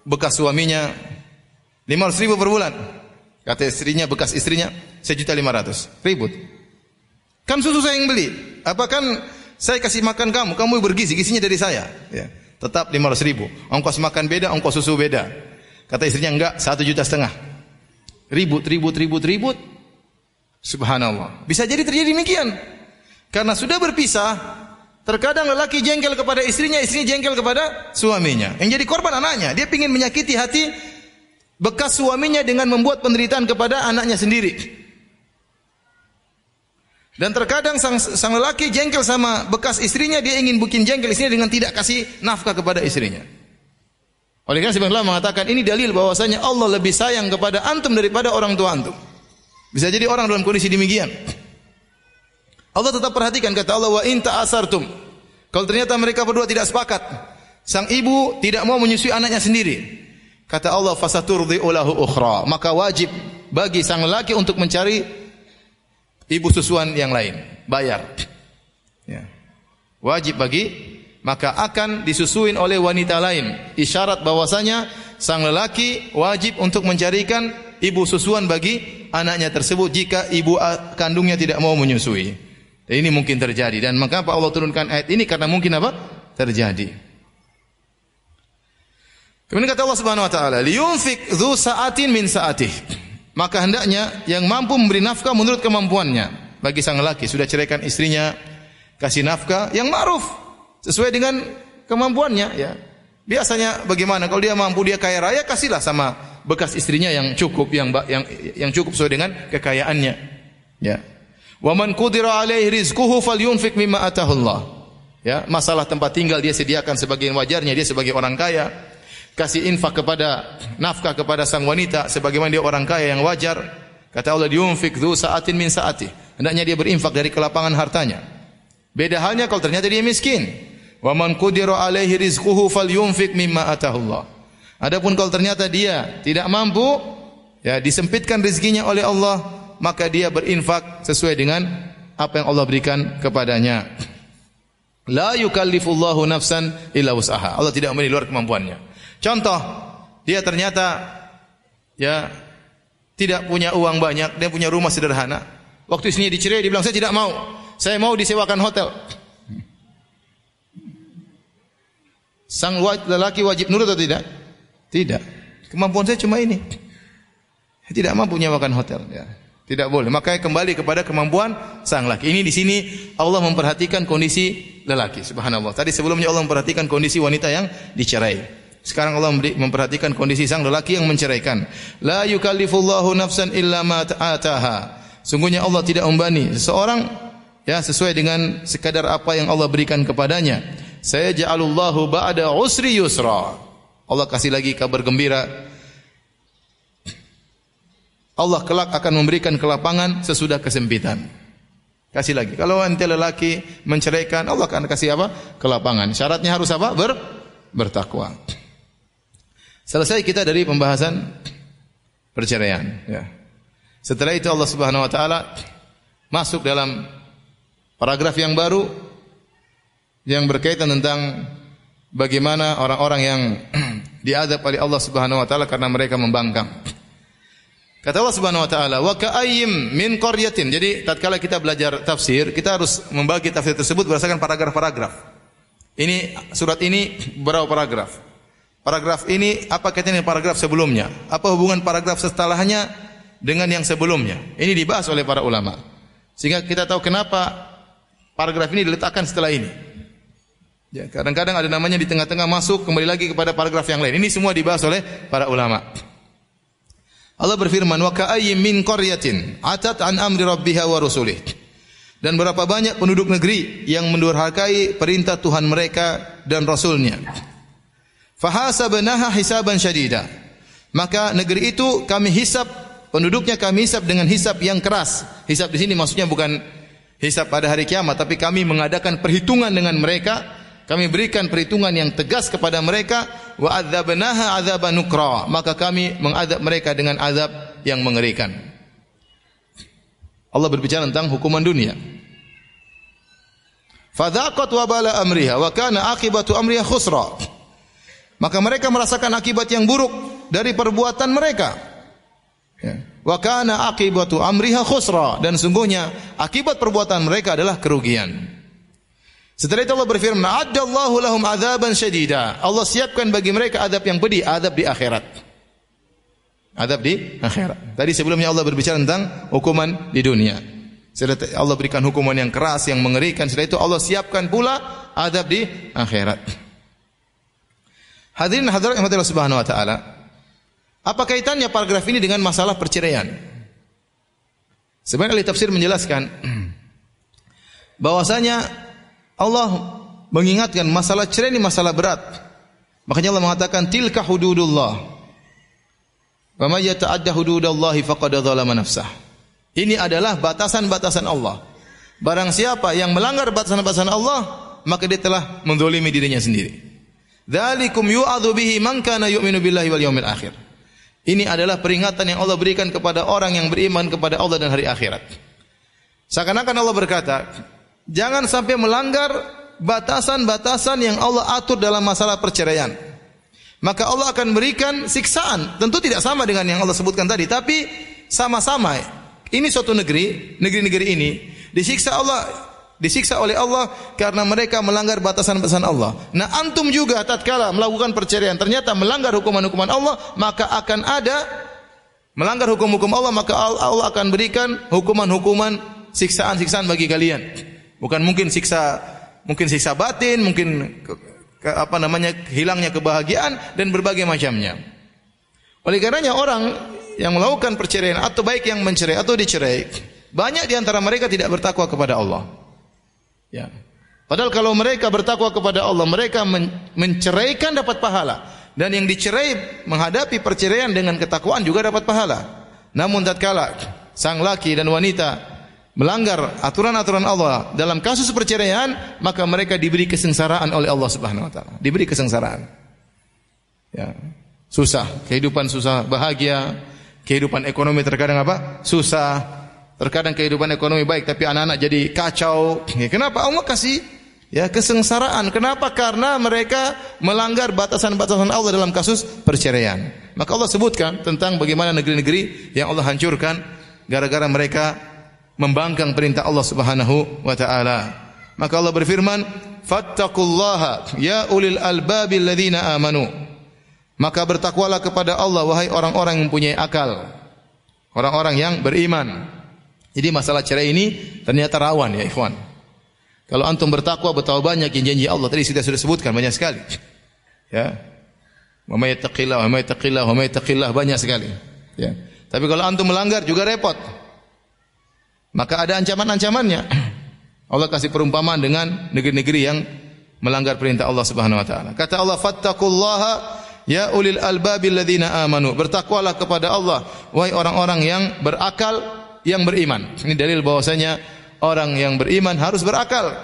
bekas suaminya 500 ribu per bulan. Kata istrinya, bekas istrinya, sejuta lima ratus. Ribut. Kan susu saya yang beli. Apa kan saya kasih makan kamu, kamu bergizi, gizinya dari saya. Ya. Tetap lima ratus ribu. Ongkos makan beda, ongkos susu beda. Kata istrinya enggak, satu juta setengah. Ribut, ribut, ribut, ribut. Subhanallah. Bisa jadi terjadi demikian. Karena sudah berpisah, terkadang lelaki jengkel kepada istrinya, istrinya jengkel kepada suaminya. Yang jadi korban anaknya. Dia ingin menyakiti hati bekas suaminya dengan membuat penderitaan kepada anaknya sendiri. Dan terkadang sang, sang lelaki jengkel sama bekas istrinya, dia ingin bikin jengkel istrinya dengan tidak kasih nafkah kepada istrinya. Oleh karena sebenarnya mengatakan ini dalil bahwasanya Allah lebih sayang kepada antum daripada orang tua antum. Bisa jadi orang dalam kondisi demikian. Allah tetap perhatikan kata Allah wa in ta'asartum. Kalau ternyata mereka berdua tidak sepakat, sang ibu tidak mau menyusui anaknya sendiri. Kata Allah fasaturdi'u lahu ukhra, maka wajib bagi sang lelaki untuk mencari ibu susuan yang lain, bayar. Ya. Wajib bagi maka akan disusuin oleh wanita lain. Isyarat bahwasanya sang lelaki wajib untuk mencarikan ibu susuan bagi anaknya tersebut jika ibu kandungnya tidak mau menyusui. Dan ini mungkin terjadi dan maka apa Allah turunkan ayat ini karena mungkin apa? Terjadi. Kemudian kata Allah Subhanahu wa taala, "Liyunfik dzu sa'atin min sa'atih." Maka hendaknya yang mampu memberi nafkah menurut kemampuannya. Bagi sang lelaki sudah ceraikan istrinya, kasih nafkah yang ma'ruf sesuai dengan kemampuannya ya. Biasanya bagaimana kalau dia mampu dia kaya raya kasihlah sama bekas istrinya yang cukup yang yang yang cukup sesuai dengan kekayaannya. Ya. Wa man qudira alaihi rizquhu falyunfik mimma atahullah. Ya, masalah tempat tinggal dia sediakan sebagian wajarnya dia sebagai orang kaya. Kasih infak kepada nafkah kepada sang wanita sebagaimana dia orang kaya yang wajar. Kata Allah diunfik dzu saatin min saati. Hendaknya dia berinfak dari kelapangan hartanya. Beda halnya kalau ternyata dia miskin. Wa man qudira alaihi rizquhu falyunfik mimma atahullah. Adapun kalau ternyata dia tidak mampu, ya disempitkan rezekinya oleh Allah, maka dia berinfak sesuai dengan apa yang Allah berikan kepadanya. La yukallifullahu nafsan illa wus'aha. Allah tidak memberi luar kemampuannya. Contoh, dia ternyata ya tidak punya uang banyak, dia punya rumah sederhana. Waktu istrinya dicerai, dia bilang saya tidak mau. Saya mau disewakan hotel. Sang lelaki wajib nurut atau tidak? Tidak. Kemampuan saya cuma ini. Tidak mampu menyewakan hotel. Ya. Tidak boleh. Makanya kembali kepada kemampuan sang laki. Ini di sini Allah memperhatikan kondisi lelaki. Subhanallah. Tadi sebelumnya Allah memperhatikan kondisi wanita yang dicerai. Sekarang Allah memperhatikan kondisi sang lelaki yang menceraikan. La yukallifullahu nafsan illa ma. Sungguhnya Allah tidak membani seseorang ya sesuai dengan sekadar apa yang Allah berikan kepadanya. Saya ja'alullahu ba'da usri yusra. Allah kasih lagi kabar gembira Allah kelak akan memberikan kelapangan sesudah kesempitan. Kasih lagi. Kalau ente lelaki menceraikan, Allah akan kasih apa? Kelapangan. Syaratnya harus apa? Ber bertakwa. Selesai kita dari pembahasan perceraian. Ya. Setelah itu Allah Subhanahu Wa Taala masuk dalam paragraf yang baru yang berkaitan tentang bagaimana orang-orang yang <clears throat> diadab oleh Allah Subhanahu Wa Taala karena mereka membangkang. Kata Allah Subhanahu wa taala, "Wa ka'ayyim min qaryatin." Jadi tatkala kita belajar tafsir, kita harus membagi tafsir tersebut berdasarkan paragraf-paragraf. Ini surat ini berapa paragraf? Paragraf ini apa kaitannya dengan paragraf sebelumnya? Apa hubungan paragraf setelahnya dengan yang sebelumnya? Ini dibahas oleh para ulama. Sehingga kita tahu kenapa paragraf ini diletakkan setelah ini. Ya, kadang-kadang ada namanya di tengah-tengah masuk kembali lagi kepada paragraf yang lain. Ini semua dibahas oleh para ulama. Allah berfirman, "Wa ka'ayyim min qaryatin atat an amri rabbiha wa rusulih." Dan berapa banyak penduduk negeri yang mendurhakai perintah Tuhan mereka dan rasulnya. Fahasabnaha hisaban syadida. Maka negeri itu kami hisap penduduknya kami hisap dengan hisap yang keras. Hisap di sini maksudnya bukan hisap pada hari kiamat, tapi kami mengadakan perhitungan dengan mereka kami berikan perhitungan yang tegas kepada mereka wa adzabnaha adzaban maka kami mengadab mereka dengan azab yang mengerikan. Allah berbicara tentang hukuman dunia. Fadzaqat wabala amriha wa kana akibatu amriha khusra. Maka mereka merasakan akibat yang buruk dari perbuatan mereka. Ya. wa kana akibatu amriha khusra. Dan sungguhnya akibat perbuatan mereka adalah kerugian setelah itu Allah berfirman, "A'addallahu lahum adzaban syadida." Allah siapkan bagi mereka adab yang pedih, adab di akhirat. Adab di akhirat. Tadi sebelumnya Allah berbicara tentang hukuman di dunia. Setelah Allah berikan hukuman yang keras, yang mengerikan. Setelah itu Allah siapkan pula adab di akhirat. Hadirin hadirat yang Allah Subhanahu wa taala. Apa kaitannya paragraf ini dengan masalah perceraian? Sebenarnya ahli tafsir menjelaskan <clears throat> bahwasanya Allah mengingatkan masalah cerai ini masalah berat. Makanya Allah mengatakan tilka hududullah. Wa may yata'adda hududallahi faqad dzalama nafsah. Ini adalah batasan-batasan Allah. Barang siapa yang melanggar batasan-batasan Allah, maka dia telah mendolimi dirinya sendiri. Dzalikum yu'adzu bihi man kana yu'minu billahi wal yawmil akhir. Ini adalah peringatan yang Allah berikan kepada orang yang beriman kepada Allah dan hari akhirat. Seakan-akan Allah berkata, jangan sampai melanggar batasan-batasan yang Allah atur dalam masalah perceraian. Maka Allah akan berikan siksaan. Tentu tidak sama dengan yang Allah sebutkan tadi, tapi sama-sama. Ini suatu negeri, negeri-negeri ini disiksa Allah disiksa oleh Allah karena mereka melanggar batasan-batasan Allah. Nah, antum juga tatkala melakukan perceraian ternyata melanggar hukuman-hukuman Allah, maka akan ada melanggar hukum-hukum Allah, maka Allah akan berikan hukuman-hukuman siksaan-siksaan bagi kalian. Bukan mungkin siksa mungkin siksa batin, mungkin ke, ke, apa namanya hilangnya kebahagiaan dan berbagai macamnya. Oleh karenanya orang yang melakukan perceraian atau baik yang mencerai atau dicerai, banyak di antara mereka tidak bertakwa kepada Allah. Ya. Padahal kalau mereka bertakwa kepada Allah, mereka men menceraikan dapat pahala. Dan yang dicerai menghadapi perceraian dengan ketakwaan juga dapat pahala. Namun tatkala sang laki dan wanita melanggar aturan-aturan Allah dalam kasus perceraian, maka mereka diberi kesengsaraan oleh Allah Subhanahu wa taala. Diberi kesengsaraan. Ya. Susah, kehidupan susah, bahagia, kehidupan ekonomi terkadang apa? Susah, Terkadang kehidupan ekonomi baik tapi anak-anak jadi kacau. Ya, kenapa Allah kasih ya kesengsaraan? Kenapa? Karena mereka melanggar batasan-batasan Allah dalam kasus perceraian. Maka Allah sebutkan tentang bagaimana negeri-negeri yang Allah hancurkan gara-gara mereka membangkang perintah Allah Subhanahu wa taala. Maka Allah berfirman, "Fattaqullaha ya ulil albabil ladzina amanu." Maka bertakwalah kepada Allah wahai orang-orang yang mempunyai akal. Orang-orang yang beriman. Jadi masalah cerai ini ternyata rawan ya ikhwan. Kalau antum bertakwa betapa banyak yang janji Allah tadi sudah sudah sebutkan banyak sekali. Ya. Wa may yattaqillah wa may yattaqillah wa may yattaqillah banyak sekali. Ya. Tapi kalau antum melanggar juga repot. Maka ada ancaman-ancamannya. Allah kasih perumpamaan dengan negeri-negeri yang melanggar perintah Allah Subhanahu wa taala. Kata Allah, "Fattaqullaha ya ulil albabil ladzina amanu." Bertakwalah kepada Allah wahai orang-orang yang berakal yang beriman. Ini dalil bahwasanya orang yang beriman harus berakal.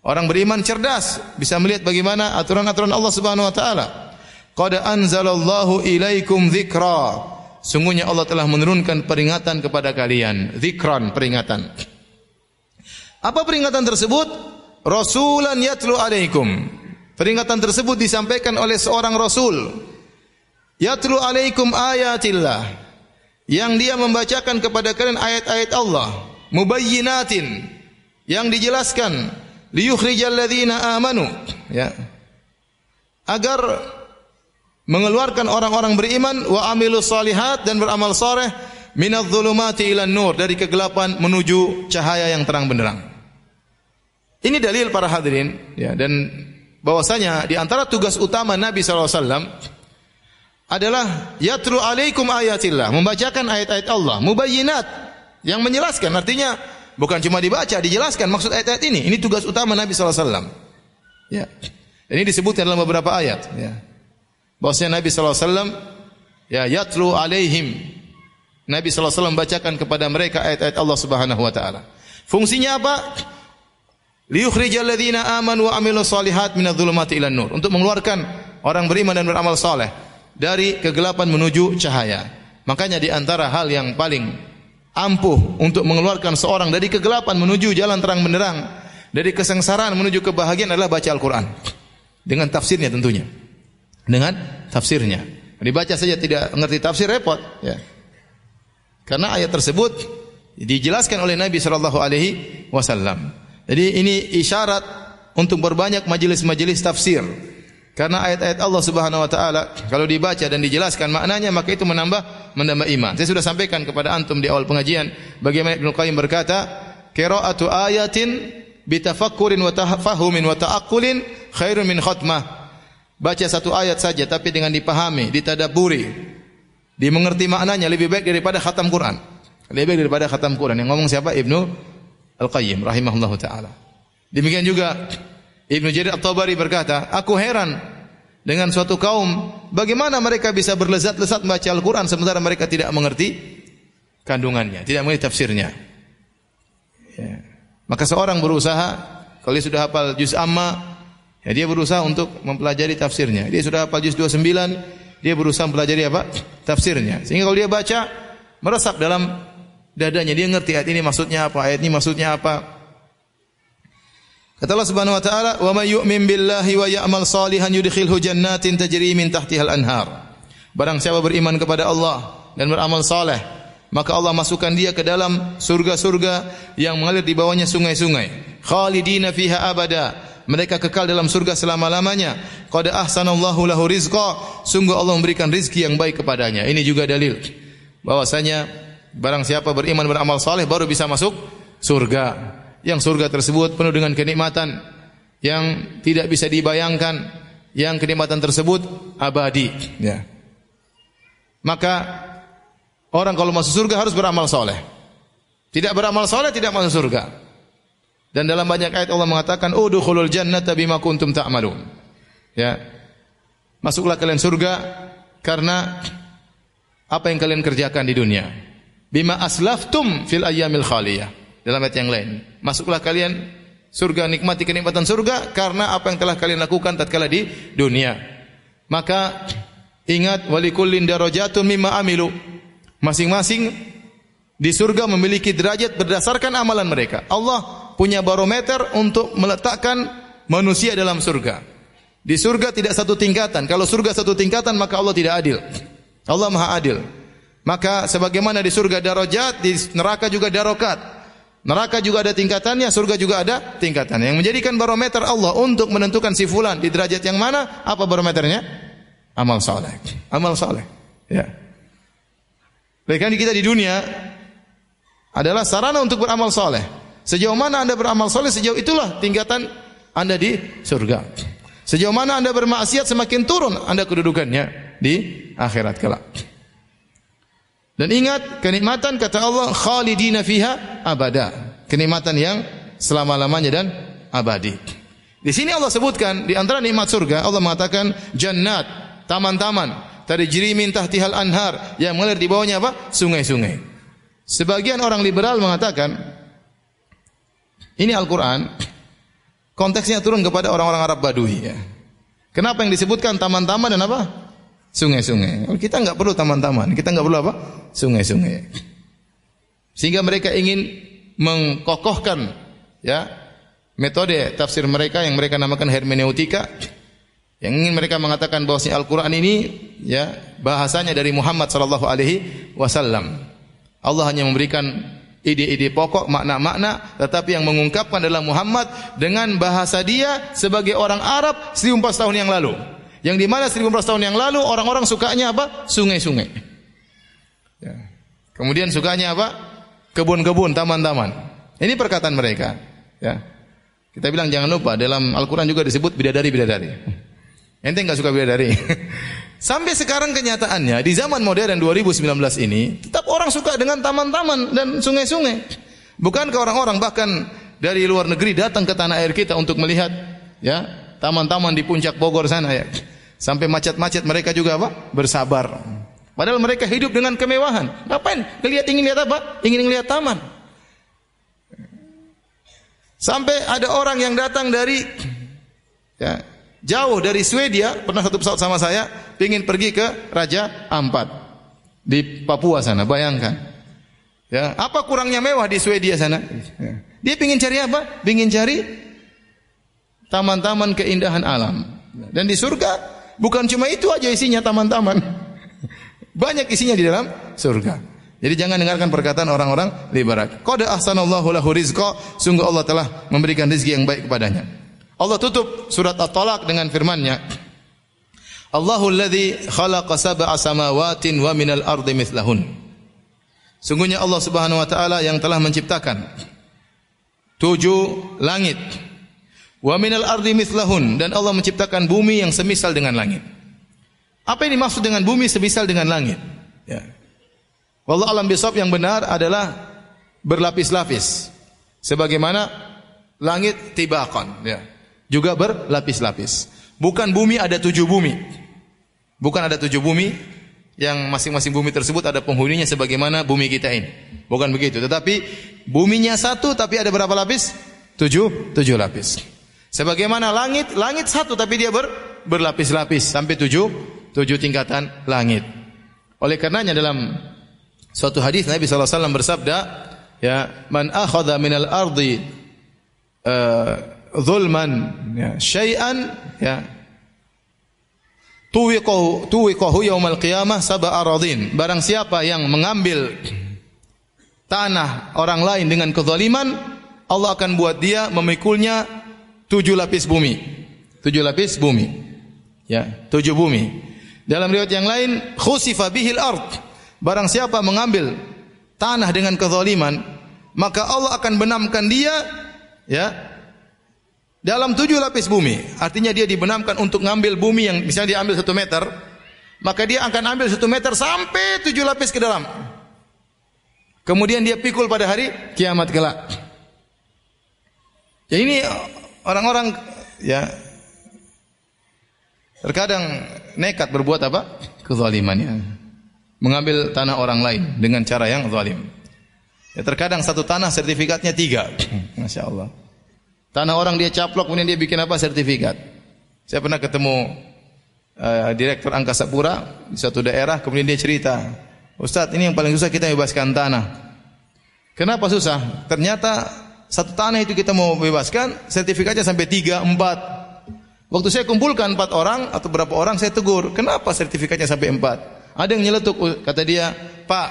Orang beriman cerdas, bisa melihat bagaimana aturan-aturan Allah Subhanahu wa taala. Qad anzalallahu ilaikum dzikra. Sungguhnya Allah telah menurunkan peringatan kepada kalian, dzikran peringatan. Apa peringatan tersebut? Rasulan yatlu alaikum. Peringatan tersebut disampaikan oleh seorang rasul. Yatlu alaikum ayatillah yang dia membacakan kepada kalian ayat-ayat Allah mubayyinatin yang dijelaskan liyukhrijal ladzina amanu ya agar mengeluarkan orang-orang beriman wa amilus salihat dan beramal saleh minadh dhulumati ila nur dari kegelapan menuju cahaya yang terang benderang. Ini dalil para hadirin ya dan bahwasanya di antara tugas utama Nabi wasallam adalah yatlu alaikum ayatillah, membacakan ayat-ayat Allah, mubayyinat yang menjelaskan artinya bukan cuma dibaca, dijelaskan maksud ayat-ayat ini. Ini tugas utama Nabi wasallam. Ya. Ini disebutkan dalam beberapa ayat, ya. Bahwasanya Nabi sallallahu alaihi ya yatlu alaihim. Nabi sallallahu alaihi bacakan kepada mereka ayat-ayat Allah Subhanahu wa taala. Fungsinya apa? Liyukhrijal ladzina amanu wa amilus solihat minadh-dhulumati ilan nur. Untuk mengeluarkan orang beriman dan beramal saleh dari kegelapan menuju cahaya. Makanya di antara hal yang paling ampuh untuk mengeluarkan seorang dari kegelapan menuju jalan terang benderang, dari kesengsaraan menuju kebahagiaan adalah baca Al-Qur'an. Dengan tafsirnya tentunya. Dengan tafsirnya. Dibaca saja tidak mengerti tafsir repot, ya. Karena ayat tersebut dijelaskan oleh Nabi sallallahu alaihi wasallam. Jadi ini isyarat untuk berbanyak majelis-majelis tafsir karena ayat-ayat Allah Subhanahu wa taala kalau dibaca dan dijelaskan maknanya maka itu menambah menambah iman. Saya sudah sampaikan kepada antum di awal pengajian bagaimana Ibnu Qayyim berkata, qira'atu ayatin bitafakkurin wa tafahumin wa ta'aqqulin khairun min khatmah. Baca satu ayat saja tapi dengan dipahami, ditadaburi, dimengerti maknanya lebih baik daripada khatam Quran. Lebih baik daripada khatam Quran. Yang ngomong siapa? Ibnu Al-Qayyim rahimahullahu taala. Demikian juga Ibnu Jarir At-Tabari berkata, "Aku heran dengan suatu kaum bagaimana mereka bisa berlezat-lezat membaca Al-Qur'an sementara mereka tidak mengerti kandungannya, tidak mengerti tafsirnya." Ya. Maka seorang berusaha kalau dia sudah hafal juz amma, ya dia berusaha untuk mempelajari tafsirnya. Dia sudah hafal juz 29, dia berusaha mempelajari apa? Tafsirnya. Sehingga kalau dia baca meresap dalam dadanya, dia ngerti ayat ini maksudnya apa, ayat ini maksudnya apa. Kata Allah Subhanahu wa taala, "Wa may yu'min billahi wa ya'mal salihan yudkhilhu jannatin tajri min tahtiha al-anhar." Barang siapa beriman kepada Allah dan beramal saleh, maka Allah masukkan dia ke dalam surga-surga yang mengalir di bawahnya sungai-sungai. Khalidina fiha abada. Mereka kekal dalam surga selama-lamanya. Qad ahsanallahu lahu rizqa. Sungguh Allah memberikan rizki yang baik kepadanya. Ini juga dalil bahwasanya barang siapa beriman beramal saleh baru bisa masuk surga yang surga tersebut penuh dengan kenikmatan yang tidak bisa dibayangkan, yang kenikmatan tersebut abadi. Ya. Maka orang kalau masuk surga harus beramal soleh. Tidak beramal soleh tidak masuk surga. Dan dalam banyak ayat Allah mengatakan, "Udkhulul jannata bima kuntum ta'malun." Ya. Masuklah kalian surga karena apa yang kalian kerjakan di dunia. Bima aslaftum fil ayyamil khaliyah. Dalam ayat yang lain, masuklah kalian surga nikmati kenikmatan surga karena apa yang telah kalian lakukan tatkala di dunia. Maka ingat walikullin darajatun mimma amilu. Masing-masing di surga memiliki derajat berdasarkan amalan mereka. Allah punya barometer untuk meletakkan manusia dalam surga. Di surga tidak satu tingkatan. Kalau surga satu tingkatan maka Allah tidak adil. Allah Maha adil. Maka sebagaimana di surga darajat, di neraka juga darokat. Neraka juga ada tingkatannya, surga juga ada tingkatannya. Yang menjadikan barometer Allah untuk menentukan si fulan di derajat yang mana, apa barometernya? Amal saleh. Amal saleh. Ya. Baik kita di dunia adalah sarana untuk beramal saleh. Sejauh mana Anda beramal saleh, sejauh itulah tingkatan Anda di surga. Sejauh mana Anda bermaksiat, semakin turun Anda kedudukannya di akhirat kelak. Dan ingat kenikmatan kata Allah khalidina fiha abada. Kenikmatan yang selama-lamanya dan abadi. Di sini Allah sebutkan di antara nikmat surga Allah mengatakan jannat, taman-taman, tajri min tahtihal anhar yang mengalir di bawahnya apa? Sungai-sungai. Sebagian orang liberal mengatakan ini Al-Qur'an konteksnya turun kepada orang-orang Arab Badui ya. Kenapa yang disebutkan taman-taman dan apa? sungai-sungai. Kita nggak perlu taman-taman, kita nggak perlu apa? Sungai-sungai. Sehingga mereka ingin mengkokohkan ya metode tafsir mereka yang mereka namakan hermeneutika yang ingin mereka mengatakan bahwa Al-Qur'an ini ya bahasanya dari Muhammad sallallahu alaihi wasallam. Allah hanya memberikan ide-ide pokok, makna-makna, tetapi yang mengungkapkan adalah Muhammad dengan bahasa dia sebagai orang Arab 1400 tahun yang lalu. Yang di mana 1400 tahun yang lalu orang-orang sukanya apa? Sungai-sungai. Ya. Kemudian sukanya apa? Kebun-kebun, taman-taman. Ini perkataan mereka. Ya. Kita bilang jangan lupa dalam Al-Quran juga disebut bidadari-bidadari. Ente nggak suka bidadari. <laughs> Sampai sekarang kenyataannya di zaman modern 2019 ini tetap orang suka dengan taman-taman dan sungai-sungai. Bukankah orang-orang bahkan dari luar negeri datang ke tanah air kita untuk melihat ya taman-taman di puncak Bogor sana ya. Sampai macet-macet mereka juga apa? Bersabar. Padahal mereka hidup dengan kemewahan. Ngapain? Ngelihat ingin lihat apa? Ingin lihat taman. Sampai ada orang yang datang dari ya, jauh dari Swedia, pernah satu pesawat sama saya, ingin pergi ke Raja Ampat di Papua sana. Bayangkan. Ya, apa kurangnya mewah di Swedia sana? Ya. Dia ingin cari apa? Ingin cari taman-taman keindahan alam. Dan di surga Bukan cuma itu aja isinya taman-taman. <laughs> Banyak isinya di dalam surga. Jadi jangan dengarkan perkataan orang-orang liberal. Qad ahsanallahu lahu rizqa, sungguh Allah telah memberikan rezeki yang baik kepadanya. Allah tutup surat At-Talaq dengan firman-Nya. Allahu alladhi khalaqa sab'a samawatin wa minal ardi mithlahun. Sungguhnya Allah Subhanahu wa taala yang telah menciptakan tujuh langit Wa minal ardi mithlahun dan Allah menciptakan bumi yang semisal dengan langit. Apa yang dimaksud dengan bumi semisal dengan langit? Ya. Wallah alam bisawab yang benar adalah berlapis-lapis. Sebagaimana langit tibakon, ya. Juga berlapis-lapis. Bukan bumi ada tujuh bumi. Bukan ada tujuh bumi yang masing-masing bumi tersebut ada penghuninya sebagaimana bumi kita ini. Bukan begitu. Tetapi buminya satu tapi ada berapa lapis? Tujuh, tujuh lapis. Sebagaimana langit, langit satu tapi dia ber, berlapis-lapis sampai tujuh, tujuh tingkatan langit. Oleh karenanya dalam suatu hadis Nabi SAW bersabda, ya man akhadha minal ardi uh, zulman ya, syai'an ya tuwiqahu tuwiqahu yaumal qiyamah sab'a aradin. Barang siapa yang mengambil tanah orang lain dengan kezaliman, Allah akan buat dia memikulnya tujuh lapis bumi. Tujuh lapis bumi. Ya, tujuh bumi. Dalam riwayat yang lain, khusifa bihil ard. Barang siapa mengambil tanah dengan kezaliman, maka Allah akan benamkan dia ya dalam tujuh lapis bumi. Artinya dia dibenamkan untuk ngambil bumi yang misalnya dia ambil satu meter, maka dia akan ambil satu meter sampai tujuh lapis ke dalam. Kemudian dia pikul pada hari kiamat kelak. Ya ini orang-orang ya terkadang nekat berbuat apa? Kezaliman ya. Mengambil tanah orang lain dengan cara yang zalim. Ya terkadang satu tanah sertifikatnya tiga. Masya Allah. Tanah orang dia caplok, kemudian dia bikin apa? Sertifikat. Saya pernah ketemu uh, direktur angkasa pura di satu daerah, kemudian dia cerita, Ustadz ini yang paling susah kita bebaskan tanah. Kenapa susah? Ternyata satu tanah itu kita mau bebaskan, sertifikatnya sampai tiga, empat. Waktu saya kumpulkan empat orang atau berapa orang, saya tegur, kenapa sertifikatnya sampai empat? Ada yang nyeletuk, kata dia, Pak,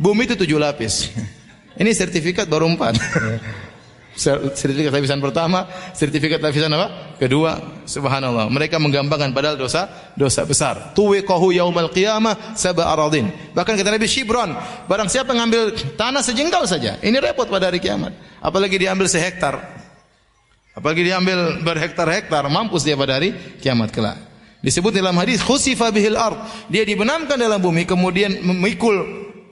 bumi itu tujuh lapis. <laughs> Ini sertifikat baru empat. <laughs> sertifikat lapisan pertama, sertifikat lapisan apa? Kedua, subhanallah. Mereka menggampangkan padahal dosa dosa besar. Tuwiqahu yaumal qiyamah sab'a aradin. Bahkan kata Nabi Shibron, barang siapa mengambil tanah sejengkal saja, ini repot pada hari kiamat. Apalagi diambil sehektar. Apalagi diambil berhektar-hektar, mampus dia pada hari kiamat kelak. Disebut dalam hadis khusifa bihil ard. Dia dibenamkan dalam bumi kemudian memikul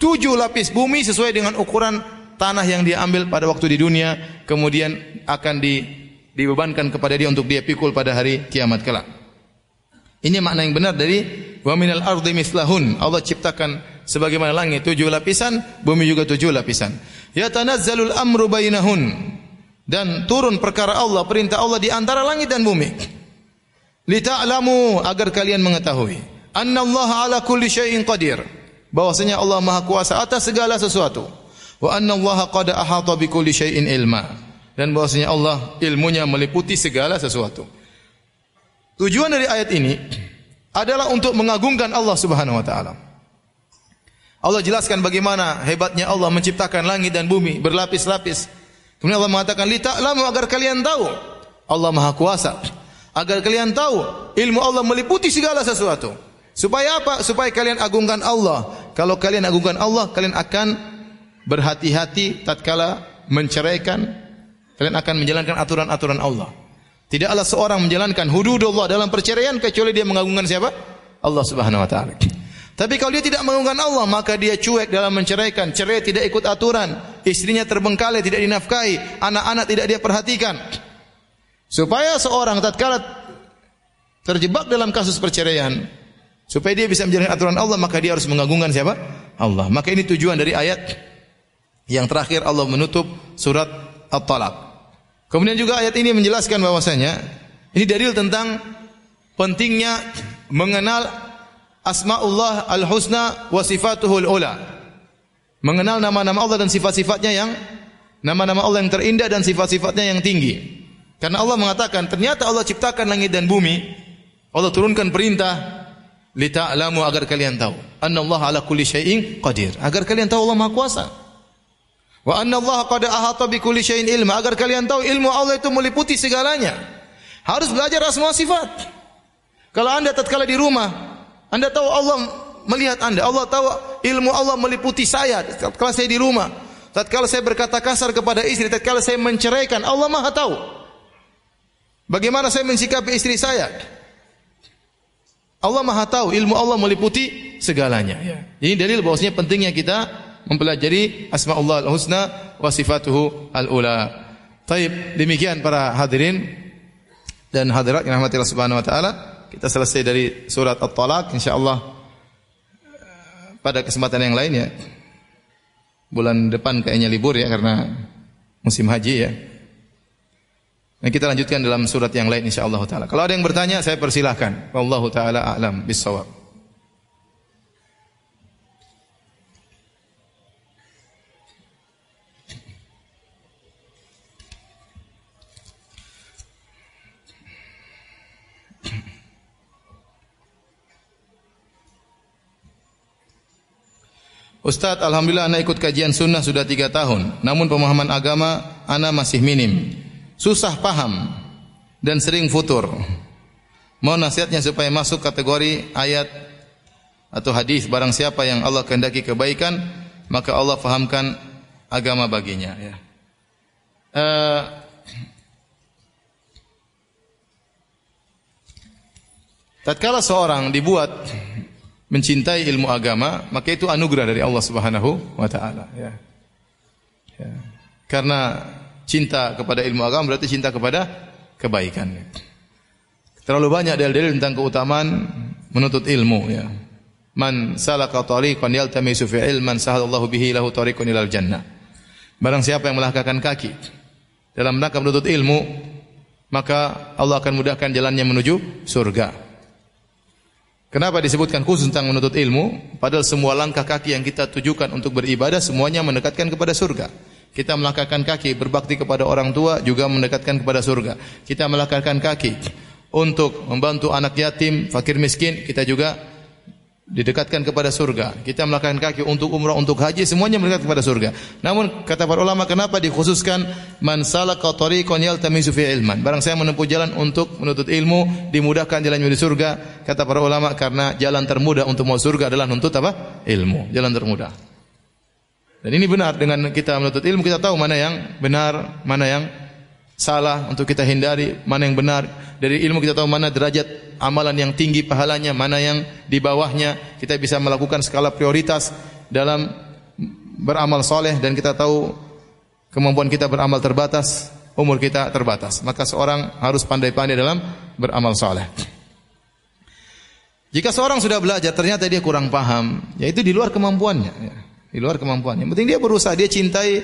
tujuh lapis bumi sesuai dengan ukuran tanah yang dia ambil pada waktu di dunia kemudian akan di, dibebankan kepada dia untuk dia pikul pada hari kiamat kelak. Ini makna yang benar dari wa minal ardi mislahun. Allah ciptakan sebagaimana langit tujuh lapisan, bumi juga tujuh lapisan. Ya tanazzalul amru bainahun. Dan turun perkara Allah, perintah Allah di antara langit dan bumi. Lita'lamu agar kalian mengetahui annallaha ala kulli syai'in qadir. Bahwasanya Allah Maha Kuasa atas segala sesuatu wa anna Allah qad ahata bi kulli syai'in ilma dan bahwasanya Allah ilmunya meliputi segala sesuatu. Tujuan dari ayat ini adalah untuk mengagungkan Allah Subhanahu wa taala. Allah jelaskan bagaimana hebatnya Allah menciptakan langit dan bumi berlapis-lapis. Kemudian Allah mengatakan li ta'lamu agar kalian tahu Allah Maha Kuasa. Agar kalian tahu ilmu Allah meliputi segala sesuatu. Supaya apa? Supaya kalian agungkan Allah. Kalau kalian agungkan Allah, kalian akan berhati-hati tatkala menceraikan kalian akan menjalankan aturan-aturan Allah. Tidaklah seorang menjalankan hududullah dalam perceraian kecuali dia mengagungkan siapa? Allah Subhanahu wa taala. Tapi kalau dia tidak mengagungkan Allah, maka dia cuek dalam menceraikan, cerai tidak ikut aturan, istrinya terbengkalai tidak dinafkahi, anak-anak tidak dia perhatikan. Supaya seorang tatkala terjebak dalam kasus perceraian, supaya dia bisa menjalankan aturan Allah, maka dia harus mengagungkan siapa? Allah. Maka ini tujuan dari ayat yang terakhir Allah menutup surat At-Talaq. Kemudian juga ayat ini menjelaskan bahwasanya ini dalil tentang pentingnya mengenal asmaullah al-husna wa sifatuhul ula. Mengenal nama-nama Allah dan sifat-sifatnya yang nama-nama Allah yang terindah dan sifat-sifatnya yang tinggi. Karena Allah mengatakan ternyata Allah ciptakan langit dan bumi. Allah turunkan perintah lita'lamu agar kalian tahu annallaha ala kulli syai'in qadir. Agar kalian tahu Allah Maha Kuasa. Wa anna Allah qad ahata bi kulli syai'in ilma agar kalian tahu ilmu Allah itu meliputi segalanya. Harus belajar asma sifat. Kalau Anda tatkala di rumah, Anda tahu Allah melihat Anda. Allah tahu ilmu Allah meliputi saya tatkala saya di rumah. Tatkala saya berkata kasar kepada istri, tatkala saya menceraikan, Allah Maha tahu. Bagaimana saya mensikapi istri saya? Allah Maha tahu, ilmu Allah meliputi segalanya. Ya. Ini dalil bahwasanya pentingnya kita mempelajari asmaullah al-husna wa sifatuhu al-ula. Taib, demikian para hadirin dan hadirat yang rahmati Subhanahu wa taala. Kita selesai dari surat At-Talaq insyaallah pada kesempatan yang lain ya. bulan depan kayaknya libur ya karena musim haji ya. Nah, kita lanjutkan dalam surat yang lain insyaallah taala. Kalau ada yang bertanya saya persilahkan. Wallahu taala a'lam bissawab. Ustadz, Alhamdulillah anak ikut kajian sunnah sudah tiga tahun. Namun pemahaman agama anak masih minim. Susah paham dan sering futur. Mau nasihatnya supaya masuk kategori ayat atau hadis barang siapa yang Allah kehendaki kebaikan maka Allah fahamkan agama baginya ya. Uh, tatkala seorang dibuat mencintai ilmu agama, maka itu anugerah dari Allah Subhanahu wa taala ya. ya. Karena cinta kepada ilmu agama berarti cinta kepada kebaikan. Terlalu banyak dalil-dalil tentang keutamaan menuntut ilmu ya. Man salaka tariqan yaltamisu fi ilman sahalallahu bihi lahu tariqun ilal jannah. Barang siapa yang melangkahkan kaki dalam rangka menuntut ilmu, maka Allah akan mudahkan jalannya menuju surga. Kenapa disebutkan khusus tentang menuntut ilmu? Padahal semua langkah kaki yang kita tujukan untuk beribadah semuanya mendekatkan kepada surga. Kita melangkahkan kaki berbakti kepada orang tua juga mendekatkan kepada surga. Kita melangkahkan kaki untuk membantu anak yatim, fakir miskin, kita juga didekatkan kepada surga. Kita melakukan kaki untuk umrah, untuk haji, semuanya mendekat kepada surga. Namun kata para ulama, kenapa dikhususkan man salaka tariqan yaltamisu fi ilman? Barang saya menempuh jalan untuk menuntut ilmu, dimudahkan jalan menuju surga. Kata para ulama, karena jalan termudah untuk mau surga adalah menuntut apa? Ilmu. Jalan termudah. Dan ini benar dengan kita menuntut ilmu kita tahu mana yang benar, mana yang salah untuk kita hindari, mana yang benar. Dari ilmu kita tahu mana derajat amalan yang tinggi pahalanya, mana yang di bawahnya. Kita bisa melakukan skala prioritas dalam beramal soleh dan kita tahu kemampuan kita beramal terbatas, umur kita terbatas. Maka seorang harus pandai-pandai dalam beramal soleh. Jika seorang sudah belajar ternyata dia kurang paham, yaitu di luar kemampuannya, ya. di luar kemampuannya. Yang penting dia berusaha, dia cintai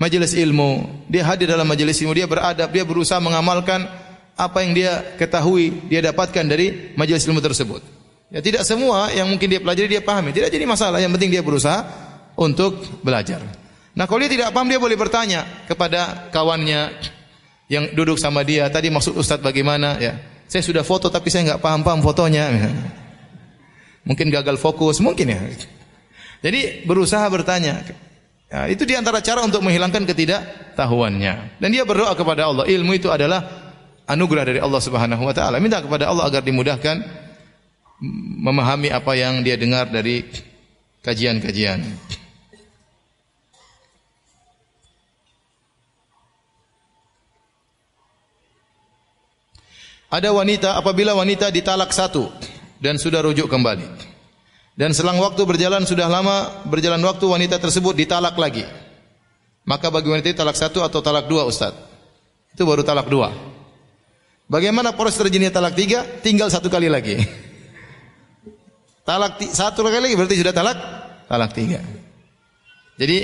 majelis ilmu, dia hadir dalam majelis ilmu, dia beradab, dia berusaha mengamalkan apa yang dia ketahui, dia dapatkan dari majelis ilmu tersebut. Ya tidak semua yang mungkin dia pelajari dia pahami, tidak jadi masalah, yang penting dia berusaha untuk belajar. Nah, kalau dia tidak paham dia boleh bertanya kepada kawannya yang duduk sama dia, tadi maksud Ustadz bagaimana ya? Saya sudah foto tapi saya nggak paham-paham fotonya. <laughs> Mungkin gagal fokus, mungkin ya. Jadi berusaha bertanya, Ya, itu di antara cara untuk menghilangkan ketidaktahuannya. Dan dia berdoa kepada Allah. Ilmu itu adalah anugerah dari Allah Subhanahu wa taala. Minta kepada Allah agar dimudahkan memahami apa yang dia dengar dari kajian-kajian. Ada wanita apabila wanita ditalak satu dan sudah rujuk kembali. Dan selang waktu berjalan sudah lama berjalan waktu wanita tersebut ditalak lagi. Maka bagi wanita itu talak satu atau talak dua Ustaz? Itu baru talak dua. Bagaimana proses terjadinya talak tiga? Tinggal satu kali lagi. <laughs> Talak satu kali lagi berarti sudah talak talak tiga. Jadi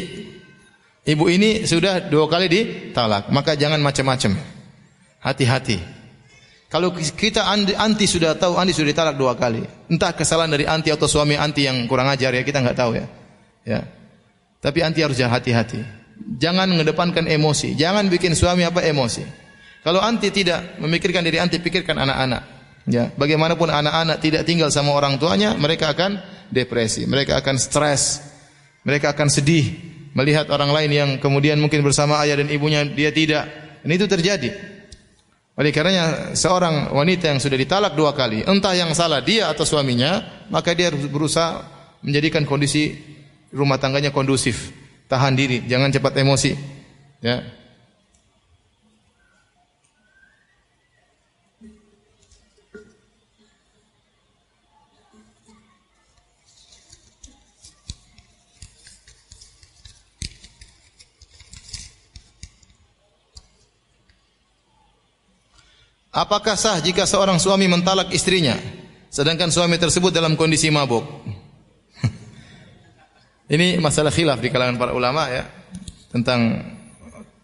ibu ini sudah dua kali ditalak, maka jangan macam-macam. Hati-hati. Kalau kita anti sudah tahu anti sudah ditalak dua kali, entah kesalahan dari anti atau suami anti yang kurang ajar ya kita nggak tahu ya. Ya. Tapi anti harus hati-hati. Jangan mengedepankan emosi, jangan bikin suami apa emosi. Kalau anti tidak memikirkan diri anti, pikirkan anak-anak. Ya, bagaimanapun anak-anak tidak tinggal sama orang tuanya, mereka akan depresi, mereka akan stres, mereka akan sedih melihat orang lain yang kemudian mungkin bersama ayah dan ibunya dia tidak. Dan itu terjadi. Oleh karenanya seorang wanita yang sudah ditalak dua kali, entah yang salah dia atau suaminya, maka dia harus berusaha menjadikan kondisi rumah tangganya kondusif, tahan diri, jangan cepat emosi. Ya. Apakah sah jika seorang suami mentalak istrinya sedangkan suami tersebut dalam kondisi mabuk? <laughs> Ini masalah khilaf di kalangan para ulama ya tentang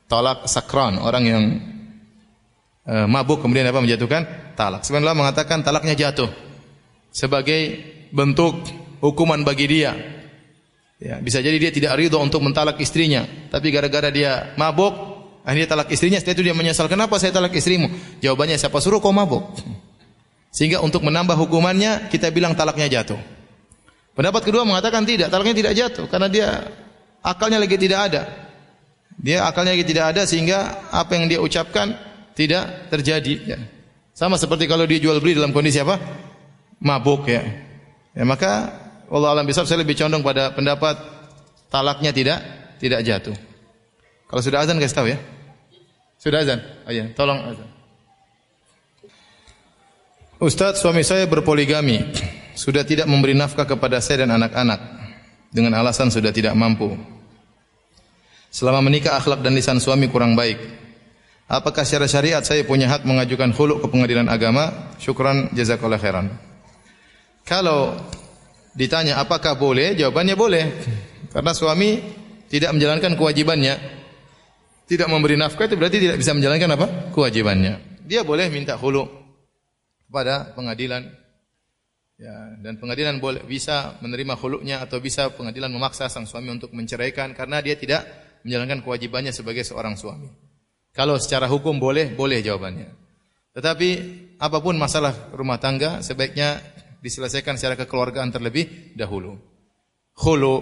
talak sakran, orang yang uh, mabuk kemudian apa menjatuhkan talak. Sebenarnya mengatakan talaknya jatuh sebagai bentuk hukuman bagi dia. Ya, bisa jadi dia tidak ridho untuk mentalak istrinya, tapi gara-gara dia mabuk, akhirnya talak istrinya, setelah itu dia menyesal, kenapa saya talak istrimu? Jawabannya siapa suruh kau mabuk? Sehingga untuk menambah hukumannya, kita bilang talaknya jatuh. Pendapat kedua mengatakan tidak, talaknya tidak jatuh, karena dia akalnya lagi tidak ada. Dia akalnya lagi tidak ada sehingga apa yang dia ucapkan tidak terjadi. Ya. Sama seperti kalau dia jual beli dalam kondisi apa? Mabuk ya. Ya maka Allah alam besar saya lebih condong pada pendapat talaknya tidak tidak jatuh. Kalau sudah azan kasih tahu ya. Sudah azan? Oh iya, tolong azan. Ustadz, suami saya berpoligami. Sudah tidak memberi nafkah kepada saya dan anak-anak. Dengan alasan sudah tidak mampu. Selama menikah akhlak dan lisan suami kurang baik. Apakah secara syariat saya punya hak mengajukan khuluk ke pengadilan agama? Syukran jazakallah khairan. Kalau Ditanya apakah boleh? Jawabannya boleh. Karena suami tidak menjalankan kewajibannya. Tidak memberi nafkah itu berarti tidak bisa menjalankan apa? Kewajibannya. Dia boleh minta hulu kepada pengadilan. Ya, dan pengadilan boleh bisa menerima huluknya atau bisa pengadilan memaksa sang suami untuk menceraikan karena dia tidak menjalankan kewajibannya sebagai seorang suami. Kalau secara hukum boleh, boleh jawabannya. Tetapi apa pun masalah rumah tangga sebaiknya diselesaikan secara kekeluargaan terlebih dahulu. Khulu,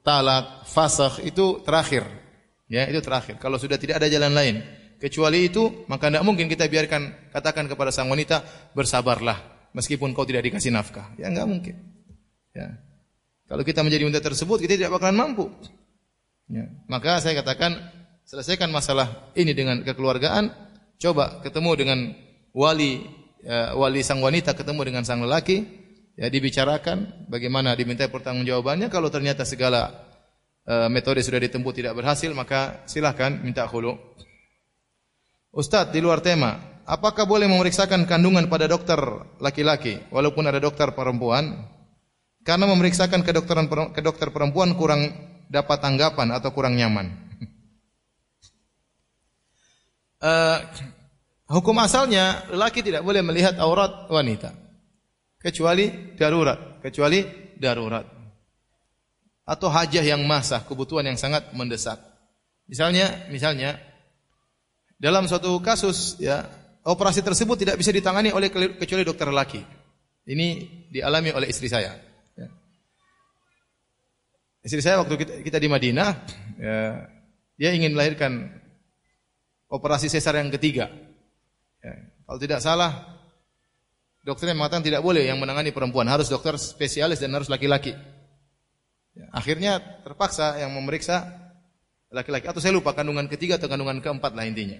talak, fasakh itu terakhir. Ya, itu terakhir. Kalau sudah tidak ada jalan lain kecuali itu, maka tidak mungkin kita biarkan katakan kepada sang wanita bersabarlah meskipun kau tidak dikasih nafkah. Ya enggak mungkin. Ya. Kalau kita menjadi wanita tersebut, kita tidak bakalan mampu. Ya. Maka saya katakan selesaikan masalah ini dengan kekeluargaan, coba ketemu dengan wali ya, wali sang wanita ketemu dengan sang lelaki, ya dibicarakan bagaimana diminta pertanggungjawabannya kalau ternyata segala uh, metode sudah ditempuh tidak berhasil maka silahkan minta khulu. Ustadz di luar tema, apakah boleh memeriksakan kandungan pada dokter laki-laki walaupun ada dokter perempuan? Karena memeriksakan kedokteran ke dokter perempuan kurang dapat tanggapan atau kurang nyaman. uh, <laughs> hukum asalnya lelaki tidak boleh melihat aurat wanita kecuali darurat, kecuali darurat. Atau hajah yang masah, kebutuhan yang sangat mendesak. Misalnya, misalnya dalam suatu kasus ya, operasi tersebut tidak bisa ditangani oleh kecuali dokter laki. Ini dialami oleh istri saya. Ya. Istri saya waktu kita, kita di Madinah, ya, dia ingin melahirkan operasi sesar yang ketiga. Ya, kalau tidak salah, Dokter yang mengatakan tidak boleh yang menangani perempuan, harus dokter spesialis dan harus laki-laki. Ya, akhirnya terpaksa yang memeriksa laki-laki atau saya lupa kandungan ketiga atau kandungan keempat lah intinya.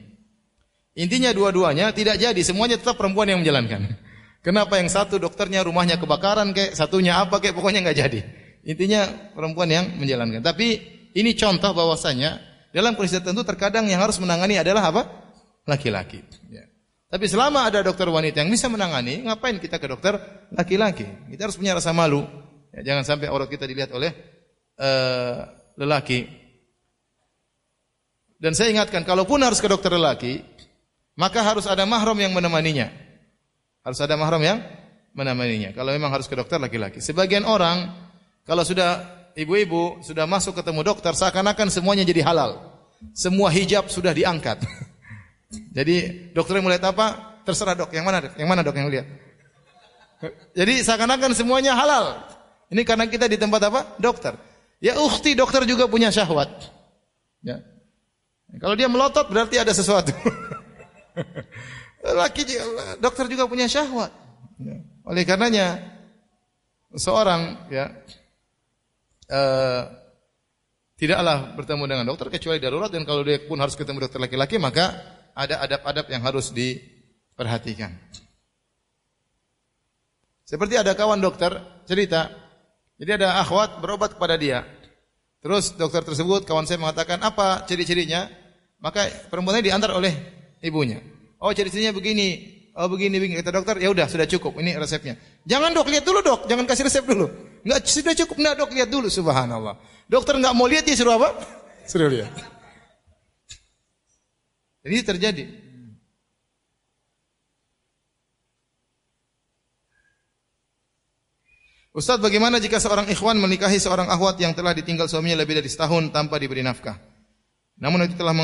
Intinya dua-duanya tidak jadi, semuanya tetap perempuan yang menjalankan. Kenapa yang satu dokternya rumahnya kebakaran kayak satunya apa kayak pokoknya nggak jadi. Intinya perempuan yang menjalankan. Tapi ini contoh bahwasanya dalam kondisi tertentu terkadang yang harus menangani adalah apa? Laki-laki. Ya. Tapi selama ada dokter wanita yang bisa menangani, ngapain kita ke dokter laki-laki? Kita harus punya rasa malu. Ya, jangan sampai aurat kita dilihat oleh uh, lelaki. Dan saya ingatkan, kalaupun harus ke dokter lelaki, maka harus ada mahram yang menemaninya. Harus ada mahram yang menemaninya. Kalau memang harus ke dokter laki-laki. Sebagian orang, kalau sudah ibu-ibu sudah masuk ketemu dokter, seakan-akan semuanya jadi halal. Semua hijab sudah diangkat. <laughs> Jadi dokter mulai apa? Terserah dok. Yang mana dok? Yang mana dok yang lihat? Jadi seakan-akan semuanya halal. Ini karena kita di tempat apa? Dokter. Ya ukhti dokter juga punya syahwat. Ya. Kalau dia melotot berarti ada sesuatu. <laughs> Laki dokter juga punya syahwat. Ya. Oleh karenanya seorang ya uh, tidaklah bertemu dengan dokter kecuali darurat dan kalau dia pun harus ketemu dokter laki-laki maka ada adab-adab yang harus diperhatikan. Seperti ada kawan dokter cerita, jadi ada akhwat berobat kepada dia. Terus dokter tersebut kawan saya mengatakan apa ciri-cirinya? Maka perempuan ini diantar oleh ibunya. Oh ciri-cirinya begini, Oh begini begini kata dokter, ya udah sudah cukup. Ini resepnya. Jangan dok lihat dulu dok, jangan kasih resep dulu. Enggak sudah cukup enggak dok lihat dulu subhanallah. Dokter enggak mau lihat dia suruh apa? Suruh lihat. Ini terjadi. Ustaz, bagaimana jika seorang ikhwan menikahi seorang akhwat yang telah ditinggal suaminya lebih dari setahun tanpa diberi nafkah? Namun itu telah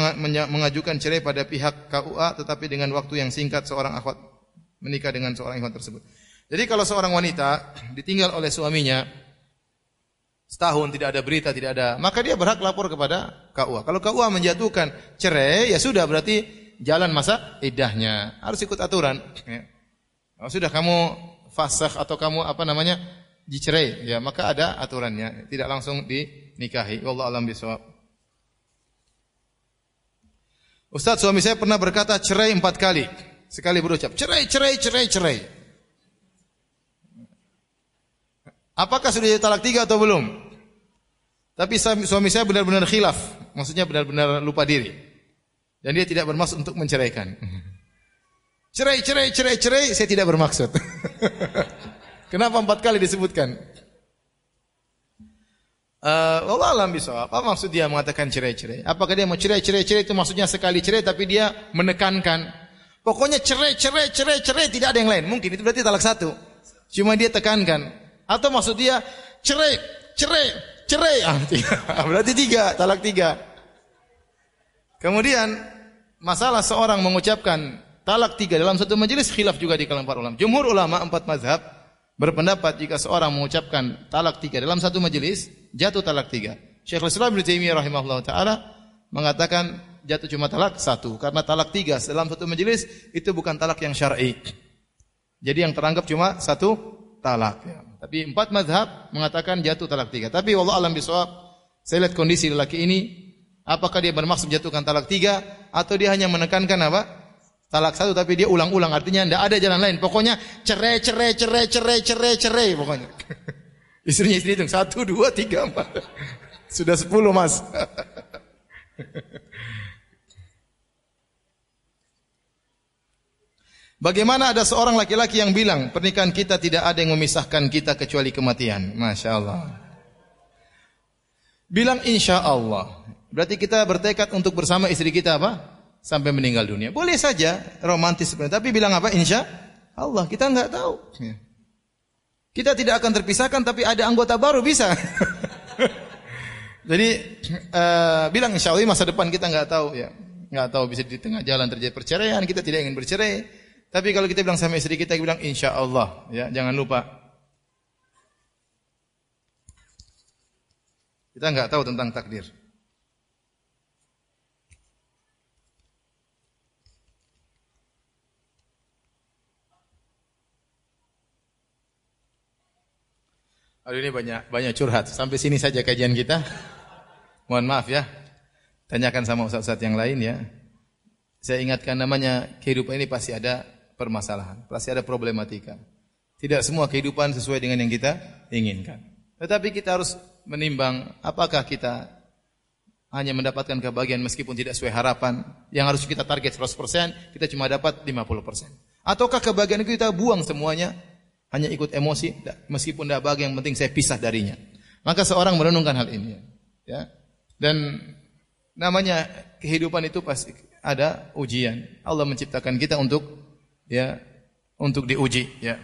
mengajukan cerai pada pihak KUA tetapi dengan waktu yang singkat seorang akhwat menikah dengan seorang ikhwan tersebut. Jadi kalau seorang wanita ditinggal oleh suaminya setahun tidak ada berita, tidak ada, maka dia berhak lapor kepada KUA. Kalau KUA menjatuhkan cerai, ya sudah berarti jalan masa idahnya. Harus ikut aturan. Ya. Sudah kamu fasakh atau kamu apa namanya dicerai, ya maka ada aturannya. Tidak langsung dinikahi. Wallahu alam bisawab. Ustaz, suami saya pernah berkata cerai empat kali. Sekali berucap, cerai, cerai, cerai, cerai. Apakah sudah jadi talak tiga atau belum? Tapi suami saya benar-benar khilaf. Maksudnya benar-benar lupa diri. Dan dia tidak bermaksud untuk menceraikan. <laughs> Cerai, cerai, cerai, cerai, saya tidak bermaksud. <laughs> Kenapa empat kali disebutkan? Uh, Allah alam bisa. Apa maksud dia mengatakan cerai-cerai? Apakah dia mau cerai-cerai-cerai itu maksudnya sekali cerai tapi dia menekankan. Pokoknya cerai-cerai, cerai-cerai tidak ada yang lain. Mungkin itu berarti talak satu. Cuma dia tekankan. Atau maksud dia cerai, cerai, cerai. Ah, <laughs> tiga. berarti tiga, talak tiga. Kemudian masalah seorang mengucapkan talak tiga dalam satu majelis khilaf juga di kalangan para ulama. Jumhur ulama empat mazhab berpendapat jika seorang mengucapkan talak tiga dalam satu majelis, jatuh talak tiga. Syekh Islam Ibn Taimiyah rahimahullah taala mengatakan jatuh cuma talak satu karena talak tiga dalam satu majelis itu bukan talak yang syar'i. Jadi yang teranggap cuma satu talak. Ya. Tapi empat madhab mengatakan jatuh talak tiga. Tapi Allah alam bisawab, saya lihat kondisi lelaki ini, apakah dia bermaksud jatuhkan talak tiga atau dia hanya menekankan apa? Talak satu tapi dia ulang-ulang artinya tidak ada jalan lain. Pokoknya cerai, cerai, cerai, cerai, cerai, cerai pokoknya. <laughs> Istrinya istri itu satu, dua, tiga, empat. <laughs> Sudah sepuluh mas. <laughs> Bagaimana ada seorang laki-laki yang bilang pernikahan kita tidak ada yang memisahkan kita kecuali kematian. Masya Allah. Bilang insya Allah. Berarti kita bertekad untuk bersama istri kita apa? Sampai meninggal dunia. Boleh saja romantis sebenarnya, tapi bilang apa? Insya Allah kita nggak tahu. Ya. Kita tidak akan terpisahkan, tapi ada anggota baru bisa. Jadi uh, bilang insya Allah masa depan kita nggak tahu ya, nggak tahu bisa di tengah jalan terjadi perceraian. Kita tidak ingin bercerai, tapi kalau kita bilang sama istri kita, kita bilang insya Allah ya, jangan lupa. Kita nggak tahu tentang takdir. Hari ini banyak banyak curhat. Sampai sini saja kajian kita. Mohon maaf ya. Tanyakan sama ustaz-ustaz yang lain ya. Saya ingatkan namanya kehidupan ini pasti ada permasalahan, pasti ada problematika. Tidak semua kehidupan sesuai dengan yang kita inginkan. Tetapi kita harus menimbang apakah kita hanya mendapatkan kebahagiaan meskipun tidak sesuai harapan. Yang harus kita target 100%, kita cuma dapat 50%. Ataukah kebahagiaan itu kita buang semuanya hanya ikut emosi, meskipun tidak bahagia, yang penting saya pisah darinya. Maka seorang merenungkan hal ini. Ya. Dan namanya kehidupan itu pasti ada ujian. Allah menciptakan kita untuk ya untuk diuji. Ya.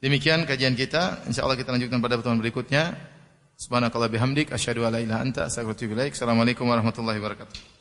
Demikian kajian kita. Insya Allah kita lanjutkan pada pertemuan berikutnya. Subhanakallah bihamdik. Asyhadu an la ilaha anta. Assalamualaikum warahmatullahi wabarakatuh.